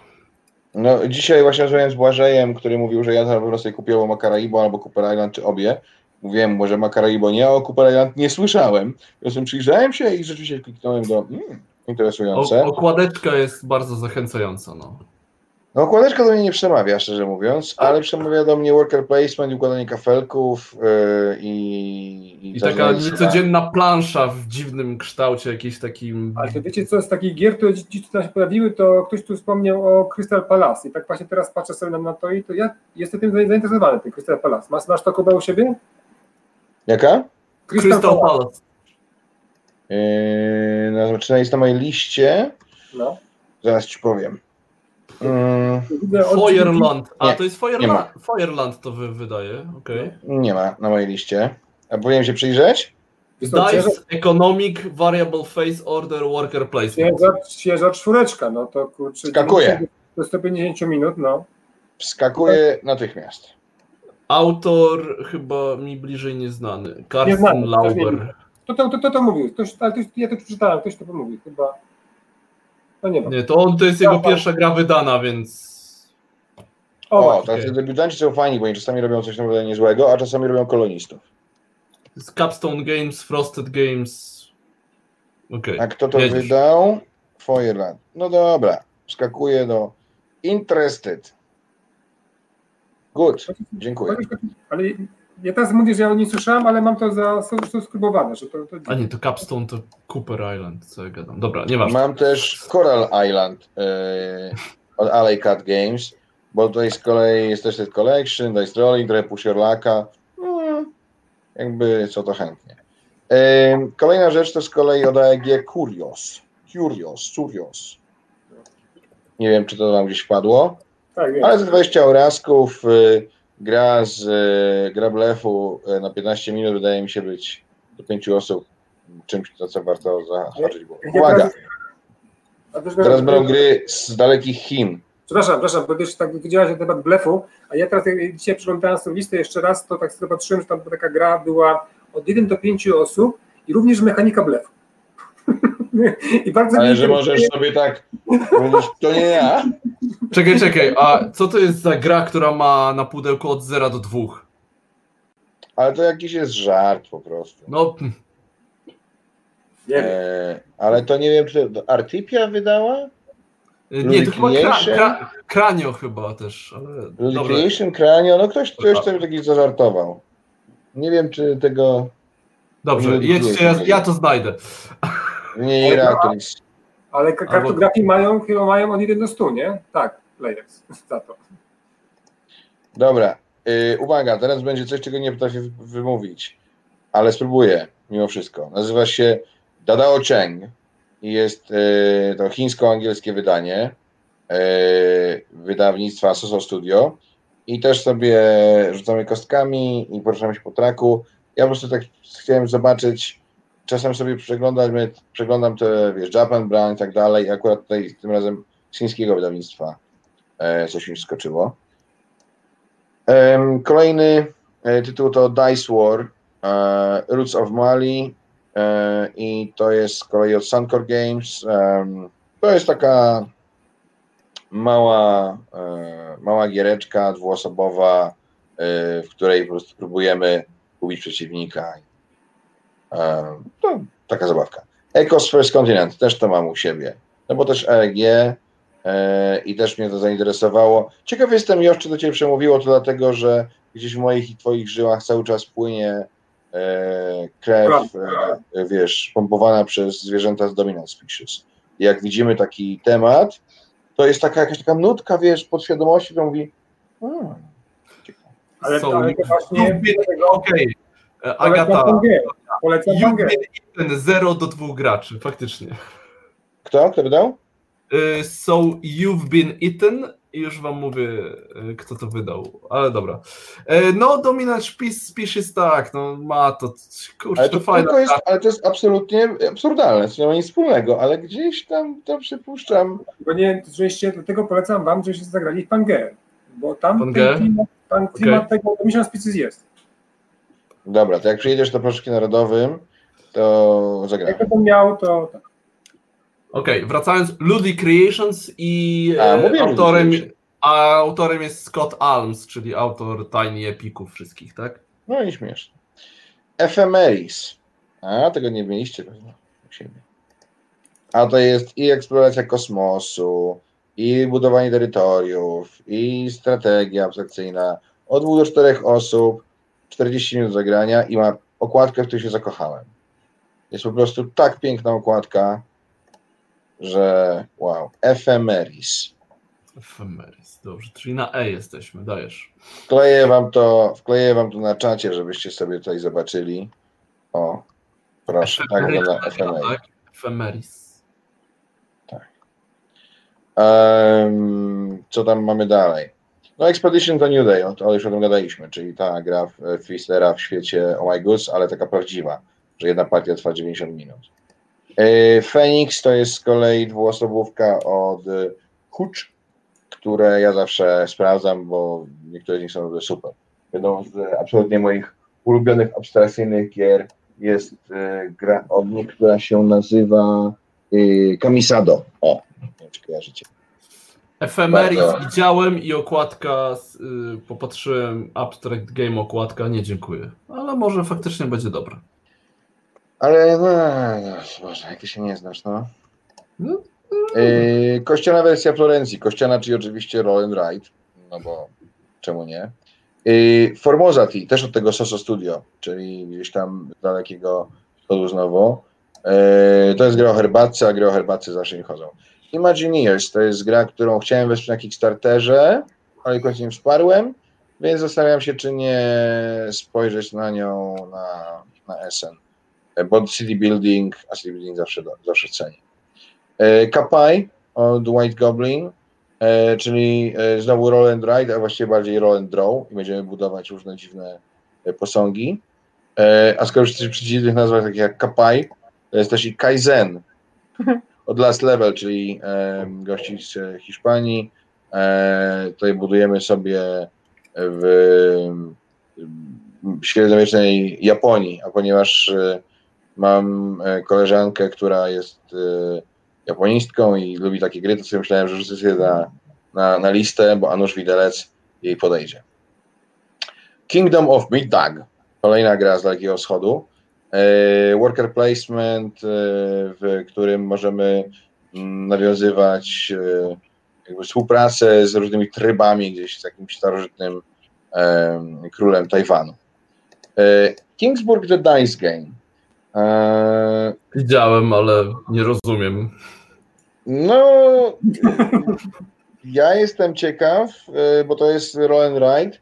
[SPEAKER 2] No, dzisiaj właśnie rozmawiałem z Błażejem, który mówił, że ja po prostu sobie kupiłem Macaraibo albo Cooper Island, czy obie. Mówiłem, może Macaraibo nie, a o Cooper Island nie słyszałem. Zresztą przyjrzałem się i rzeczywiście kliknąłem do mm, interesujące.
[SPEAKER 1] O, okładeczka jest bardzo zachęcająca, no.
[SPEAKER 2] No okładeczka do mnie nie przemawia, szczerze mówiąc, ale przemawia do mnie worker placement, układanie kafelków yy, i...
[SPEAKER 1] I, I taka niecodzienna plansza w dziwnym kształcie, jakiś takim...
[SPEAKER 3] Ale to wiecie co, z takich gier, które dziś tutaj się pojawiły, to ktoś tu wspomniał o Crystal Palace i tak właśnie teraz patrzę sobie na to i to ja jestem tym zainteresowany, tym Crystal Palace. Masz, masz to Kuba u siebie?
[SPEAKER 2] Jaka?
[SPEAKER 1] Crystal, Crystal Palace. Palace.
[SPEAKER 2] Yy, no, jest na mojej liście. No. Zaraz ci powiem.
[SPEAKER 1] Mm, Feuerland. A nie, to jest Feuerland. Feuerland to wy, wydaje. Okay.
[SPEAKER 2] Nie ma na mojej liście. A powinien się przyjrzeć?
[SPEAKER 1] Dice Economic Variable Phase Order Worker Placement.
[SPEAKER 3] Świeża, świeża czwóreczka, no to kurczę.
[SPEAKER 2] Skakuje.
[SPEAKER 3] Do 150 minut, no.
[SPEAKER 2] Wskakuje natychmiast.
[SPEAKER 1] Autor chyba mi bliżej nieznany. Carsten Lauber.
[SPEAKER 3] To, to, to, to, to mówił. Ktoś, ale to, ja to przeczytałem, ktoś to pomówił. Chyba
[SPEAKER 1] no nie, nie, to on to jest jego pierwsza gra wydana, więc.
[SPEAKER 2] O, o tacy debiutanci są fajni, bo oni czasami robią coś naprawdę niezłego, a czasami robią kolonistów.
[SPEAKER 1] Z Capstone Games, Frosted Games. Okay.
[SPEAKER 2] A kto to Jedziesz. wydał? Feuerland. No dobra, skakuje do Interested. Good, dziękuję.
[SPEAKER 3] Ale ja teraz mówię, że ja nie słyszałem, ale mam to zasubskrybowane. Że to, to...
[SPEAKER 1] A nie, to Capstone to Cooper Island, co ja gadam. Dobra, nieważne.
[SPEAKER 2] Mam też Coral Island yy, od Alley Cat Games, bo tutaj z kolei jest też ten Collection, Dice Rolling, trochę Pusherlaka. Hmm, jakby co to chętnie. Yy, kolejna rzecz to z kolei od AEG Curios. Curios, Curios. Nie wiem, czy to wam gdzieś padło. Tak, ale za 20 orazków. Yy, gra z e, gra blefu e, na 15 minut wydaje mi się być do 5 osób czymś, na co warto zahaczyć. Uwaga! Teraz będą gry z dalekich Chin.
[SPEAKER 3] Przepraszam, przepraszam, bo też tak widziałeś na temat blefu, a ja teraz dzisiaj przeglądałem sobie listę jeszcze raz, to tak sobie patrzyłem, że tam taka gra była od 1 do 5 osób i również mechanika blefu.
[SPEAKER 2] I bardzo Ale że możesz sobie tak mówić, to nie ja.
[SPEAKER 1] Czekaj, czekaj, a co to jest za gra, która ma na pudełku od 0 do 2?
[SPEAKER 2] Ale to jakiś jest żart po prostu.
[SPEAKER 1] No.
[SPEAKER 2] Nie e, ale to nie wiem, czy Artypia wydała?
[SPEAKER 1] Nie, to chyba kra, kra, Kranio chyba też.
[SPEAKER 2] Ale... Kranio, no ktoś, ktoś tam taki zażartował. Nie wiem, czy tego...
[SPEAKER 1] Dobrze, jedźcie, ja, ja to znajdę.
[SPEAKER 2] Nie, Reactoris.
[SPEAKER 3] Ale kartografii mają, chyba mają od 1 do 100, nie? Tak, Layers, za to.
[SPEAKER 2] Dobra, yy, uwaga, teraz będzie coś, czego nie potrafię wymówić, ale spróbuję mimo wszystko. Nazywa się Dadao Cheng i jest yy, to chińsko-angielskie wydanie yy, wydawnictwa Soso Studio i też sobie rzucamy kostkami i poruszamy się po traku. Ja po prostu tak chciałem zobaczyć, czasem sobie przeglądam, przeglądam te, wiesz, Japan Brand i tak dalej, akurat tutaj tym razem z chińskiego wydawnictwa e, coś mi skoczyło. E, kolejny e, tytuł to Dice War, e, Roots of Mali i to jest z kolei od Suncor Games. to jest taka mała, mała giereczka dwuosobowa, w której po prostu próbujemy ubić przeciwnika to taka zabawka. Ecos First Continent, też to mam u siebie. no bo też EEG e, i też mnie to zainteresowało. Ciekaw jestem, Josz, czy do Ciebie przemówiło to dlatego, że gdzieś w moich i Twoich żyłach cały czas płynie e, krew, e, wiesz, pompowana przez zwierzęta z dominant species. Jak widzimy taki temat, to jest taka jakaś taka nutka, wiesz, podświadomości, która mówi hmm,
[SPEAKER 3] ale, so, ale to właśnie...
[SPEAKER 1] Okej, okay. Agata, polecam Ten 0 do 2 graczy, faktycznie.
[SPEAKER 2] Kto? Kto wydał?
[SPEAKER 1] Y, so You've Been Eaten i już wam mówię, y, kto to wydał, ale dobra. No, Dominant Species tak, no ma to, kurczę,
[SPEAKER 2] ale to, to jest, ale to jest absolutnie absurdalne, to nie ma nic wspólnego, ale gdzieś tam to przypuszczam.
[SPEAKER 3] Bo nie, żeście, dlatego polecam wam, żebyście zagrali w Pangea, bo tam Pangea? ten klimat, tam klimat okay. tego Dominant Species jest.
[SPEAKER 2] Dobra, to jak przyjedziesz do Paszki Narodowym, to zagramy.
[SPEAKER 3] Jak to miał, to tak.
[SPEAKER 1] Okej, okay, wracając, Ludwig Creations i a, e, autorem, a autorem jest Scott Alms, czyli autor Tiny Epików wszystkich, tak?
[SPEAKER 2] No i śmieszne. Ephemeris. A, tego nie mieliście pewnie u siebie. A to jest i eksploracja kosmosu, i budowanie terytoriów, i strategia abstrakcyjna. Od dwóch do czterech osób, 40 minut zagrania i ma okładkę, w której się zakochałem. Jest po prostu tak piękna okładka, że wow. Ephemeris.
[SPEAKER 1] Ephemeris, dobrze, czyli na E jesteśmy, dajesz.
[SPEAKER 2] Wkleję wam to, wkleję wam to na czacie, żebyście sobie tutaj zobaczyli. O, proszę, tak wygląda Ephemeris. Tak,
[SPEAKER 1] Ephemeris.
[SPEAKER 2] Tak. Um, co tam mamy dalej? No Expedition to New Day, o, już o tym gadaliśmy, czyli ta gra Twistlera w świecie Oh My Goods, ale taka prawdziwa, że jedna partia trwa 90 minut. E, Phoenix to jest z kolei dwuosobówka od Hucz, które ja zawsze sprawdzam, bo niektóre z nich są super. Jedną z absolutnie moich ulubionych abstrakcyjnych gier jest e, gra od nich, która się nazywa e, Kamisado. O, nie wiem, czy kojarzycie.
[SPEAKER 1] Ephemeris Bardzo. widziałem i okładka, y, popatrzyłem, Abstract Game okładka, nie dziękuję. Ale może faktycznie będzie dobra.
[SPEAKER 2] Ale no, no Boże, jak ty się nie znasz, no. no, no. Yy, kościana wersja Florencji. Kościana, czyli oczywiście Roll and Ride, no bo czemu nie. Yy, Formosa T, też od tego Soso Studio, czyli gdzieś tam dalekiego wschodu znowu. Yy, to jest gra o herbatce, a gry o herbatce zawsze nie chodzą. Imagineers to jest gra, którą chciałem wesprzeć na Kickstarterze, ale końcu nie wsparłem, więc zastanawiam się, czy nie spojrzeć na nią na, na SN. E, bo city building, a city building zawsze, zawsze ceni. E, Kapai od White Goblin, e, czyli znowu roll and ride, a właściwie bardziej roll and draw i będziemy budować różne dziwne posągi. A skoro już jesteśmy przy dziwnych nazwach, takich jak Kapai, to jest też i Kaizen od Last Level, czyli gości z Hiszpanii. Tutaj budujemy sobie w średniowiecznej Japonii, a ponieważ Mam e, koleżankę, która jest e, japonistką i lubi takie gry, to sobie myślałem, że rzucę sobie na, na, na listę, bo Anusz Widelec jej podejdzie. Kingdom of Middag, kolejna gra z Dalekiego Wschodu. E, worker placement, w którym możemy mm, nawiązywać jakby współpracę z różnymi trybami gdzieś z jakimś starożytnym królem Tajwanu. Kingsburg The Dice Game.
[SPEAKER 1] Widziałem, ale nie rozumiem.
[SPEAKER 2] No, ja jestem ciekaw, e, bo to jest roll and ride,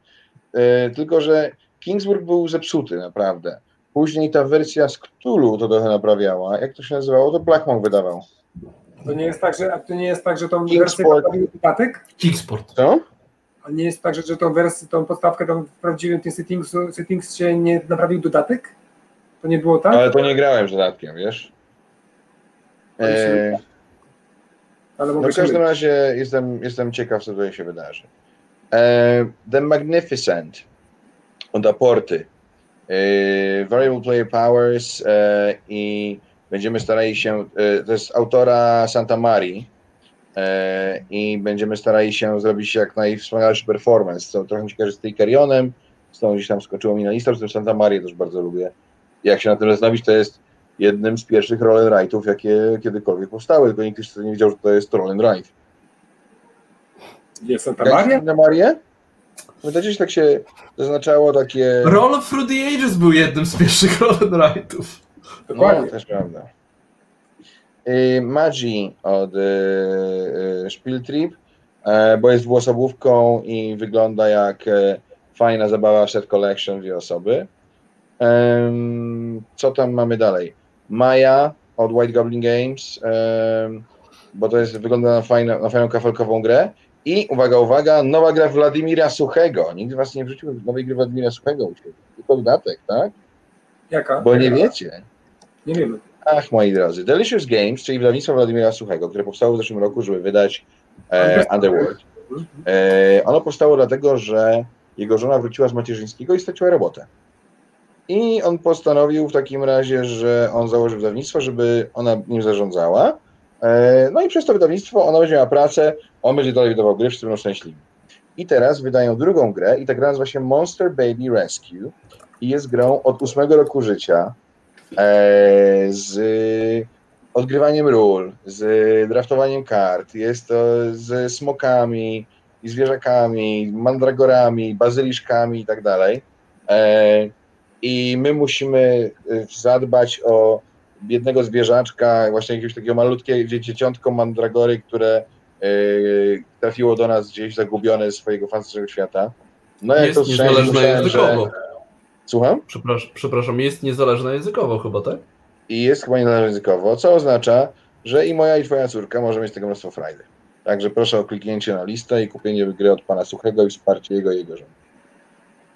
[SPEAKER 2] e, tylko że Kingsburg był zepsuty naprawdę. Później ta wersja z Cthulhu to trochę naprawiała. Jak to się nazywało? To Blackmon wydawał.
[SPEAKER 3] To nie jest tak, że, to nie jest tak, że tą wersję naprawił dodatek?
[SPEAKER 1] Kingsport.
[SPEAKER 2] Co?
[SPEAKER 3] A nie jest tak, że, że tą wersję, tą podstawkę tam w prawdziwym tym settings, settings się nie naprawił dodatek? To nie było tak?
[SPEAKER 2] Ale to nie grałem z dodatkiem, wiesz? E... Ale no w każdym razie jestem, jestem ciekaw, co tutaj się wydarzy. E... The Magnificent od Aporty. E... Variable Player Powers e... i będziemy starali się, e, to jest autora Santa Marii i będziemy starali się zrobić jak najwspanialszy performance. Co trochę mi się kojarzy z Trickerionem, z tą gdzieś tam skoczyło mi na listę, z tym Santa Maria też bardzo lubię jak się na tym zastanowić, to jest jednym z pierwszych roll and jakie kiedykolwiek powstały, tylko nikt jeszcze nie wiedział, że to jest roll and.
[SPEAKER 3] Jest Santa Maria?
[SPEAKER 2] Na Marię? Pamiętacie, że tak się zaznaczało takie...
[SPEAKER 1] Roll of Through the Ages był jednym z pierwszych roll and write'ów.
[SPEAKER 3] Dokładnie.
[SPEAKER 2] No, też prawda. Y, Magi od y, y, Spieltrip, e, bo jest dwuosobówką i wygląda jak e, fajna zabawa set collection dwie osoby. Co tam mamy dalej? Maja od White Goblin Games, bo to jest, wygląda na, fajną, na fajną kafelkową grę. I uwaga, uwaga, nowa gra Władimira Suchego. Nikt Was nie wrzucił nowej gry Władimira Suchego u siebie. Tylko dodatek, tak?
[SPEAKER 3] Jaka?
[SPEAKER 2] Bo nie wiecie.
[SPEAKER 3] Nie wiemy.
[SPEAKER 2] Ach, moi drodzy, Delicious Games, czyli wydawnictwo Władimira Suchego, które powstało w zeszłym roku, żeby wydać e, Underworld. E, ono powstało dlatego, że jego żona wróciła z macierzyńskiego i straciła robotę. I on postanowił w takim razie, że on założy wydawnictwo, żeby ona nim zarządzała. E, no i przez to wydawnictwo ona będzie miała pracę, on będzie dalej wydawał gry, wszyscy będą szczęśliwi. I teraz wydają drugą grę i ta gra nazywa się Monster Baby Rescue i jest grą od ósmego roku życia e, z odgrywaniem ról, z draftowaniem kart, jest to z smokami, i zwierzakami, mandragorami, bazyliszkami i tak dalej. E, I my musimy zadbać o biednego zwierzaczka, właśnie jakiegoś takiego malutkie dzie- dzieciątko mandragory, które e, trafiło do nas gdzieś zagubione z swojego fantastycznego świata. No jak
[SPEAKER 1] Jest
[SPEAKER 2] to
[SPEAKER 1] niezależna
[SPEAKER 2] myślałem, że...
[SPEAKER 1] językowo.
[SPEAKER 2] Słucham?
[SPEAKER 1] Przepraszam, przepraszam, jest niezależna językowo chyba, tak?
[SPEAKER 2] i jest chyba niezależna językowo, co oznacza, że i moja i twoja córka może mieć tego mnóstwo frajdy. Także proszę o kliknięcie na listę i kupienie gry od pana Suchego i wsparcie jego i jego żony.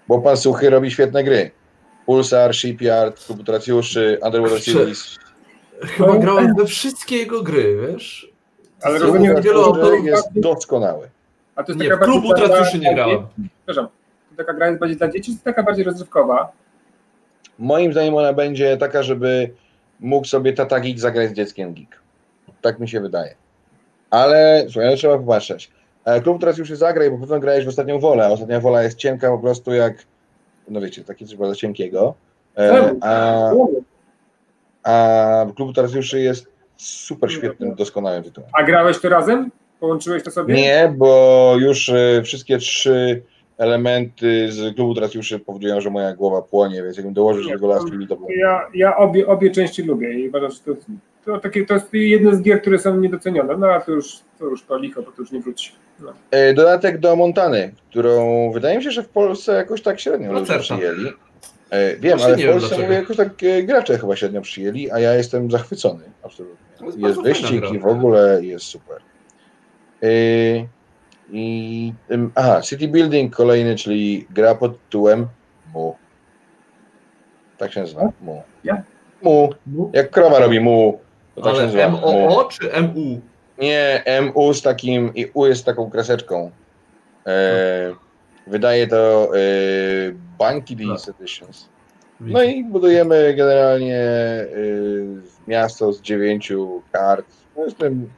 [SPEAKER 2] Bo pan Suchy robi świetne gry. Pulsar, Shipyard, Komputeracjuszy, Underwater. Series.
[SPEAKER 1] Chyba grałem we wszystkie jego gry, wiesz?
[SPEAKER 3] Ale rozumiem, że-
[SPEAKER 1] autorów-
[SPEAKER 2] jest doskonały.
[SPEAKER 3] A to jest
[SPEAKER 1] Nie,
[SPEAKER 3] taka
[SPEAKER 1] w klub
[SPEAKER 3] bardziej dla-
[SPEAKER 1] Utracuszy nie grałem.
[SPEAKER 3] Przepraszam, to taka gra jest bardziej dla dzieci, czy taka bardziej rozrywkowa?
[SPEAKER 2] Moim zdaniem ona będzie taka, żeby mógł sobie tata geek zagrać z dzieckiem geek. Tak mi się wydaje. Ale słuchaj, ale trzeba popatrzeć. E, Klub teraz już się zagraj, bo pewno grałeś w ostatnią wolę. a Ostatnia wola jest cienka po prostu jak, no wiecie, takie coś bardzo cienkiego. E, a, a Klub teraz już jest super świetnym, doskonałym tytułem.
[SPEAKER 3] A grałeś to razem? Połączyłeś to sobie?
[SPEAKER 2] Nie, bo już e, wszystkie trzy elementy z klubu Traciuszy powodują, że moja głowa płonie, więc jakbym dołożył do tego Will, to było.
[SPEAKER 3] Ja, ja obie, obie części lubię i uważam, że to, to, takie, to jest jeden z gier, które są niedocenione, no a to już, to już to licho, bo to już nie wróci. No.
[SPEAKER 2] E, Dodatek do Montany, którą wydaje mi się, że w Polsce jakoś tak średnio
[SPEAKER 1] Lacerta.
[SPEAKER 2] przyjęli. E, Wiem, ale w Polsce mówię, jakoś tak e, gracze chyba średnio przyjęli, a ja jestem zachwycony, absolutnie.
[SPEAKER 1] Jest
[SPEAKER 2] Jest wyścig i w ogóle jest super. I ym, aha, City Building kolejny, czyli gra pod tytułem Mu. Tak się nazywa, Mu.
[SPEAKER 3] Ja?
[SPEAKER 2] Mu. Jak krowa robi mu. To tak
[SPEAKER 1] Ale. MOO czy MU?
[SPEAKER 2] Nie, MU z takim i U jest taką kreseczką. E, wydaje to e, Banki Beats Editions. No i budujemy generalnie e, miasto z dziewięciu kart. No jestem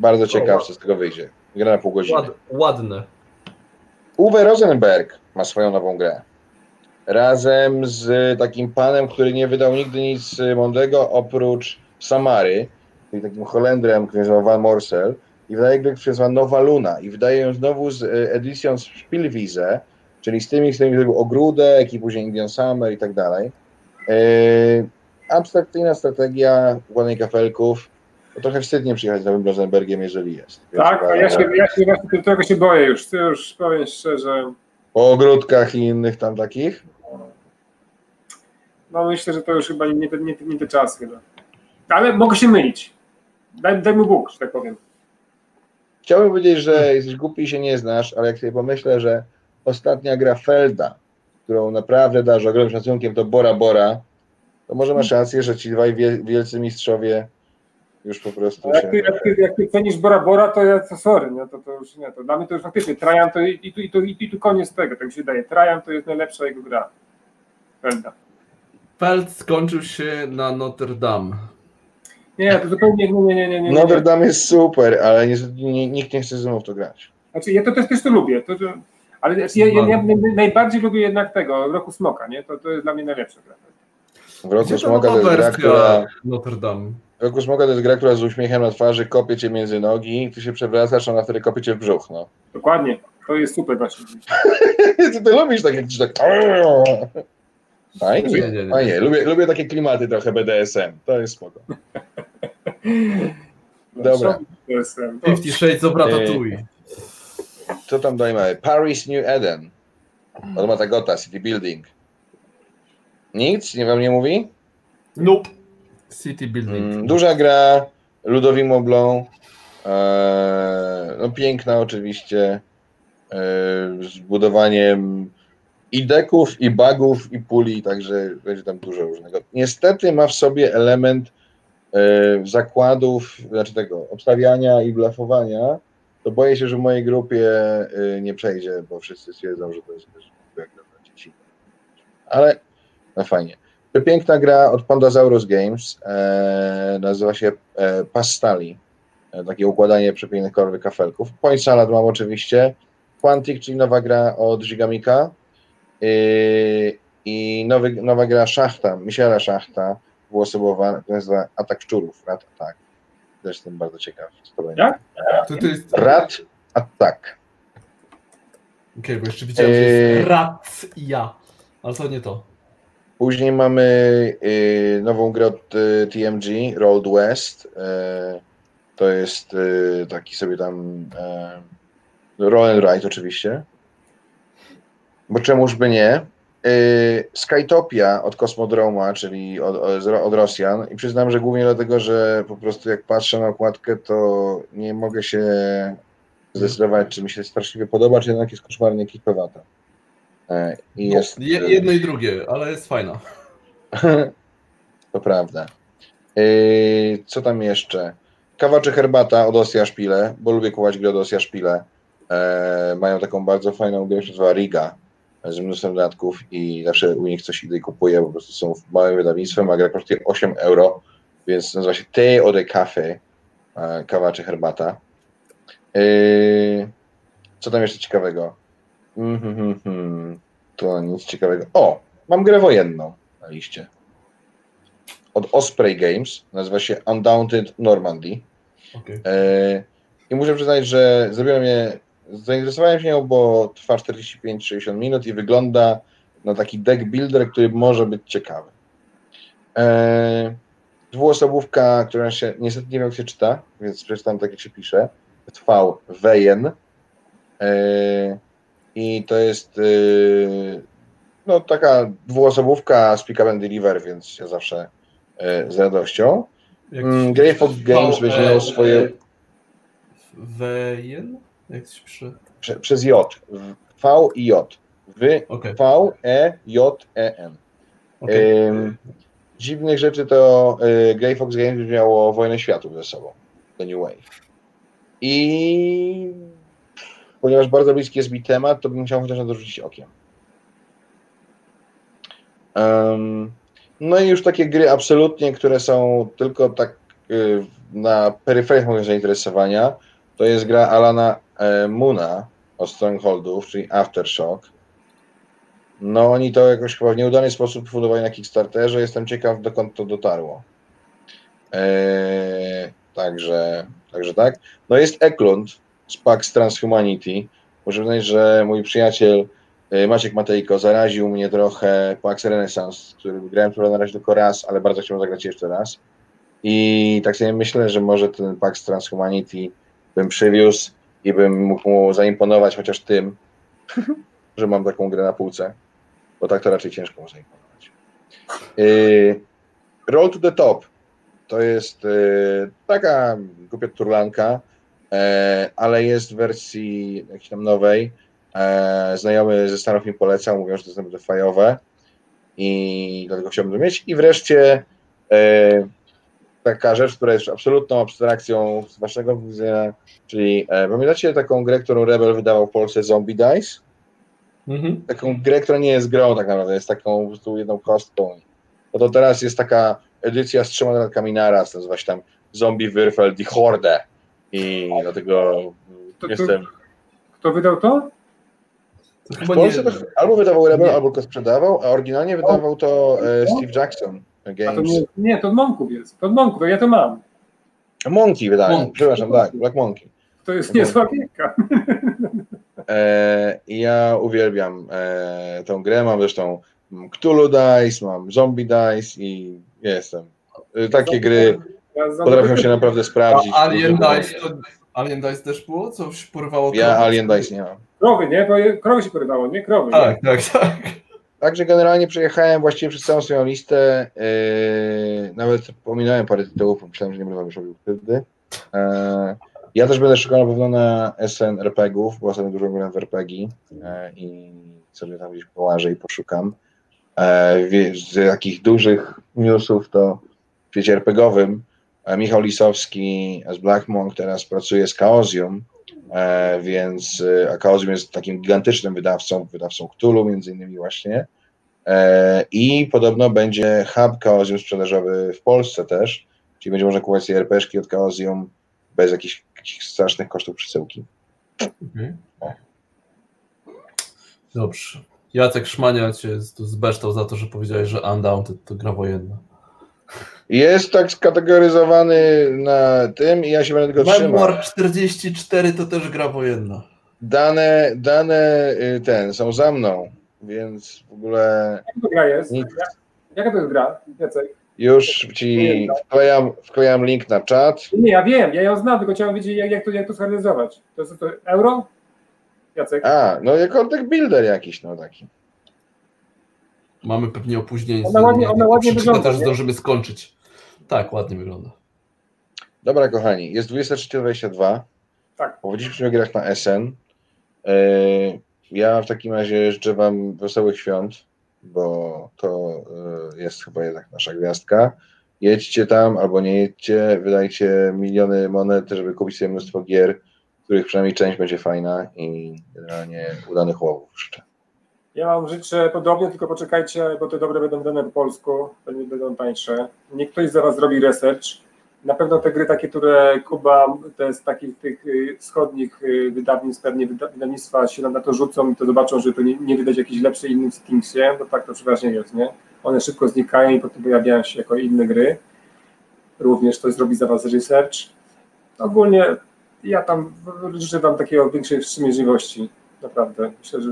[SPEAKER 2] bardzo ciekaw, co z tego wyjdzie. Gra na pół godziny.
[SPEAKER 1] Ład, ładne.
[SPEAKER 2] Uwe Rosenberg ma swoją nową grę. Razem z takim panem, który nie wydał nigdy nic mądrego oprócz Samary, czyli takim Holendrem, który się nazywa Van Morsel i wydaje grę, która nazywa Nowa Luna i wydaje ją znowu z e, edycją z Spielwiese, czyli z tymi, z którymi zrobił Ogródek i później Indian Summer i tak dalej. E, abstrakcyjna strategia układanej kafelków. Trochę wstydnie przyjechać z nowym Rosenbergiem, jeżeli jest.
[SPEAKER 3] Tak, ja się, ja się właśnie tego się boję już, to już powiem szczerze,
[SPEAKER 2] Po ogródkach i innych tam takich.
[SPEAKER 3] no myślę, że to już chyba nie, te- nie, te- nie te czasy chyba. Ale mogę się mylić. Daj, daj mu Bóg, że tak powiem.
[SPEAKER 2] Chciałbym powiedzieć, że jesteś głupi i się nie znasz, ale jak sobie pomyślę, że ostatnia gra Felda, którą naprawdę dasz ogromnym szacunkiem, to Bora Bora, to może masz rację, że ci dwaj wie- wielcy mistrzowie już po prostu
[SPEAKER 3] Jak
[SPEAKER 2] się...
[SPEAKER 3] ty, jak, ty, jak ty cenisz Bora Bora, to ja to sorry, no to, to już nie, to dla mnie to już faktycznie Trajan to i, i, tu, i, tu, i tu koniec tego, tak mi się daje. Trajan to jest najlepsza jego gra. Felda.
[SPEAKER 1] Feld skończył się na Notre Dame.
[SPEAKER 3] Nie, to zupełnie nie, nie, nie, nie, nie.
[SPEAKER 2] Notre
[SPEAKER 3] nie.
[SPEAKER 2] Dame jest super, ale niestety nie, nikt nie chce ze mną w to grać.
[SPEAKER 3] Znaczy, ja to też, też to lubię. To, to, ale znaczy, ja, ja, ja najbardziej lubię jednak tego, Roku Smoka, nie? To, to jest dla mnie najlepsza gra.
[SPEAKER 2] W roku Smoga to jest gra, która...
[SPEAKER 1] Notre Dame.
[SPEAKER 2] W roku Smoga to jest gra, która z uśmiechem na twarzy kopie cię między nogi, ty się przewracasz, a ona wtedy kopie cię w brzuch, no.
[SPEAKER 3] Dokładnie. To jest super właśnie.
[SPEAKER 2] ty, ty lubisz tak, jak tak... Fajnie,
[SPEAKER 1] Nie, nie, nie.
[SPEAKER 2] fajnie. Lubię, lubię takie klimaty trochę BDSM. To jest spoko. Dobra.
[SPEAKER 3] To,
[SPEAKER 1] Fifty Shades of Ratatouille.
[SPEAKER 2] Co tam dalej mamy? Paris New Eden. Od Matagota, City Building. Nic? Nie wam nie mówi?
[SPEAKER 1] Nope. City Building.
[SPEAKER 2] Mm, duża gra, ludowi moblą. Eee, no piękna oczywiście. Eee, z budowaniem i deków, i bugów, i puli, także będzie tam dużo różnego. Niestety ma w sobie element e, zakładów, znaczy tego, obstawiania i blafowania, to boję się, że w mojej grupie e, nie przejdzie, bo wszyscy stwierdzą, że to jest też jak dla dzieci. Ale no fajnie. Piękna gra od Pandasaurus Games, e, nazywa się e, Pastali, e, takie układanie przepięknych kolorowych kafelków. Point Salad mam oczywiście, Quantic, czyli nowa gra od Gigamika, Yy, I nowy, nowa gra Szachta, Michela Szachta, dwuosobowa, to nazywa Atak Szczurów, Rat Atak. Też jestem bardzo ciekaw.
[SPEAKER 3] Jak?
[SPEAKER 1] To, to jest...
[SPEAKER 2] Rat Atak.
[SPEAKER 1] Okej, bo jeszcze widziałem, że jest
[SPEAKER 2] Eee.
[SPEAKER 1] Rat i ja. Ale to nie to.
[SPEAKER 2] Później mamy y, nową grę od y, TMG, Road West. Y, to jest y, taki sobie tam y, roll and ride oczywiście. Bo czemuż by nie. Y, Skytopia od Kosmodroma, czyli od, od, Rosjan. I przyznam, że głównie dlatego, że po prostu jak patrzę na okładkę, to nie mogę się zdecydować, czy mi się straszliwie podoba, czy jednak jest koszmarnie kikowata. E, I jest,
[SPEAKER 1] No, Je, jedno i drugie, ale jest fajna.
[SPEAKER 2] To prawda. Yy, co tam jeszcze? Kawa czy herbata od Osja Szpile, bo lubię kupować gry od Osja Szpile. E, mają taką bardzo fajną grę, się nazywa Riga, z mnóstwem dodatków i zawsze u nich coś idę i kupuję, po prostu są małym wydawnictwem, a gra kosztuje 8 euro, więc nazywa się Te Ode Cafe, e, kawa czy herbata. Yy, co tam jeszcze ciekawego? Mhm, mhm, mhm. To nic ciekawego. O, mam grę wojenną na liście od Osprey Games, nazywa się Undaunted Normandy.
[SPEAKER 1] Okej.
[SPEAKER 2] E, I muszę przyznać, że zrobiło mnie, zainteresowałem się nią, bo trwa 45-60 minut i wygląda na taki deck builder, który może być ciekawy. E, dwuosobówka, która się niestety nie wiem jak się czyta, więc przeczytam tak jak się pisze. V Wejen. E, I to jest e, no taka dwuosobówka z pick up and deliver, więc ja zawsze e, z radością. Mm, Greyfox Games będzie miał swoje
[SPEAKER 1] Wejen? Jak
[SPEAKER 2] prze, przez J. V i J. Wy,
[SPEAKER 1] Okej.
[SPEAKER 2] V, E, J, E, N.
[SPEAKER 1] okej.
[SPEAKER 2] Ym, dziwnych rzeczy to y, Greyfox Games będzie miało Wojnę Światów ze sobą. The New Wave. I ponieważ bardzo bliski jest mi temat, to bym chciał chociaż na to rzucić okiem. No i już takie gry absolutnie, które są tylko tak y, na peryferiach mojego zainteresowania, to jest gra Alana Muna od Strongholdów, czyli Aftershock. No oni to jakoś chyba w nieudany sposób fundowali na Kickstarterze. Jestem ciekaw, dokąd to dotarło. Eee, także, także tak. No jest Eklund z Pax Transhumanity. Muszę przyznać, że mój przyjaciel e, Maciek Matejko zaraził mnie trochę Pax Renaissance, z którym grałem chyba na razie tylko raz, ale bardzo chciałem zagrać jeszcze raz. I tak sobie myślę, że może ten Pax Transhumanity bym przywiózł i bym mógł mu zaimponować chociaż tym, że mam taką grę na półce, bo tak to raczej ciężko mu zaimponować. Yy, Roll to the Top to jest yy, taka głupia turlanka, e, ale jest w wersji jakiejś tam nowej. E, znajomy ze Stanów mi polecał, mówią, że to jest naprawdę fajowe i dlatego chciałbym to mieć. I wreszcie e, taka rzecz, która jest absolutną abstrakcją z waszego widzenia, czyli e, pamiętacie taką grę, którą Rebel wydawał w Polsce Zombie Dice?
[SPEAKER 1] Mhm.
[SPEAKER 2] Taką grę, która nie jest grą tak naprawdę, jest taką po prostu jedną kostką. No to teraz jest taka edycja z trzema dodatkami naraz, nazywa się tam Zombie Würfel die Horde i dlatego
[SPEAKER 3] To- to-
[SPEAKER 2] jestem...
[SPEAKER 3] Kto wydał to?
[SPEAKER 2] W
[SPEAKER 1] nie...
[SPEAKER 2] Polsce to albo wydawał Rebel,
[SPEAKER 1] nie.
[SPEAKER 2] albo go sprzedawał, a oryginalnie wydawał to e, Steve Jackson.
[SPEAKER 3] Games. To nie, nie, to od Monków jest. To od Monków, ja to mam.
[SPEAKER 2] Monkey wydaje, Monkey. przepraszam, tak, Black Monkey.
[SPEAKER 3] To jest niezła gierka.
[SPEAKER 2] E, ja uwielbiam e, tą grę, mam zresztą Cthulhu Dice, mam Zombie Dice i jestem. E, takie gry potrafią się naprawdę sprawdzić.
[SPEAKER 1] A Alien Dice, to, Alien Dice też było? Coś porwało?
[SPEAKER 2] Ja Alien Dice nie mam.
[SPEAKER 3] Krowy, nie? Krowy się porywało, nie? Krowy.
[SPEAKER 1] Tak, nie? tak, tak.
[SPEAKER 2] Także generalnie przejechałem właściwie przez całą swoją listę. Yy, nawet pominąłem parę tytułów, myślałem, że nie będę robił wtedy. Yy, ja też będę szukał na pewno na SN RPGów, bo ostatnio dużo grałem w RPG yy, i sobie tam gdzieś połażę i poszukam. Yy, z takich dużych newsów to w świecie RPGowym Michał Lisowski z Black Monk teraz pracuje z Chaosium, więc e, Akaozium jest takim gigantycznym wydawcą, wydawcą Cthulhu między innymi właśnie e, i podobno będzie hub Chaosium sprzedażowy w Polsce też, czyli będzie można kupować sobie RPG od Chaosium bez jakichś, jakichś strasznych kosztów przesyłki. Okay.
[SPEAKER 1] Dobrze. Jacek Szmania cię tu zbeształ za to, że powiedziałeś, że Undaunted to gra wojenna.
[SPEAKER 2] Jest tak skategoryzowany na tym i ja się będę tego trzymał.
[SPEAKER 1] Memoir 44 to też gra wojenna.
[SPEAKER 2] Dane, dane y, ten są za mną, więc w ogóle...
[SPEAKER 3] Jaka to gra jest? Nic... Jaka to jest gra, Jacek?
[SPEAKER 2] Już ci wklejam, wklejam link na czat.
[SPEAKER 3] Nie, ja wiem, ja ją znam, tylko chciałem wiedzieć, jak, jak to, jak to. To jest to euro? Jacek?
[SPEAKER 2] A, no jako deck builder jakiś, no taki.
[SPEAKER 1] Mamy pewnie opóźnienie.
[SPEAKER 3] Ona ładnie, ona ładnie wygląda.
[SPEAKER 1] też zdążymy skończyć. Tak, ładnie wygląda.
[SPEAKER 2] Dobra, kochani, jest 23.22.
[SPEAKER 3] Tak.
[SPEAKER 2] Powiedzieliśmy o grach na SN. E, ja w takim razie życzę Wam wesołych świąt, bo to e, jest chyba jednak nasza gwiazdka. Jedźcie tam albo nie jedźcie, wydajcie miliony monet, żeby kupić sobie mnóstwo gier, których przynajmniej część będzie fajna i generalnie udanych łowów życzę.
[SPEAKER 3] Ja Wam życzę podobnie, tylko poczekajcie, bo te dobre będą dane po polsku, pewnie będą tańsze. Niech ktoś za Was zrobi research. Na pewno te gry takie, które Kuba, te z takich tych y, wschodnich y, wydawnictw, pewnie wydawnictwa się na to rzucą i to zobaczą, że to nie, nie wydać jakiś lepszy innym settingsie, bo tak to przeważnie jest, nie? One szybko znikają i potem pojawiają się jako inne gry. Również ktoś zrobi za Was research. Ogólnie ja tam życzę Wam takiego większej wstrzemięźliwości, naprawdę. Myślę, że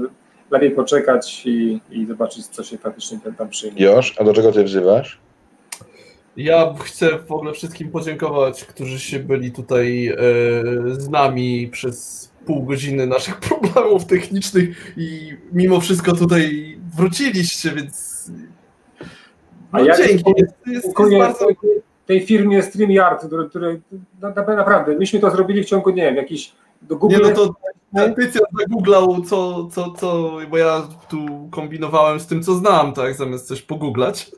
[SPEAKER 3] lepiej poczekać i, i zobaczyć, co się faktycznie tam przyjmie.
[SPEAKER 2] Josz, a do czego ty wzywasz?
[SPEAKER 1] Ja chcę w ogóle wszystkim podziękować, którzy się byli tutaj e, z nami przez pół godziny naszych problemów technicznych i mimo wszystko tutaj wróciliście, więc
[SPEAKER 3] no, a ja dzięki. Jest, jest, jest bardzo... tej firmie StreamYard, który, który naprawdę, myśmy to zrobili w ciągu, nie wiem, jakiś do Google. Nie, no to
[SPEAKER 1] Petycja zagooglał, co, co, co, bo ja tu kombinowałem z tym, co znam, tak, zamiast coś pogooglać.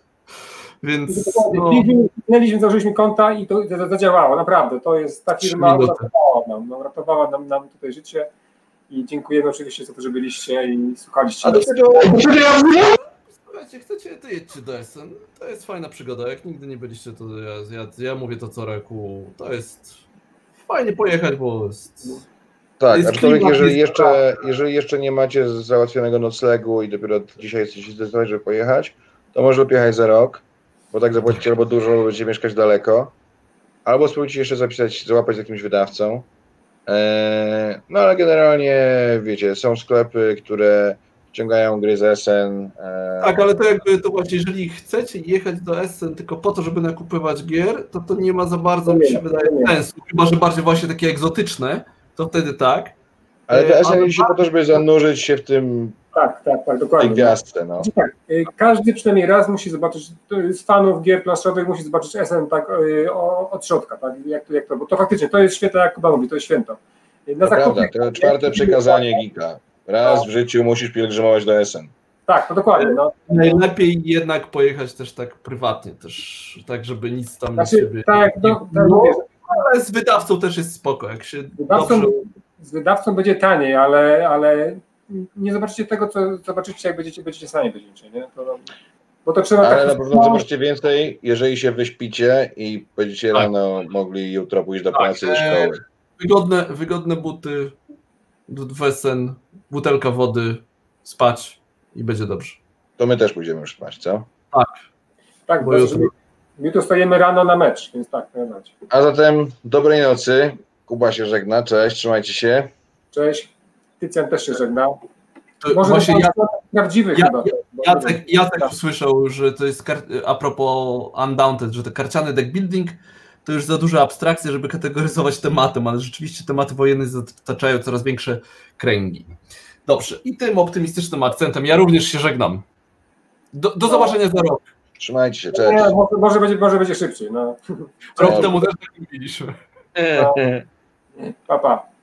[SPEAKER 1] Więc.
[SPEAKER 3] No. Mieliśmy, założyliśmy konta i to zadziałało, naprawdę. To jest ta firma, uratowała nam, no, uratowała nam, nam tutaj życie i dziękujemy oczywiście za to, że byliście i słuchaliście. A do czego?
[SPEAKER 1] Słuchajcie, chcecie, to jedźcie do Essen. To jest fajna przygoda. Jak nigdy nie byliście, to ja, ja, ja mówię to co roku. To jest fajnie pojechać, bo jest
[SPEAKER 2] tak, aczkolwiek jeżeli jeszcze, jeżeli jeszcze nie macie załatwionego noclegu i dopiero dzisiaj jesteście zdecydowani, żeby pojechać, to może lepiej jechać za rok, bo tak zapłacicie albo dużo, albo będziecie mieszkać daleko, albo spróbujcie jeszcze zapisać, załapać z jakimś wydawcą. Eee, no ale generalnie, wiecie, są sklepy, które ściągają gry z SN.
[SPEAKER 1] Eee. Tak, ale to jakby to właśnie, jeżeli chcecie jechać do SN tylko po to, żeby nakupywać gier, to to nie ma za bardzo, mi się wydaje, sensu. Chyba, że bardziej właśnie takie egzotyczne, to wtedy tak.
[SPEAKER 2] Ale to SN się po to, żeby zanurzyć się w tym
[SPEAKER 3] tak, tak, tak, dokładnie.
[SPEAKER 2] Gwiazdce, no.
[SPEAKER 3] Tak, y, każdy przynajmniej raz musi zobaczyć, z fanów gier planszowych musi zobaczyć SN tak y, od środka, tak, jak to, jak to, bo to faktycznie, to jest święto, jak Kuba mówi, to jest święto.
[SPEAKER 2] Na to zakupy, prawda, to czwarte przekazanie Gika. Raz w życiu musisz pielgrzymować do SN.
[SPEAKER 3] Tak, to dokładnie. No.
[SPEAKER 1] Najlepiej jednak pojechać też tak prywatnie, też tak, żeby nic tam
[SPEAKER 3] znaczy,
[SPEAKER 1] nie sobie...
[SPEAKER 3] Tak, no, tak mówię,
[SPEAKER 1] ale z wydawcą też jest spoko. Jak się
[SPEAKER 3] wydawcą, dobrze... Z wydawcą będzie taniej, ale, ale nie zobaczycie tego, co zobaczycie, jak będziecie, będziecie sami będziecie, nie? To,
[SPEAKER 2] bo to trzeba ale tak, na pewno zobaczycie więcej, jeżeli się wyśpicie i będziecie tak. rano mogli jutro pójść do tak. pracy, do szkoły.
[SPEAKER 1] Wygodne, wygodne buty, wesen, butelka wody, spać i będzie dobrze.
[SPEAKER 2] To my też pójdziemy już spać, co?
[SPEAKER 1] Tak.
[SPEAKER 3] Tak, bo jutro... my tu stajemy rano na mecz, więc tak, najbardziej.
[SPEAKER 2] A zatem dobrej nocy. Kuba się żegna, cześć, trzymajcie się.
[SPEAKER 3] Cześć. Tycjan też się żegna.
[SPEAKER 1] To
[SPEAKER 3] Może
[SPEAKER 1] właśnie ja,
[SPEAKER 3] prawdziwy
[SPEAKER 1] ja,
[SPEAKER 3] chyba.
[SPEAKER 1] Jacek, Jacek usłyszał, że to jest kar- a propos Undaunted, że to karciany deck building to już za duża abstrakcja, żeby kategoryzować tematem, ale rzeczywiście tematy wojenne zataczają coraz większe kręgi. Dobrze, i tym optymistycznym akcentem ja również się żegnam. Do, do zobaczenia za rok.
[SPEAKER 2] Trzymajcie się, cześć.
[SPEAKER 3] Nie, może, może, będzie, może będzie szybciej. No.
[SPEAKER 1] Rok temu też tak mówiliśmy.
[SPEAKER 3] Pa, pa.
[SPEAKER 1] Pa.